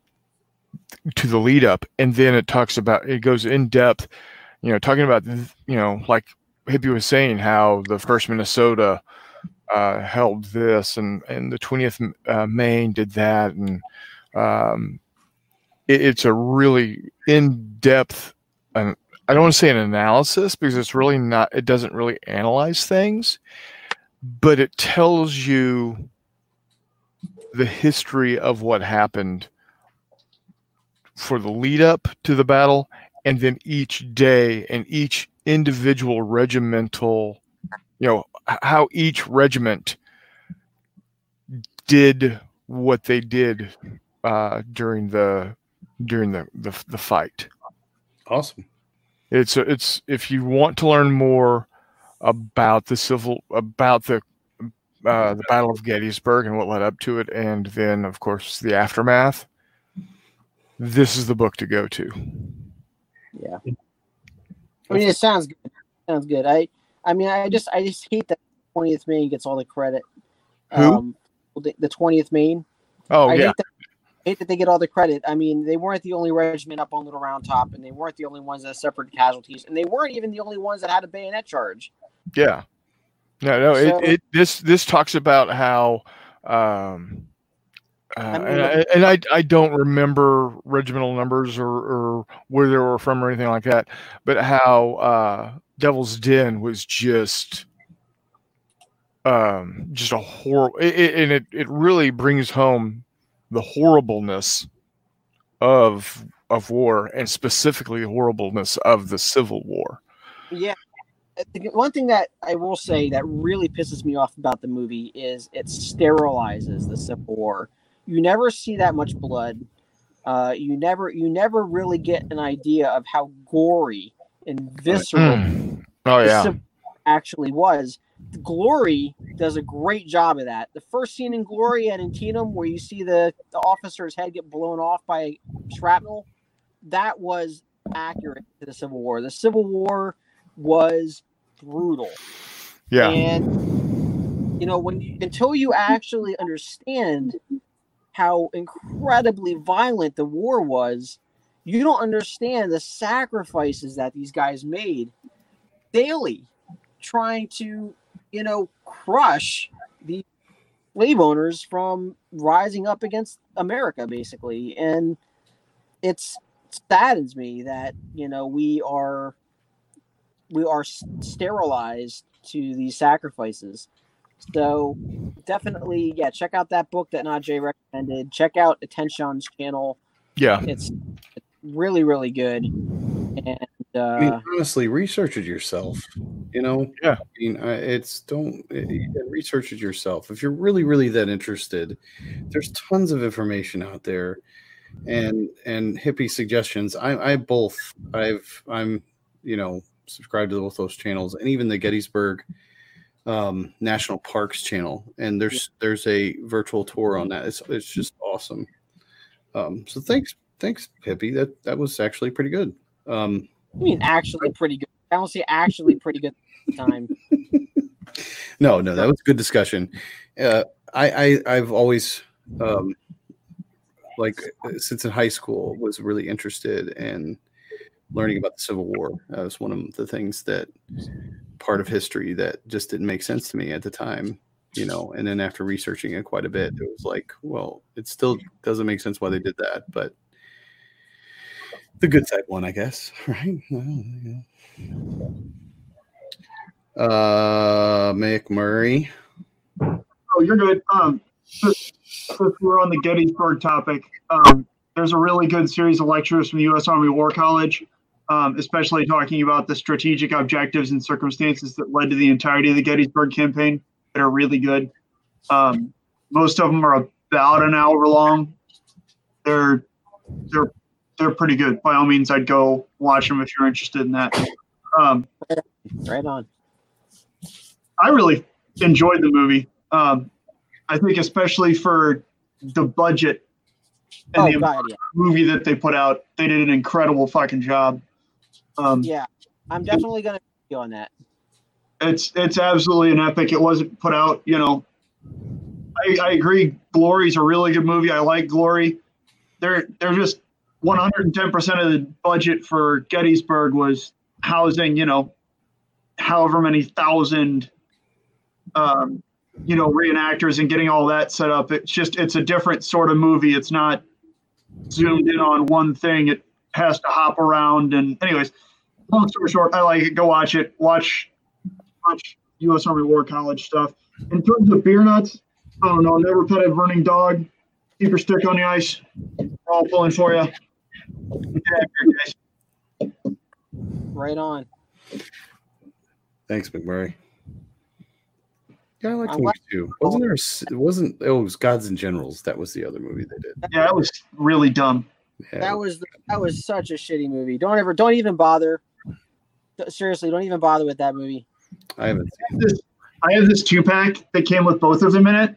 to the lead up and then it talks about it goes in depth you know talking about you know like hippie was saying how the first minnesota uh, held this and and the 20th uh, maine did that and um, it, it's a really in depth. Um, I don't want to say an analysis because it's really not. It doesn't really analyze things, but it tells you the history of what happened for the lead up to the battle and then each day and each individual regimental you know how each regiment did what they did uh, during the during the, the the fight Awesome. it's it's if you want to learn more about the civil about the uh, the Battle of Gettysburg and what led up to it, and then of course the aftermath. This is the book to go to. Yeah. I mean, it sounds good. Sounds good. I, I mean, I just, I just hate that 20th Maine gets all the credit. Who? Um, the, the 20th Maine. Oh I yeah, hate that, hate that they get all the credit. I mean, they weren't the only regiment up on Little Round Top, and they weren't the only ones that suffered casualties, and they weren't even the only ones that had a bayonet charge. Yeah. No, no. So- it, it this this talks about how. Um, uh, mean, and, I, and I I don't remember regimental numbers or, or where they were from or anything like that, but how uh, Devil's Den was just um, just a horrible, it, it, and it it really brings home the horribleness of of war and specifically the horribleness of the Civil War. Yeah. One thing that I will say that really pisses me off about the movie is it sterilizes the Civil War. You never see that much blood. Uh, you never, you never really get an idea of how gory and visceral Mm. Oh the yeah, Civil War actually was. Glory does a great job of that. The first scene in Glory at Antietam, where you see the, the officer's head get blown off by shrapnel, that was accurate to the Civil War. The Civil War was brutal. yeah. And you know, when you, until you actually understand how incredibly violent the war was, you don't understand the sacrifices that these guys made daily, trying to, you know, crush the slave owners from rising up against America, basically. And it's saddens me that you know we are we are sterilized to these sacrifices. So definitely, yeah, check out that book that Najee recommended. Check out Attention's channel. Yeah. It's, it's really, really good. And I mean, uh, honestly, research it yourself. You know. Yeah. I mean, it's don't eh, you can research it yourself if you're really, really that interested. There's tons of information out there, and and hippie suggestions. I I both I've I'm you know subscribed to both those channels and even the Gettysburg um, National Parks channel. And there's there's a virtual tour on that. It's it's just awesome. Um, so thanks thanks hippie. That that was actually pretty good. Um, I mean, actually pretty good. I don't say actually pretty good time. no, no, that was good discussion. Uh, I, I I've always um, like since in high school was really interested in learning about the Civil War. That was one of the things that part of history that just didn't make sense to me at the time. You know, and then after researching it quite a bit, it was like, well, it still doesn't make sense why they did that, but the good side one, I guess, right? Uh, McMurray. Oh, you're good. Um, since, since we're on the Gettysburg topic, um, there's a really good series of lectures from the U.S. Army War College, um, especially talking about the strategic objectives and circumstances that led to the entirety of the Gettysburg campaign that are really good. Um, most of them are about an hour long. They're they're they're pretty good. By all means, I'd go watch them if you're interested in that. Um, Right on. I really enjoyed the movie. Um, I think especially for the budget and Oh the God, yeah, movie that they put out, they did an incredible fucking job. Um, yeah. I'm definitely gonna be on that. It's it's absolutely an epic. It wasn't put out, you know. I, I agree. Glory's a really good movie. I like Glory. They're they're just 110 percent of the budget for Gettysburg was housing, you know, however many thousand, um, you know, reenactors and getting all that set up. It's just it's a different sort of movie. It's not zoomed in on one thing. It has to hop around. And anyways, long story short, I like it. Go watch it. Watch watch U.S. Army War College stuff. In terms of beer nuts, I don't know. Never pet a burning dog. Keep your stick on the ice. We're all pulling for you. Right on. Thanks, McMurray. Yeah, I like I the like- too. Wasn't there? a s- It wasn't. Oh, it was Gods and Generals. That was the other movie they did. Yeah, that was really dumb. Yeah. That was that was such a shitty movie. Don't ever, don't even bother. Seriously, don't even bother with that movie. I haven't seen. this I have this two pack that came with both of them in it.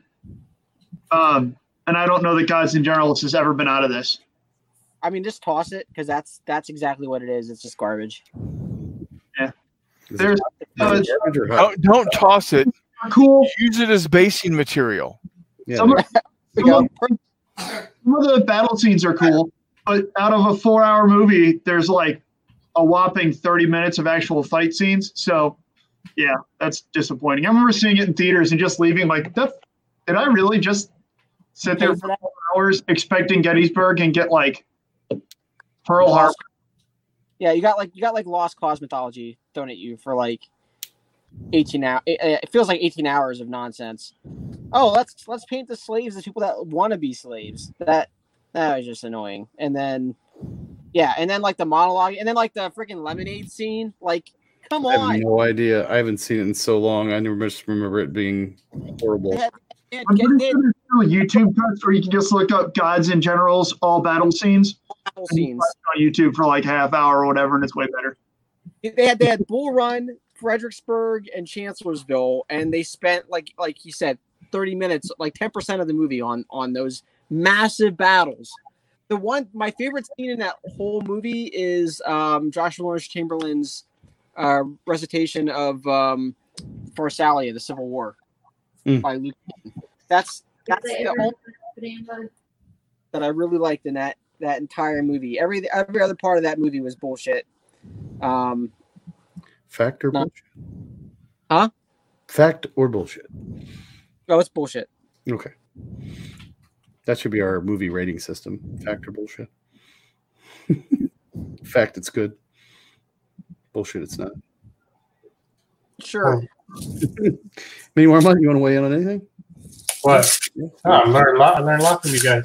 Um, and I don't know that Gods and Generals has ever been out of this. I mean, just toss it because that's that's exactly what it is. It's just garbage. Yeah. There's it garbage? Don't, don't toss it. cool. Use it as basing material. Yeah, Some of, some of- some of the battle scenes are cool, but out of a four-hour movie, there's like a whopping 30 minutes of actual fight scenes. So, yeah, that's disappointing. I remember seeing it in theaters and just leaving like, that, did I really just sit there for four hours expecting Gettysburg and get like Pearl Harbor? Yeah, you got like you got like Lost Cause mythology thrown at you for like eighteen hours. It, feels like eighteen hours of nonsense. Oh, let's let's paint the slaves as people that want to be slaves. That that was just annoying. And then yeah, and then like the monologue, and then like the freaking lemonade scene. Like, come on. I have no idea. I haven't seen it in so long. I never just remember it being horrible. They had- they had- I'm they pretty sure there's still YouTube cuts where you can just look up Gods and Generals all battle scenes battle and you scenes. on YouTube for like half hour or whatever, and it's way better. they had they had Bull Run, Fredericksburg, and Chancellorsville, and they spent like like he said, thirty minutes, like ten percent of the movie on on those massive battles. The one my favorite scene in that whole movie is um, Joshua Lawrence Chamberlain's uh, recitation of um, Pharsalia, the Civil War, Mm. by Luke. That's that's the only that I really liked in that that entire movie. Every every other part of that movie was bullshit. Um, Fact or No. bullshit? Huh? Fact or bullshit? oh, it's bullshit. Okay. That should be our movie rating system. Fact or bullshit? Fact, it's good. Bullshit, it's not. Sure. Mini Warmut, you want to weigh in on anything? What? Oh, I learned a lot. I learned a lot from you guys.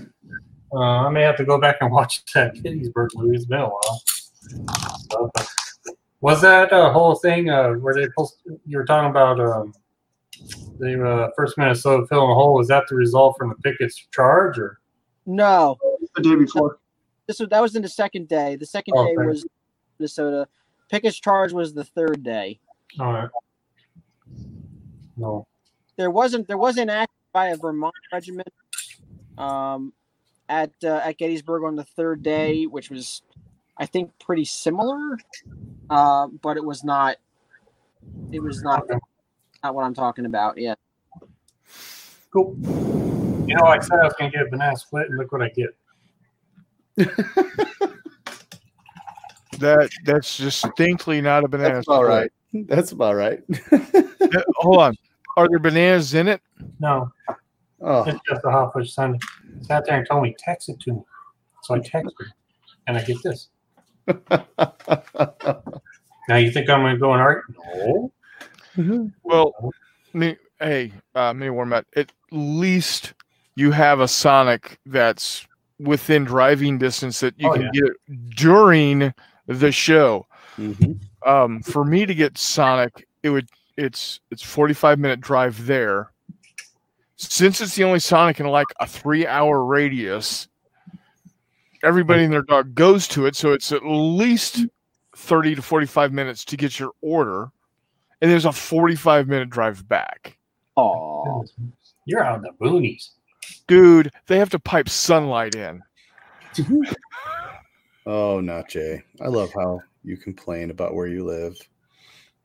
Uh, I may have to go back and watch that Gettysburg movie. It's been a while. So, was that a whole thing uh, where they post, you were talking about um, the uh, first Minnesota filling a hole? Was that the result from the Pickett's charge, or No, The day before. this was that was in the second day. The second Oh, day okay. was Minnesota. Pickett's charge was the third day. all right? No. There wasn't there was an act by a Vermont regiment um, at uh, at Gettysburg on the third day, which was I think pretty similar, uh, but it was not. It was not not what I'm talking about. Yeah. Cool. You know, I said I was going to get a banana split, and look what I get. That that's distinctly not a banana. That's about split. right. That's about right. Uh, Hold on. Are there bananas in it? No, Oh, it's just a hot fudge sundae. Sat there and told me text it to me, so I texted, her, and I get this. Now you think I'm going to go and argue? No. Well, me, hey, uh, Mini Warmut, at least you have a Sonic that's within driving distance that you Oh, can yeah. get during the show. Mhm. Um, for me to get Sonic, it would it's it's 45 minute drive there. Since it's the only Sonic in like a three hour radius, everybody and their dog goes to it, so it's at least 30 to 45 minutes to get your order, and there's a 45 minute drive back. Oh, You're out in the boonies. Dude, they have to pipe sunlight in. oh, not Jay. I love how you complain about where you live.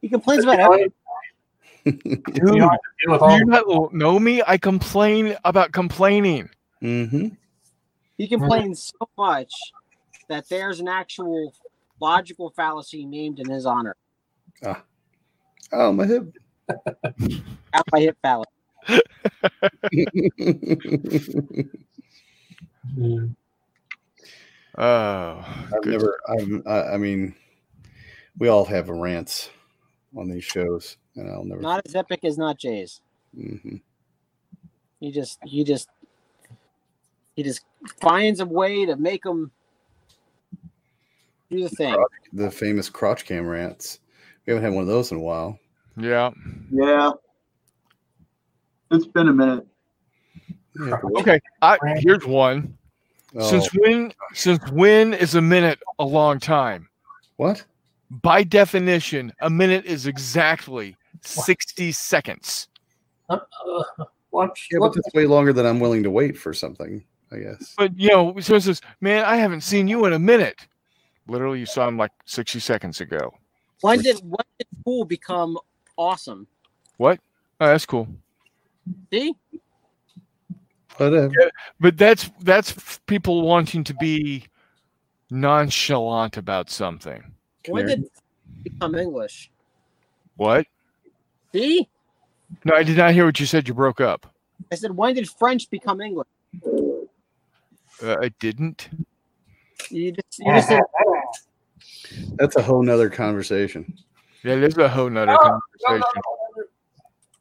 he complains about everything. Dude, You don't have to deal with all you not know me? I complain about complaining. Mm-hmm. He complains so much that there's an actual logical fallacy named in his honor. Oh, my hip. Out by hip fallacy. Mm. Oh, I've good. never. I've. I, I mean, we all have rants on these shows, and I'll never. Not as epic as not Jay's. Mhm. He just he just he just finds a way to make them do the thing. The famous crotch cam rants. We haven't had one of those in a while. Yeah. Yeah. It's been a minute. Yeah, Okay. I, here's one. Oh, Since when? Since when is a minute a long time? what? By definition, a minute is exactly sixty seconds. Uh, uh, what? Yeah, but that's way longer than I'm willing to wait for something. I guess. But you know, someone says, "Man, I haven't seen you in a minute." Literally, you saw him like sixty seconds ago. When did when did pool become awesome? What? Oh, that's cool. See? Whatever. But that's that's people wanting to be nonchalant about something. When did become English? What? See? No, I did not hear what you said. You broke up. I said when did French become English? Uh, I didn't. You just you just said That's a whole nother conversation. Yeah, there's a whole nother No, no, conversation. no,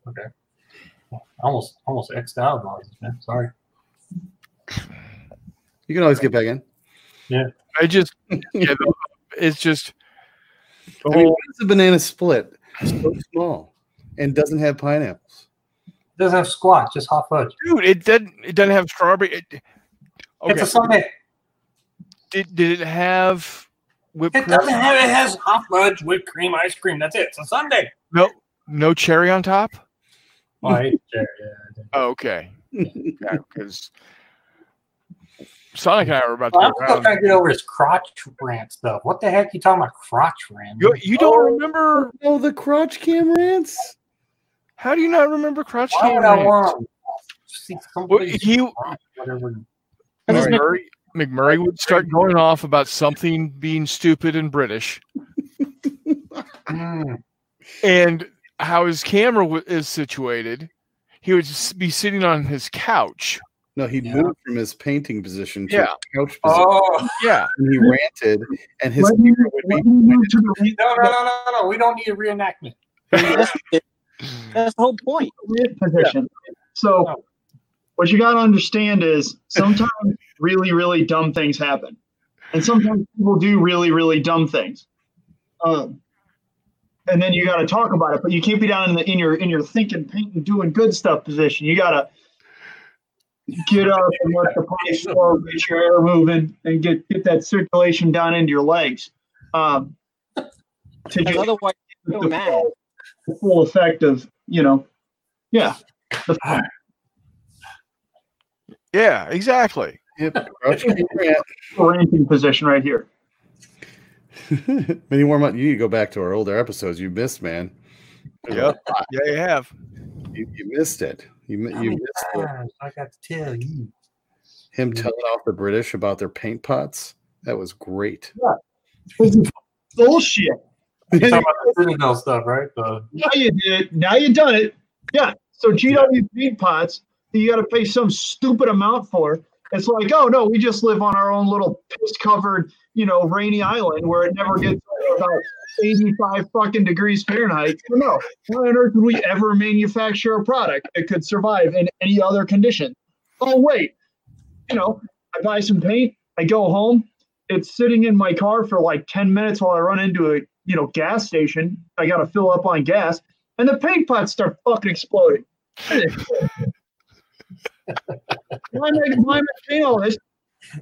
no. Okay. Almost, almost xed out of all this, man. Sorry. You can always get back in. Yeah. I just, yeah, it's just. the I mean, whole- why a banana split so small and doesn't have pineapples? It doesn't have squat, just hot fudge. dude, it doesn't. It doesn't have strawberry. It, It's a Sunday. did, did it have whipped It cream? doesn't have. It has hot fudge, whipped cream, ice cream. That's it. It's a Sunday. No, no cherry on top. Oh, cherry, yeah, I did. Oh, okay. Yeah, because Sonic and I were about to Well, I'm go still trying to get over his crotch rant stuff. What the heck are you talking about crotch rant? You, you don't oh, remember? Oh, the crotch cam rants? How do you not remember Crotch Why Cam would I Rants? want see Well, somebody's he crotch, whatever? Because Mc- McMurray, McMurray would start going off about something being stupid and British, and how his camera w- is situated. He would just be sitting on his couch. No, he Yeah. moved from his painting position to Yeah. a couch oh. position. Oh Yeah, and he ranted, and his Let me- camera would be let move to the no, no, no, no, no! We don't need a reenactment. that's, that's the whole point. weird position. So, what you got to understand is sometimes really, really dumb things happen, and sometimes people do really, really dumb things. Um, and then you got to talk about it, but you can't be down in the in your in your thinking, painting, doing good stuff position. You got to get up and let the body flow, get your air moving, and get get that circulation down into your legs. Um, to Because just otherwise, the full, the full effect of you know, yeah. The, yeah, exactly. Yep, crotch cam rant. ranting position right here. Many more months. You need to go back to our older episodes. You missed, man. Yep. Yeah, you have. You, you missed it. You, mi- How you missed it. I got to tell you? him mm. telling off the British about their paint pots. That was great. Yeah. Bullshit. You talking about the Citadel stuff, right? The, Now you did. Now you done it. Yeah. So GW paint pots that you got to pay some stupid amount for. It's like, oh no, we just live on our own little piss-covered, you know, rainy island where it never gets about 85 fucking degrees Fahrenheit. No, why on earth would we ever manufacture a product that could survive in any other condition? Oh wait, you know, I buy some paint, I go home, it's sitting in my car for like 10 minutes while I run into a you know gas station. I gotta fill up on gas, and the paint pots start fucking exploding. Why am I why am I saying?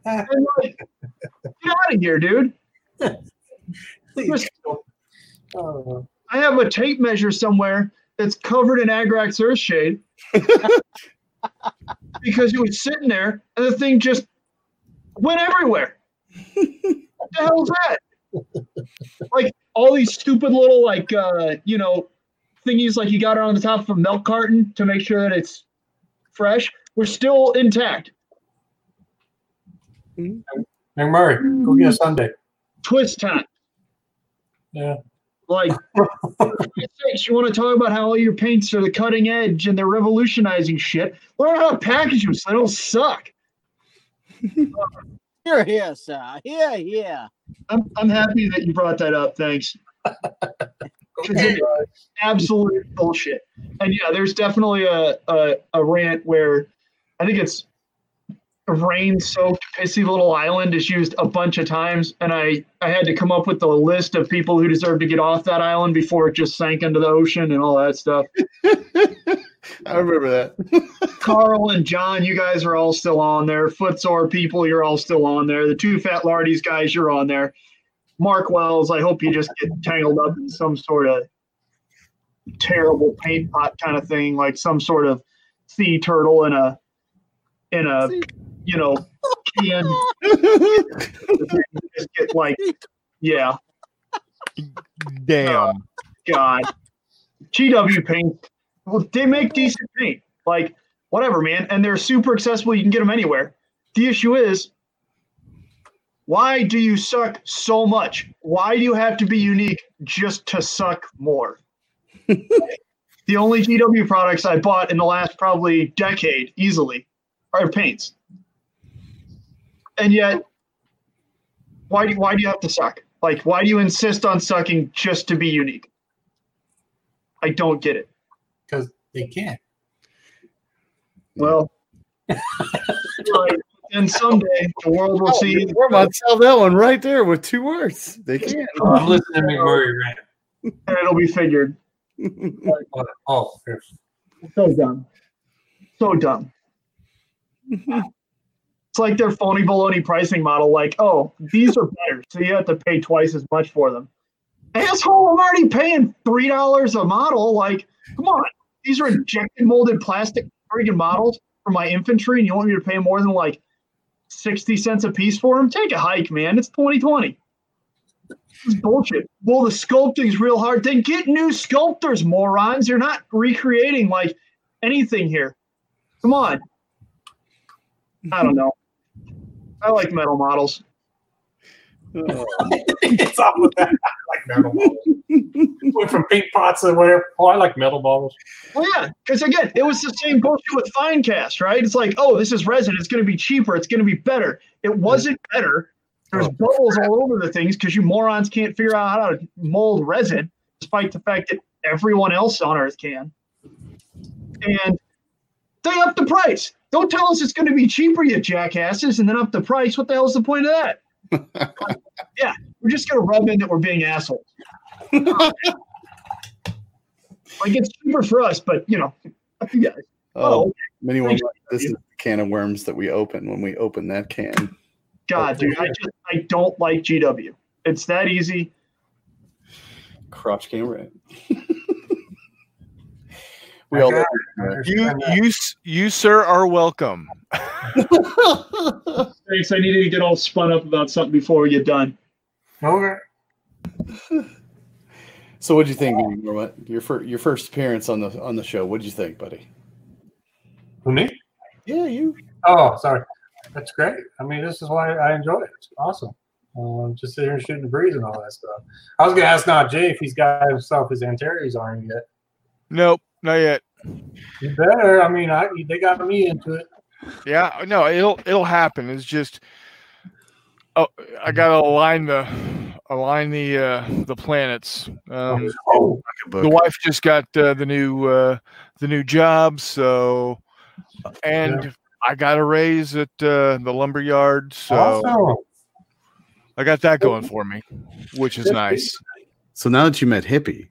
I'm like, get out of here, dude. Just- oh, I have a tape measure somewhere that's covered in Agrax Earthshade because it was sitting there and the thing just went everywhere. what the hell is that? like all these stupid little like uh you know thingies like you got it on the top of a milk carton to make sure that it's fresh were still intact. Hmm? McMurray, go get a hmm. Sunday. Twist time. Yeah. Like, for Christ's sakes, you want to talk about how all your paints are the cutting edge and they're revolutionizing shit? Learn how to package them so they don't suck. Here, here, sir. Here, here. I'm, I'm happy that you brought that up. Thanks. 'Cause it is absolute bullshit. And yeah, there's definitely a, a, a rant where I think it's rain soaked pissy little island is used a bunch of times. And I, I had to come up with the list of people who deserve to get off that island before it just sank into the ocean and all that stuff. I remember that. Carl and John, you guys are all still on there. Footsore people, you're all still on there. The Too Fat Lardies guys, you're on there. Mark Wells, I hope you just get tangled up in some sort of terrible paint pot kind of thing, like some sort of sea turtle in a in a you know can just get like yeah, Damn. Oh, God. GW paint. Well, they make decent paint. Like, whatever, man. And they're super accessible. You can get them anywhere. The issue is, why do you suck so much? Why do you have to be unique just to suck more? the only GW products I bought in the last probably decade, easily, are paints. And yet, why do, why do you have to suck? Like, why do you insist on sucking just to be unique? I don't get it. because they can't. Well, right. and someday the world will oh, see. Four months sell that one right there with two words. They can't. I'm listening to McMurray rant. and it'll be figured. Oh. So dumb. So dumb. Mm-hmm. it's like their phony baloney pricing model. Like, oh, these are better, so you have to pay twice as much for them. Asshole, I'm already paying three dollars a model. Like, come on, these are injected molded plastic friggin' models for my infantry, and you want me to pay more than like sixty cents a piece for them? Take a hike, man. It's 2020. This is bullshit. Well, the sculpting's real hard. Then get new sculptors, morons. You're not recreating like anything here. Come on. I don't know. I like metal models. it's up with that. I like metal bottles. Went from pink pots to whatever. Oh, I like metal models. Well, yeah, because again, it was the same bullshit with Finecast, right? It's like, oh, this is resin. It's going to be cheaper. It's going to be better. It wasn't better. There's oh. bubbles all over the things because you morons can't figure out how to mold resin, despite the fact that everyone else on Earth can. And they up the price. Don't tell us it's going to be cheaper, you jackasses, and then up the price. What the hell is the point of that? yeah, we're just going to rub in that we're being assholes. like it's cheaper for us, but you know, up you guys. Oh, Oh, many thanks. This is the can of worms that we open when we open that can. God, dude, I just I don't like GW. It's that easy. Crotch can red. we all. Okay. You, you, you, sir, are welcome. Thanks. I needed to get all spun up about something before we get done. Okay. So, what'd you think? Benny Moore? Your first your first appearance on the on the show. What'd you think, buddy? Who me? Yeah, you. Oh, sorry. That's great. I mean, this is why I enjoy it. It's awesome. Um, just sitting here shooting the breeze and all that stuff. I was gonna ask now Jay if he's got himself his Antares on yet. Nope, not yet. You better. I mean, I they got me into it. Yeah, no, it'll it'll happen. It's just, oh, I gotta align the align the uh, the planets. Um, Oh, the wife just got uh, the new uh, the new job, so and I got a raise at uh, the lumber yard, so awesome. I got that going for me, which is nice. So now that you met Hippie,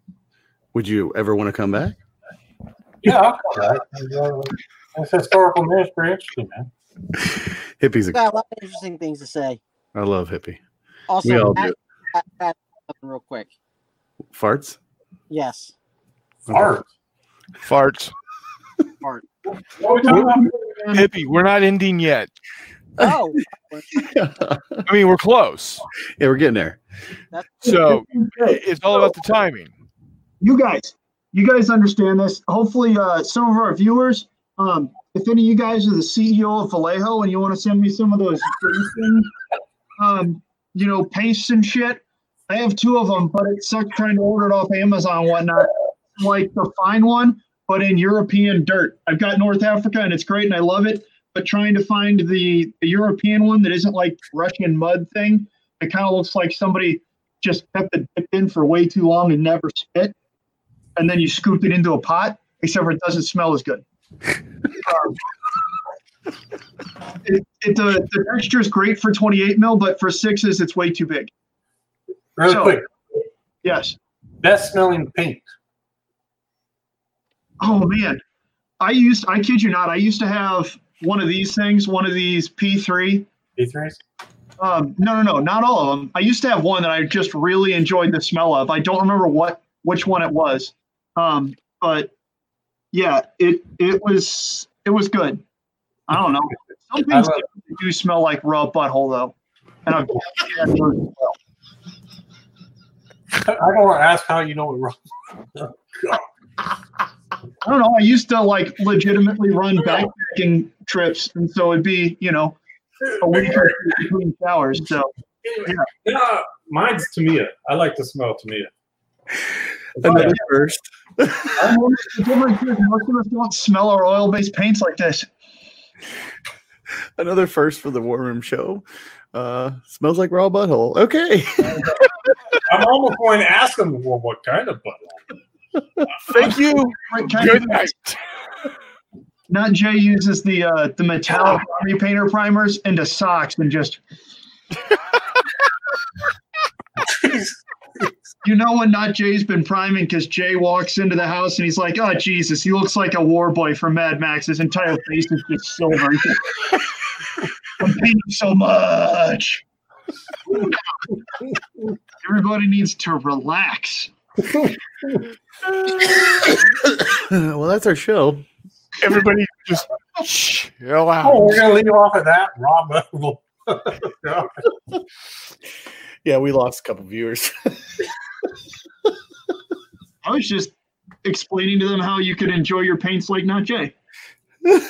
would you ever want to come back? Yeah, I'll come back. That's historical ministry interesting, man. Hippie's a. Got a lot of interesting things to say. I love Hippie. Also, We all Matt- do. Matt- Matt, something real quick. Farts. Yes. Art. Farts, Fart. hippie, we're not ending yet. Oh, I mean, we're close. Yeah, we're getting there. that's So it's all about the timing. You guys, you guys understand this. Hopefully, uh, some of our viewers, um, if any of you guys are the CEO of Vallejo and you want to send me some of those um, you know, pastes and shit, I have two of them, but it sucks trying to order it off Amazon whatnot. Like the fine one, but in European dirt. I've got North Africa and it's great and I love it. but trying to find the, the European one that isn't like Russian mud thing. It kind of looks like somebody just kept it dipped in for way too long and never spit, and then you scooped it into a pot. Except for it doesn't smell as good. Um, it, it the, the texture is great for 28 mil, but for sixes, it's way too big. Really So- quick, Yes. best smelling paint. Oh man, I used I kid you not, I used to have one of these things, one of these P3. P3s? Um, no, no, no, not all of them. I used to have one that I just really enjoyed the smell of. I don't remember what which one it was, um, but yeah, it it was it was good. I don't know. Some things love- do smell like raw butthole though, and I've yeah, those. I don't want to ask how you know it wrong. I don't know. I used to like legitimately run backpacking trips, and so it'd be you know a week or two between showers. So Yeah, mine's Tamiya. I like to smell Tamiya. Another first. I know the most of us don't smell our oil-based paints like this. Another first for the War Room show. Uh, smells like raw butthole. Okay. I'm almost going to ask him, well, what kind of butthole? Thank you. Good night. Not Jay uses the uh, the metallic army painter primers into socks and just you know when not Jay's been priming because Jay walks into the house and he's like, oh Jesus, he looks like a war boy from Mad Max. His entire face is just silver. He's just, I'm painting so much. Everybody needs to relax. well, that's our show. Everybody just chill Oh, out. we're going to leave off of that. Rob butthole. Yeah, we lost a couple viewers. I was just explaining to them how you could enjoy your paints like not Jay. hey,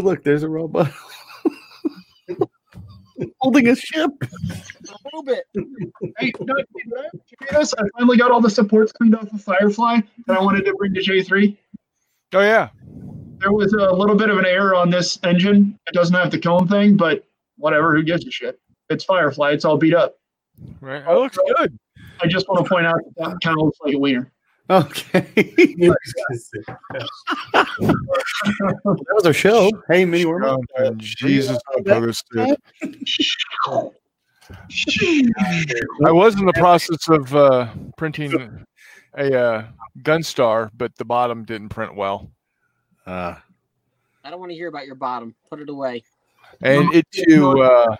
look, there's a robot holding a ship. A little bit. Hey, no, tomatoes, I finally got all the supports cleaned off of Firefly that I wanted to bring to J3. Oh yeah. There was a little bit of an error on this engine. It doesn't have the cone thing, but whatever. Who gives a shit? It's Firefly. It's all beat up. Right. That looks good. I just want to point out that, that kind of looks like a wiener. Okay. that was our show. Hey, Mini Worm. Oh, Jesus, what posted. I was in the process of uh, printing a uh, Gunstar, but the bottom didn't print well, Uh, I don't want to hear about your bottom. Put it away. and it too, uh,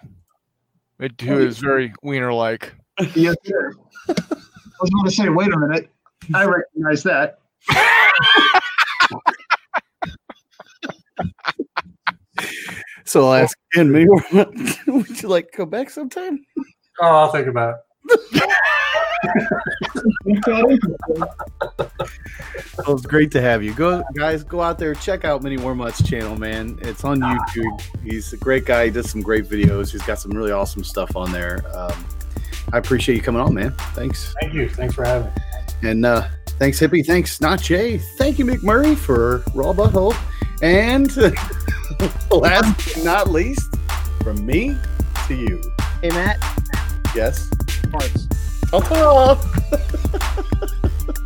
it too is very wiener-like. Yes, sir. I was going to say, wait a minute. I recognize that. so I'll ask again, Mini Worm, would you like to come back sometime? Oh, I'll think about it. Well, it's great to have you. Go, guys, go out there, check out Mini Warmut's channel, man. It's on YouTube. He's a great guy. He does some great videos. He's got some really awesome stuff on there. Um, I appreciate you coming on, man. Thanks. Thank you. Thanks for having me. And uh, thanks, Hippie. Thanks, Not Jay. Thank you, McMurray, for Raw Butthole. And last but not least, from me to you. Hey, Matt. Yes. Parts. Ta-ta!